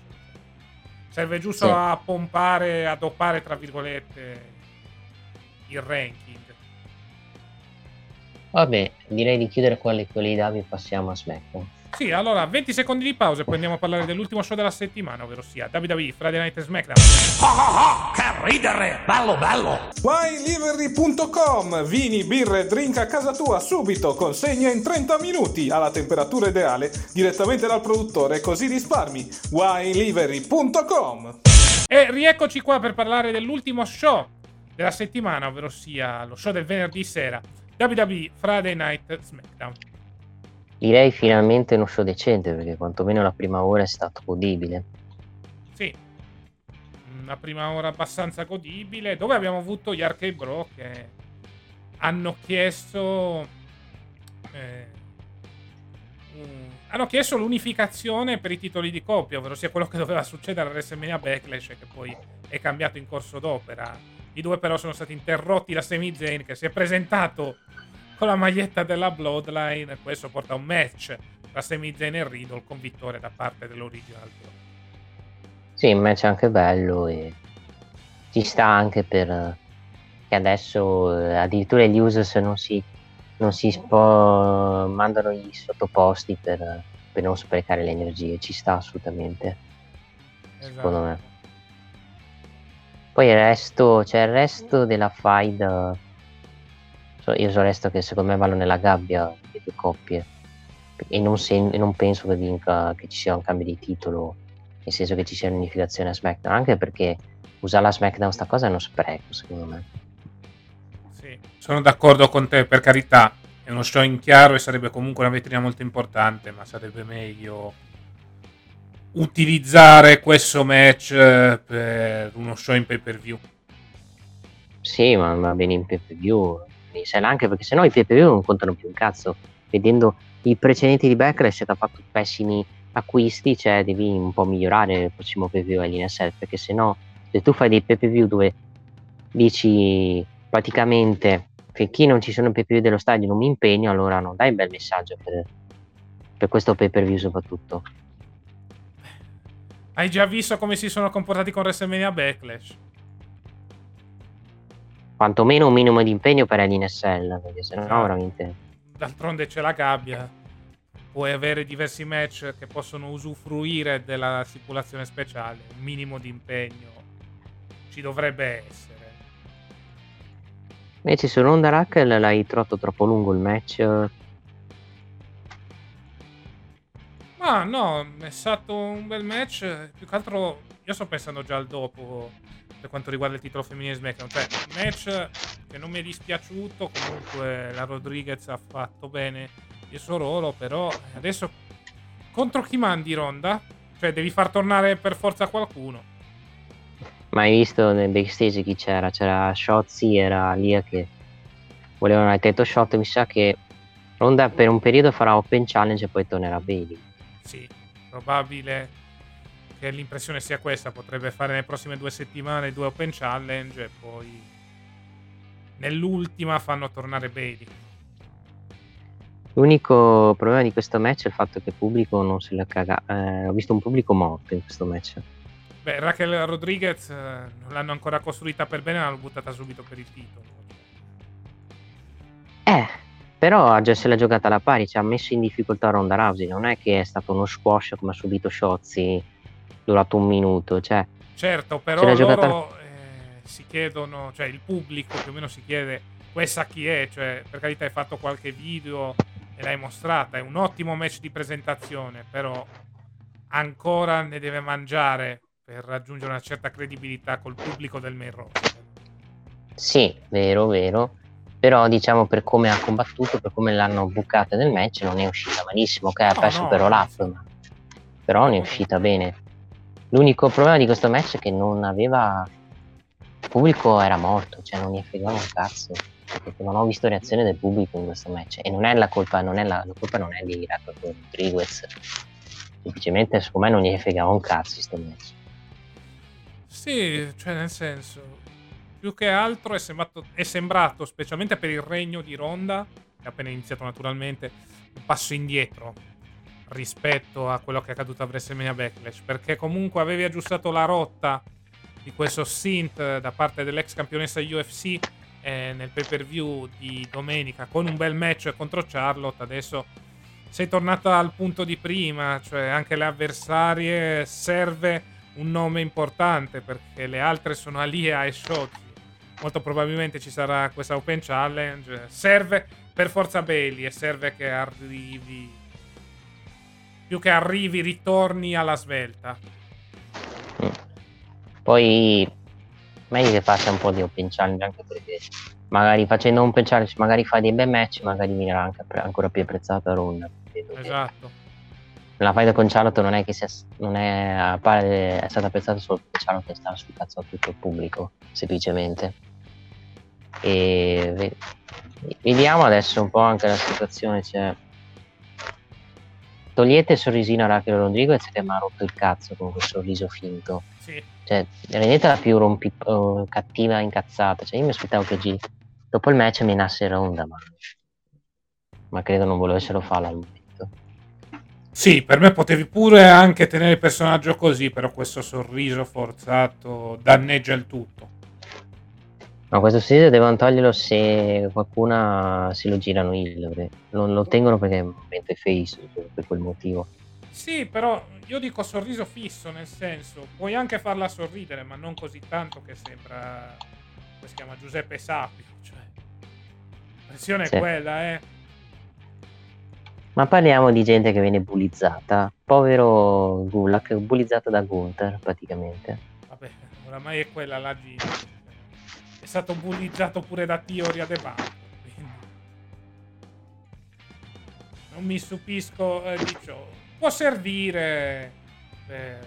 Serve giusto sì. a pompare, a dopare, tra virgolette, il ranking. Vabbè, direi di chiudere qua le qualità e passiamo a SmackDown. Sì, allora 20 secondi di pausa e poi andiamo a parlare dell'ultimo show della settimana, ovvero sia WWE Friday Night SmackDown. Oh, oh, oh, che ridere! Bello, bello! WineLivery.com Vini, birre, drink a casa tua subito, consegna in 30 minuti alla temperatura ideale direttamente dal produttore, così risparmi. WineLivery.com E rieccoci qua per parlare dell'ultimo show della settimana, ovvero sia lo show del venerdì sera. WWE Friday Night SmackDown. Direi finalmente uno show decente perché quantomeno la prima ora è stato godibile. Sì, una prima ora abbastanza godibile dove abbiamo avuto gli Arcade Bro che hanno chiesto eh, hanno chiesto l'unificazione per i titoli di coppia, ovvero sia quello che doveva succedere a WrestleMania Backlash che poi è cambiato in corso d'opera. I due però sono stati interrotti da Sami Zayn che si è presentato con la maglietta della Bloodline. Questo porta a un match tra Sami Zayn e Riddle con vittoria da parte dell'original Pro. Sì, un match anche bello e ci sta anche per che adesso eh, addirittura gli users non si, non si spo- mandano i sottoposti per, per, non sprecare le energie, ci sta assolutamente. Esatto. Secondo me. Poi il resto, cioè il resto della fight io so resto che secondo me vanno nella gabbia le due coppie. E non, sen- e non penso che, vinca, che ci sia un cambio di titolo nel senso che ci sia un'unificazione a SmackDown anche perché usare la SmackDown sta cosa è uno spreco secondo me. Sì, sono d'accordo con te per carità. È uno show in chiaro e sarebbe comunque una vetrina molto importante ma sarebbe meglio utilizzare questo match eh, per uno show in pay per view sì ma va bene in pay per view Diesel, anche perché sennò i PPV non contano più un cazzo. Vedendo i precedenti di Backlash che ha fatto pessimi acquisti, cioè devi un po' migliorare il prossimo PPV all'INSL, perché sennò se tu fai dei PPV dove dici praticamente finché non ci sono PPV dello stadio non mi impegno, allora non dai un bel messaggio per, per questo pay per view soprattutto. Hai già visto come si sono comportati con WrestleMania Backlash? Quantomeno un minimo di impegno per l'NSL, perché sennò no, veramente... D'altronde c'è la gabbia, puoi avere diversi match che possono usufruire della stipulazione speciale, un minimo di impegno ci dovrebbe essere. Invece su Ronda Rackle l'hai trovato troppo lungo il match? Ma no, è stato un bel match, più che altro io sto pensando già al dopo per quanto riguarda il titolo femminile SmackDown. Cioè, match che non mi è dispiaciuto. Comunque, la Rodriguez ha fatto bene il suo ruolo. Però adesso contro chi mandi Ronda? Cioè, devi far tornare per forza qualcuno. Ma hai visto nel backstage chi c'era? C'era Shotzi, era Lia che volevano il tetto shot. Mi sa che Ronda per un periodo farà Open Challenge e poi tornerà Bailey. Sì, probabile che l'impressione sia questa. Potrebbe fare nelle prossime due settimane due Open Challenge e poi nell'ultima fanno tornare Bailey. L'unico problema di questo match è il fatto che il pubblico non se la caga. Eh, ho visto un pubblico morto in questo match. Beh, Raquel Rodriguez eh, non l'hanno ancora costruita per bene, l'hanno buttata subito per il titolo. Eh, però già se l'ha giocata alla pari, ci ha messo in difficoltà Ronda Rousey. Non è che è stato uno squash come ha subito Shotzi durato un minuto. Cioè, certo, però loro giocata... eh, si chiedono, cioè il pubblico più o meno si chiede questa chi è, cioè per carità hai fatto qualche video e l'hai mostrata, è un ottimo match di presentazione, però ancora ne deve mangiare per raggiungere una certa credibilità col pubblico del main roster. Sì, vero, vero. Però diciamo per come ha combattuto, per come l'hanno bucata nel match, non è uscita malissimo. Ok, ha no, perso no, per Olaf, ma... però ne è uscita bene. L'unico problema di questo match è che non aveva... Il pubblico era morto, cioè non gli fregava un cazzo. Perché non ho visto reazione del pubblico in questo match. E non è la colpa, non è la, la colpa non è di Rodriguez. Semplicemente secondo me non gli fregava un cazzo questo match. Sì, cioè nel senso, più che altro è sembrato, è sembrato, specialmente per il regno di Ronda, che ha appena iniziato naturalmente, un passo indietro rispetto a quello che è accaduto a WrestleMania Backlash, perché comunque avevi aggiustato la rotta di questo synth da parte dell'ex campionessa UFC eh, nel pay per view di domenica con un bel match contro Charlotte. Adesso sei tornata al punto di prima, cioè anche le avversarie serve un nome importante perché le altre sono Alia e Shotzi. Molto probabilmente ci sarà questa Open Challenge. Serve per forza Bailey e serve che arrivi. Più che arrivi, ritorni alla svelta. Poi meglio che faccia un po' di Open Challenge anche perché magari facendo un Open Challenge magari fa dei bei match magari viene anche ancora più apprezzata Ronda. Esatto la fight con Charlotte non è che sia, non è, pare, è stata pensata solo perché Charlotte stava sul cazzo a tutto il pubblico, semplicemente. E vediamo adesso un po' anche la situazione. Cioè, togliete il sorrisino a Raquel Rodriguez che mi ha rotto il cazzo con quel sorriso finto. Sì. Cioè, rendetela più rompi, uh, cattiva, incazzata. Cioè, io mi aspettavo che G dopo il match menasse Ronda, ma, ma credo non volessero farlo al momento. Sì, per me potevi pure anche tenere il personaggio così, però questo sorriso forzato danneggia il tutto. Ma questo sorriso devono toglierlo se qualcuna si lo girano il. Non lo tengono perché mette face per quel motivo. Sì, però io dico sorriso fisso, nel senso, puoi anche farla sorridere, ma non così tanto che sembra. come si chiama? Giuseppe Sapio. Cioè, l'impressione sì. è quella, eh. Ma parliamo di gente che viene bullizzata. Povero Gulak, bullizzato da Gunther praticamente. Vabbè, oramai è quella la G. Stato bullizzato pure da Theory De Banco. Non mi stupisco eh, di ciò. Può servire per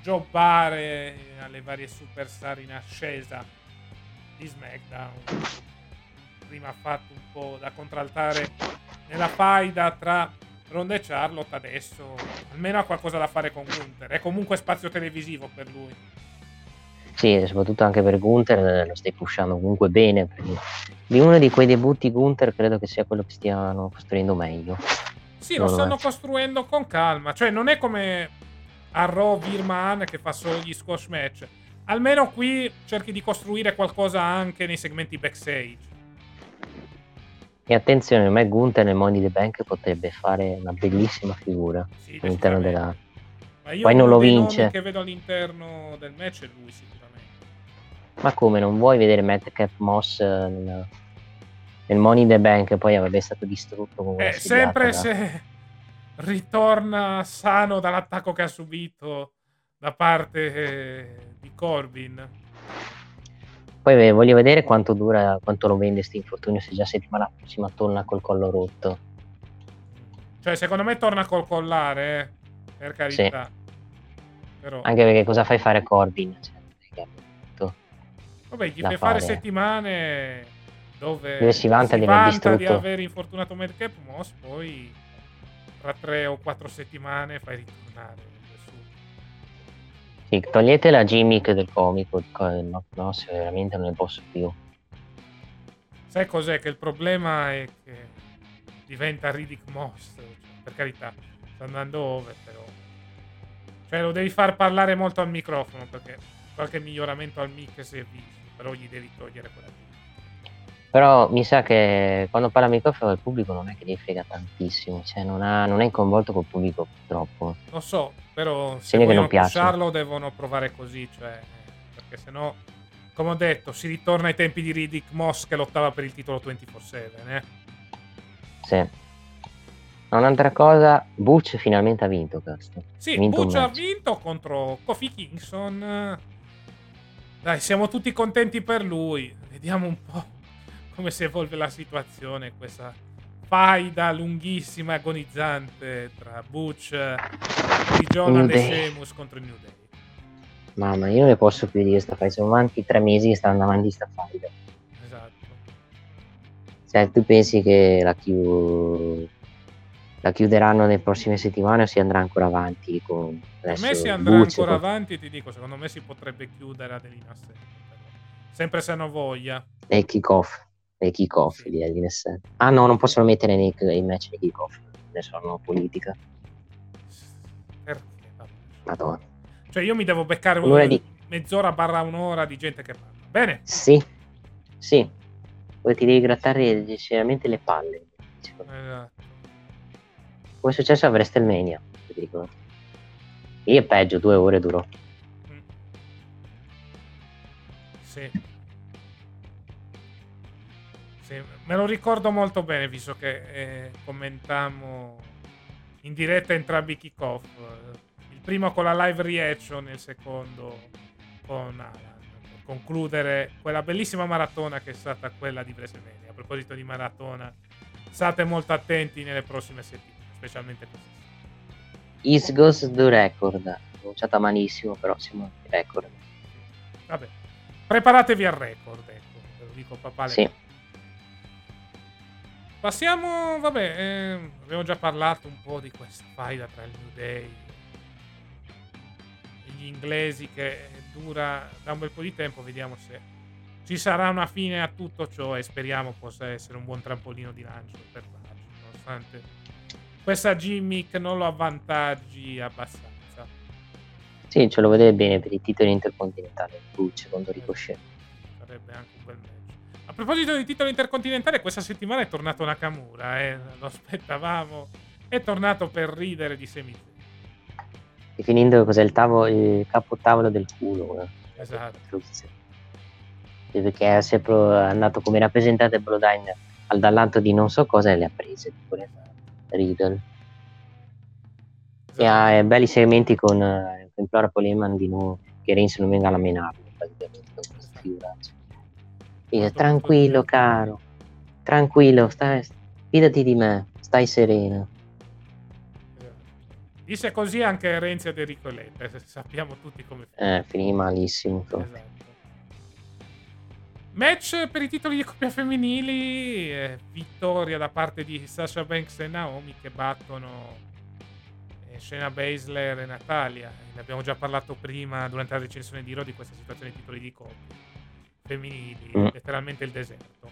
jobbare alle varie superstar in ascesa di SmackDown. Prima ha fatto un po' da contraltare nella faida tra Ronda e Charlotte adesso almeno ha qualcosa da fare con Gunther. È comunque spazio televisivo per lui. Sì, soprattutto anche per Gunther eh, lo stai pushando comunque bene. Di uno di quei debutti Gunther credo che sia quello che stiano costruendo meglio. Sì, lo stanno è. costruendo con calma. Cioè, non è come a Raw Virman che fa solo gli squash match. Almeno qui cerchi di costruire qualcosa anche nei segmenti backstage. E attenzione, a me Gunther nel Money the Bank potrebbe fare una bellissima figura sì, all'interno della... Ma io Poi non lo vince. che vedo all'interno del match è lui sicuramente. Ma come, non vuoi vedere Madcap Moss nel, nel Money the Bank poi avrebbe stato distrutto con eh, Sempre da... se ritorna sano dall'attacco che ha subito da parte eh, di Corbin. Poi voglio vedere quanto dura, quanto lo vende questo infortunio, se già settimana prossima torna col collo rotto. Cioè, secondo me torna col collare. Eh. Per carità. Però... Anche perché cosa fai fare Corbin? Cioè, Vabbè, gli fai fare settimane dove, dove si vanta, si di, vanta di aver infortunato Madcap Moss, poi tra tre o quattro settimane fai ritornare. Sì, togliete la gimmick del comico, no, no, se veramente non ne posso più. Sai cos'è? Che il problema è che diventa Riddick Moss, cioè, per carità, sta andando over però. Cioè lo devi far parlare molto al microfono perché qualche miglioramento al mic si è visto, però gli devi togliere quella lì. Però mi sa che quando parla al microfono il pubblico non è che gli frega tantissimo, cioè non, ha, non è coinvolto col pubblico purtroppo. Lo so, però se vogliono pusharlo devono provare così, cioè, perché sennò, come ho detto, si ritorna ai tempi di Riddick Moss che lottava per il titolo 24-7, eh? Sì. Un'altra cosa, Butch finalmente ha vinto, cazzo. Sì, vinto Butch ha vinto contro Kofi Kingston. Dai, siamo tutti contenti per lui. Vediamo un po' come si evolve la situazione, questa faida lunghissima e agonizzante tra Butch di Jonah e Sheamus contro il New Day. Mamma, io non ne posso più dire sta faida, sono avanti tre mesi che stanno avanti sta faida. Esatto. Cioè, tu pensi che la, chiu... la chiuderanno nelle prossime settimane o si andrà ancora avanti? Con... Per me si andrà Butch ancora con... avanti, ti dico, secondo me si potrebbe chiudere Adelina sempre se hanno voglia. E kick off nei kick-off di Elvin S. Ah no, non possono mettere nei, i match nei kick-off, ne sono politica. Perché? Madonna. Cioè io mi devo beccare un, di... mezz'ora barra un'ora di gente che parla. Bene? Sì, sì. Poi ti devi grattare decisamente le palle. Esatto. Come è successo a WrestleMania, ti dico. Io peggio, due ore durò. Mm. Sì. Sì, me lo ricordo molto bene, visto che eh, commentammo in diretta entrambi i kick-off. Il primo con la live reaction e il secondo con Alan. Per concludere quella bellissima maratona che è stata quella di WrestleMania. A proposito di maratona, state molto attenti nelle prossime settimane, specialmente questa Is goes the record. Pronunciata malissimo, però siamo al record. Vabbè, preparatevi al record, ecco, ve lo dico papà. Sì. Passiamo, vabbè, eh, abbiamo già parlato un po' di questa faida tra il New Day e gli inglesi che dura da un bel po' di tempo, vediamo se ci sarà una fine a tutto ciò e speriamo possa essere un buon trampolino di lancio per Page, nonostante questa gimmick non lo avvantaggi abbastanza. Sì, ce lo vede bene per i titoli intercontinentali, Butch contro Ricochet. Sarebbe anche un bel match proposito di titolo intercontinentale, questa settimana è tornato Nakamura, eh? lo aspettavamo. È tornato per ridere di Semi. E finendo cos'è il, tavolo, il capotavolo del culo. Eh? Esatto. Perché è sempre andato come rappresentante Bloodline al dall'alto di non so cosa e le ha prese. Pure. Riddle. E ha eh, belli segmenti con, eh, con Poleman di nuovo che Reigns non venga a menarlo praticamente con questa figuraccia. Dice, tranquillo caro, tranquillo, stai, fidati di me, stai sereno. Disse così anche Renzi ed Enrico Letta, sappiamo tutti come finì. Eh, finì malissimo. Esatto. Match per i titoli di coppia femminili, eh, vittoria da parte di Sasha Banks e Naomi che battono eh, Shayna Baszler e Natalia. Ne abbiamo già parlato prima durante la recensione di Raw di questa situazione di titoli di coppia femminili, mm. letteralmente il deserto.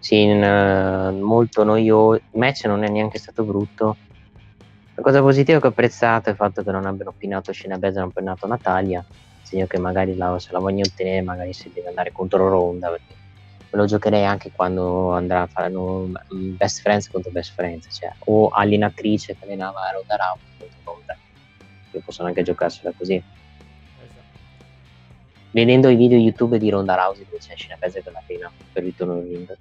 Sì, uh, molto noioso. Il match non è neanche stato brutto. La cosa positiva che ho apprezzato è il fatto che non abbiano pinato Scena Bezza e non pinato Natalia. Segno che magari la, se la voglio ottenere, magari si deve andare contro Ronda. Perché me lo giocherei anche quando andrà a fare mm, best friends contro best friends, cioè o allenatrice che allenava Ronda Rousey contro Ronda. Che possono anche giocarsela così vedendo i video YouTube di Ronda Rousey dove c'è scena pezza per la pena per il in ring.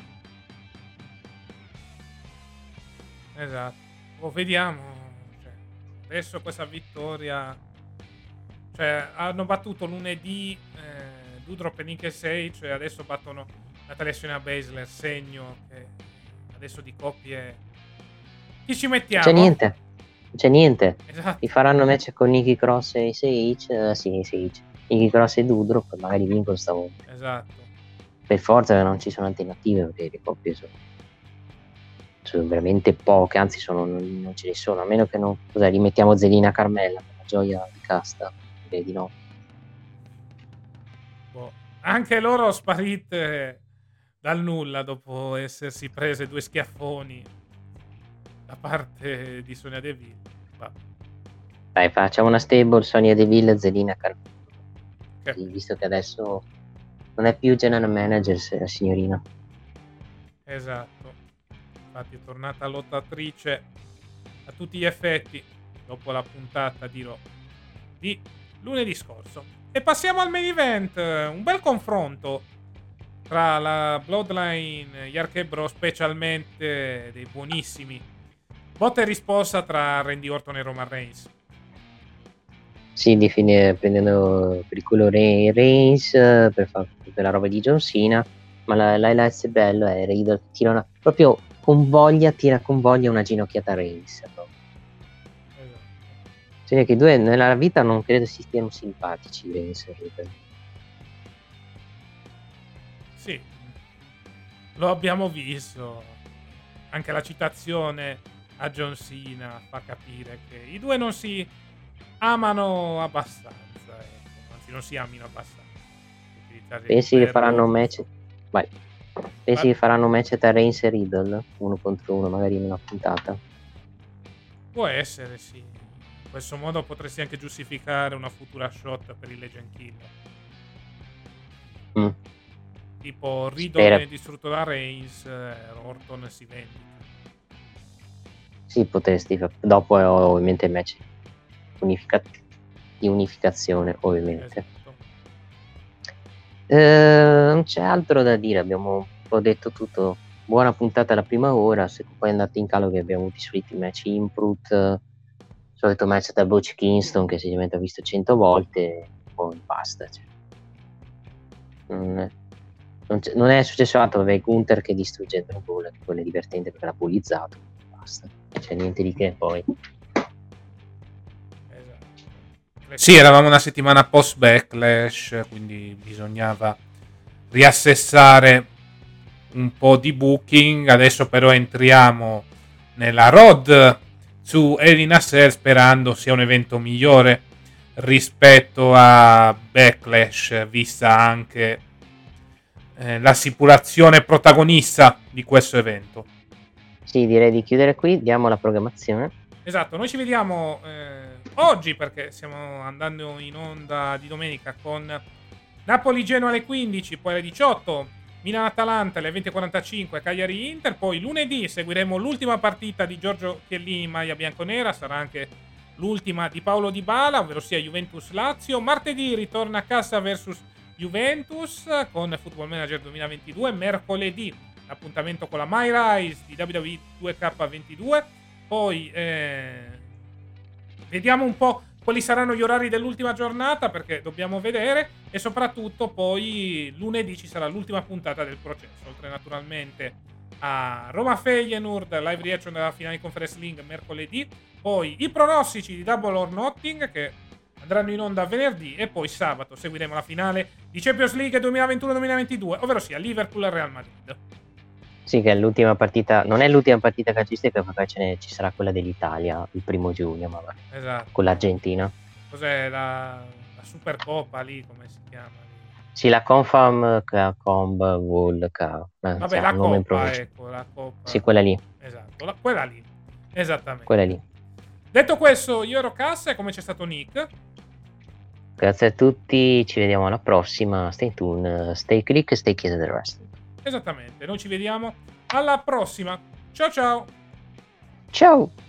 Esatto. Oh, vediamo. Cioè, adesso questa vittoria. Cioè, hanno battuto lunedì eh, Dudrop e Nick Sage cioè adesso battono Natalia Shena Baszler, segno che adesso di coppie... Chi ci mettiamo? C'è niente. c'è niente. Esatto. Mi faranno match con Nicky Cross e Sage, eh, sì, Sage. Nicky Cross e Dudro, poi magari vincono stavolta. Esatto. Per forza non ci sono alternative perché le coppie sono, sono veramente poche, anzi sono, non, ce ne sono, a meno che non cosa, rimettiamo Zelina Carmella per la gioia di casta, di no. Boh. Anche loro sparite dal nulla dopo essersi prese due schiaffoni da parte di Sonia Deville. Va. Dai, facciamo una stable Sonia Deville, Zelina Carmella, Ok. Sì, visto che adesso non è più general manager la signorina. Esatto. Infatti è tornata lottatrice a tutti gli effetti dopo la puntata di Raw di lunedì scorso. E passiamo al main event, un bel confronto tra la Bloodline Yark Bro, specialmente dei buonissimi botta e risposta tra Randy Orton e Roman Reigns. Sì, di fine prendendo per il culo Re- Reigns per fare quella roba di John Cena, ma la- l'highlights bello è Riddle tira una, proprio con voglia, tira con voglia una ginocchiata a Reigns. Cioè che i due nella vita non credo si stiano simpatici e Riddle. Sì, lo abbiamo visto. Anche la citazione a John Cena fa capire che i due non si amano abbastanza. Ecco. Anzi, non si amino abbastanza. Pensi che faranno un match? Vai. Pensi Vai. che faranno match tra Reigns e Riddle? Uno contro uno, magari in una puntata. Può essere, sì. In questo modo potresti anche giustificare una futura shot per il Legend Killer. Mm. Tipo Spera. viene distrutto da Reigns, eh, Orton si vendica. Sì, potresti. Dopo è ovviamente il match unifica- di unificazione, ovviamente. Esatto. Eh, non c'è altro da dire, abbiamo un po' detto tutto. Buona puntata la prima ora, se poi è andato in calo che abbiamo avuto i soliti match Imprut, eh, solito match da Butch Kingston che si ha visto 100 volte, poi basta. cioè. Non, non non è successo altro, vabbè, Gunther che distrugge Ball, che quello è divertente perché l'ha bullizzato, basta, non c'è niente di che poi. Esatto. Sì, eravamo una settimana post backlash, quindi bisognava riassessare un po' di booking. Adesso però entriamo nella road su Elina Cell sperando sia un evento migliore rispetto a Backlash, vista anche eh, l'assicurazione protagonista di questo evento. Sì, direi di chiudere qui, diamo la programmazione. Esatto, noi ci vediamo eh, oggi perché stiamo andando in onda di domenica con Napoli-Genoa alle 15, poi alle 18, Milan-Atalanta alle 20.45, Cagliari-Inter, poi lunedì seguiremo l'ultima partita di Giorgio Chiellini in maglia bianconera, sarà anche l'ultima di Paolo Di Bala, ovvero sia Juventus-Lazio, martedì ritorna a casa versus Juventus con Football Manager 2022, mercoledì appuntamento con la My Rise di WWE 2K22, poi eh, vediamo un po' quali saranno gli orari dell'ultima giornata perché dobbiamo vedere e soprattutto poi lunedì ci sarà l'ultima puntata del processo, oltre naturalmente a Roma Feyenoord, live reaction della finale Conference League mercoledì, poi i pronostici di Double or Nothing che andranno in onda venerdì e poi sabato seguiremo la finale di Champions League 2021-2022, ovvero sia Liverpool e Real Madrid. Sì, che è l'ultima partita, non è l'ultima partita calcistica perché ce ne, ci sarà quella dell'Italia il primo giugno, ma Esatto. con l'Argentina. Cos'è la, la Supercoppa lì, come si chiama? Sì, la Confam Comb Wall eh, Vabbè, cioè, la Coppa, ecco, la Coppa. Sì, quella lì, Esatto, la- quella lì. Esattamente. quella lì. Detto questo, io ero Cassa e come c'è stato Nick. Grazie a tutti, ci vediamo alla prossima. Stay tuned, stay click, stay chiesa del wrestling. Esattamente, noi ci vediamo alla prossima. Ciao ciao! Ciao!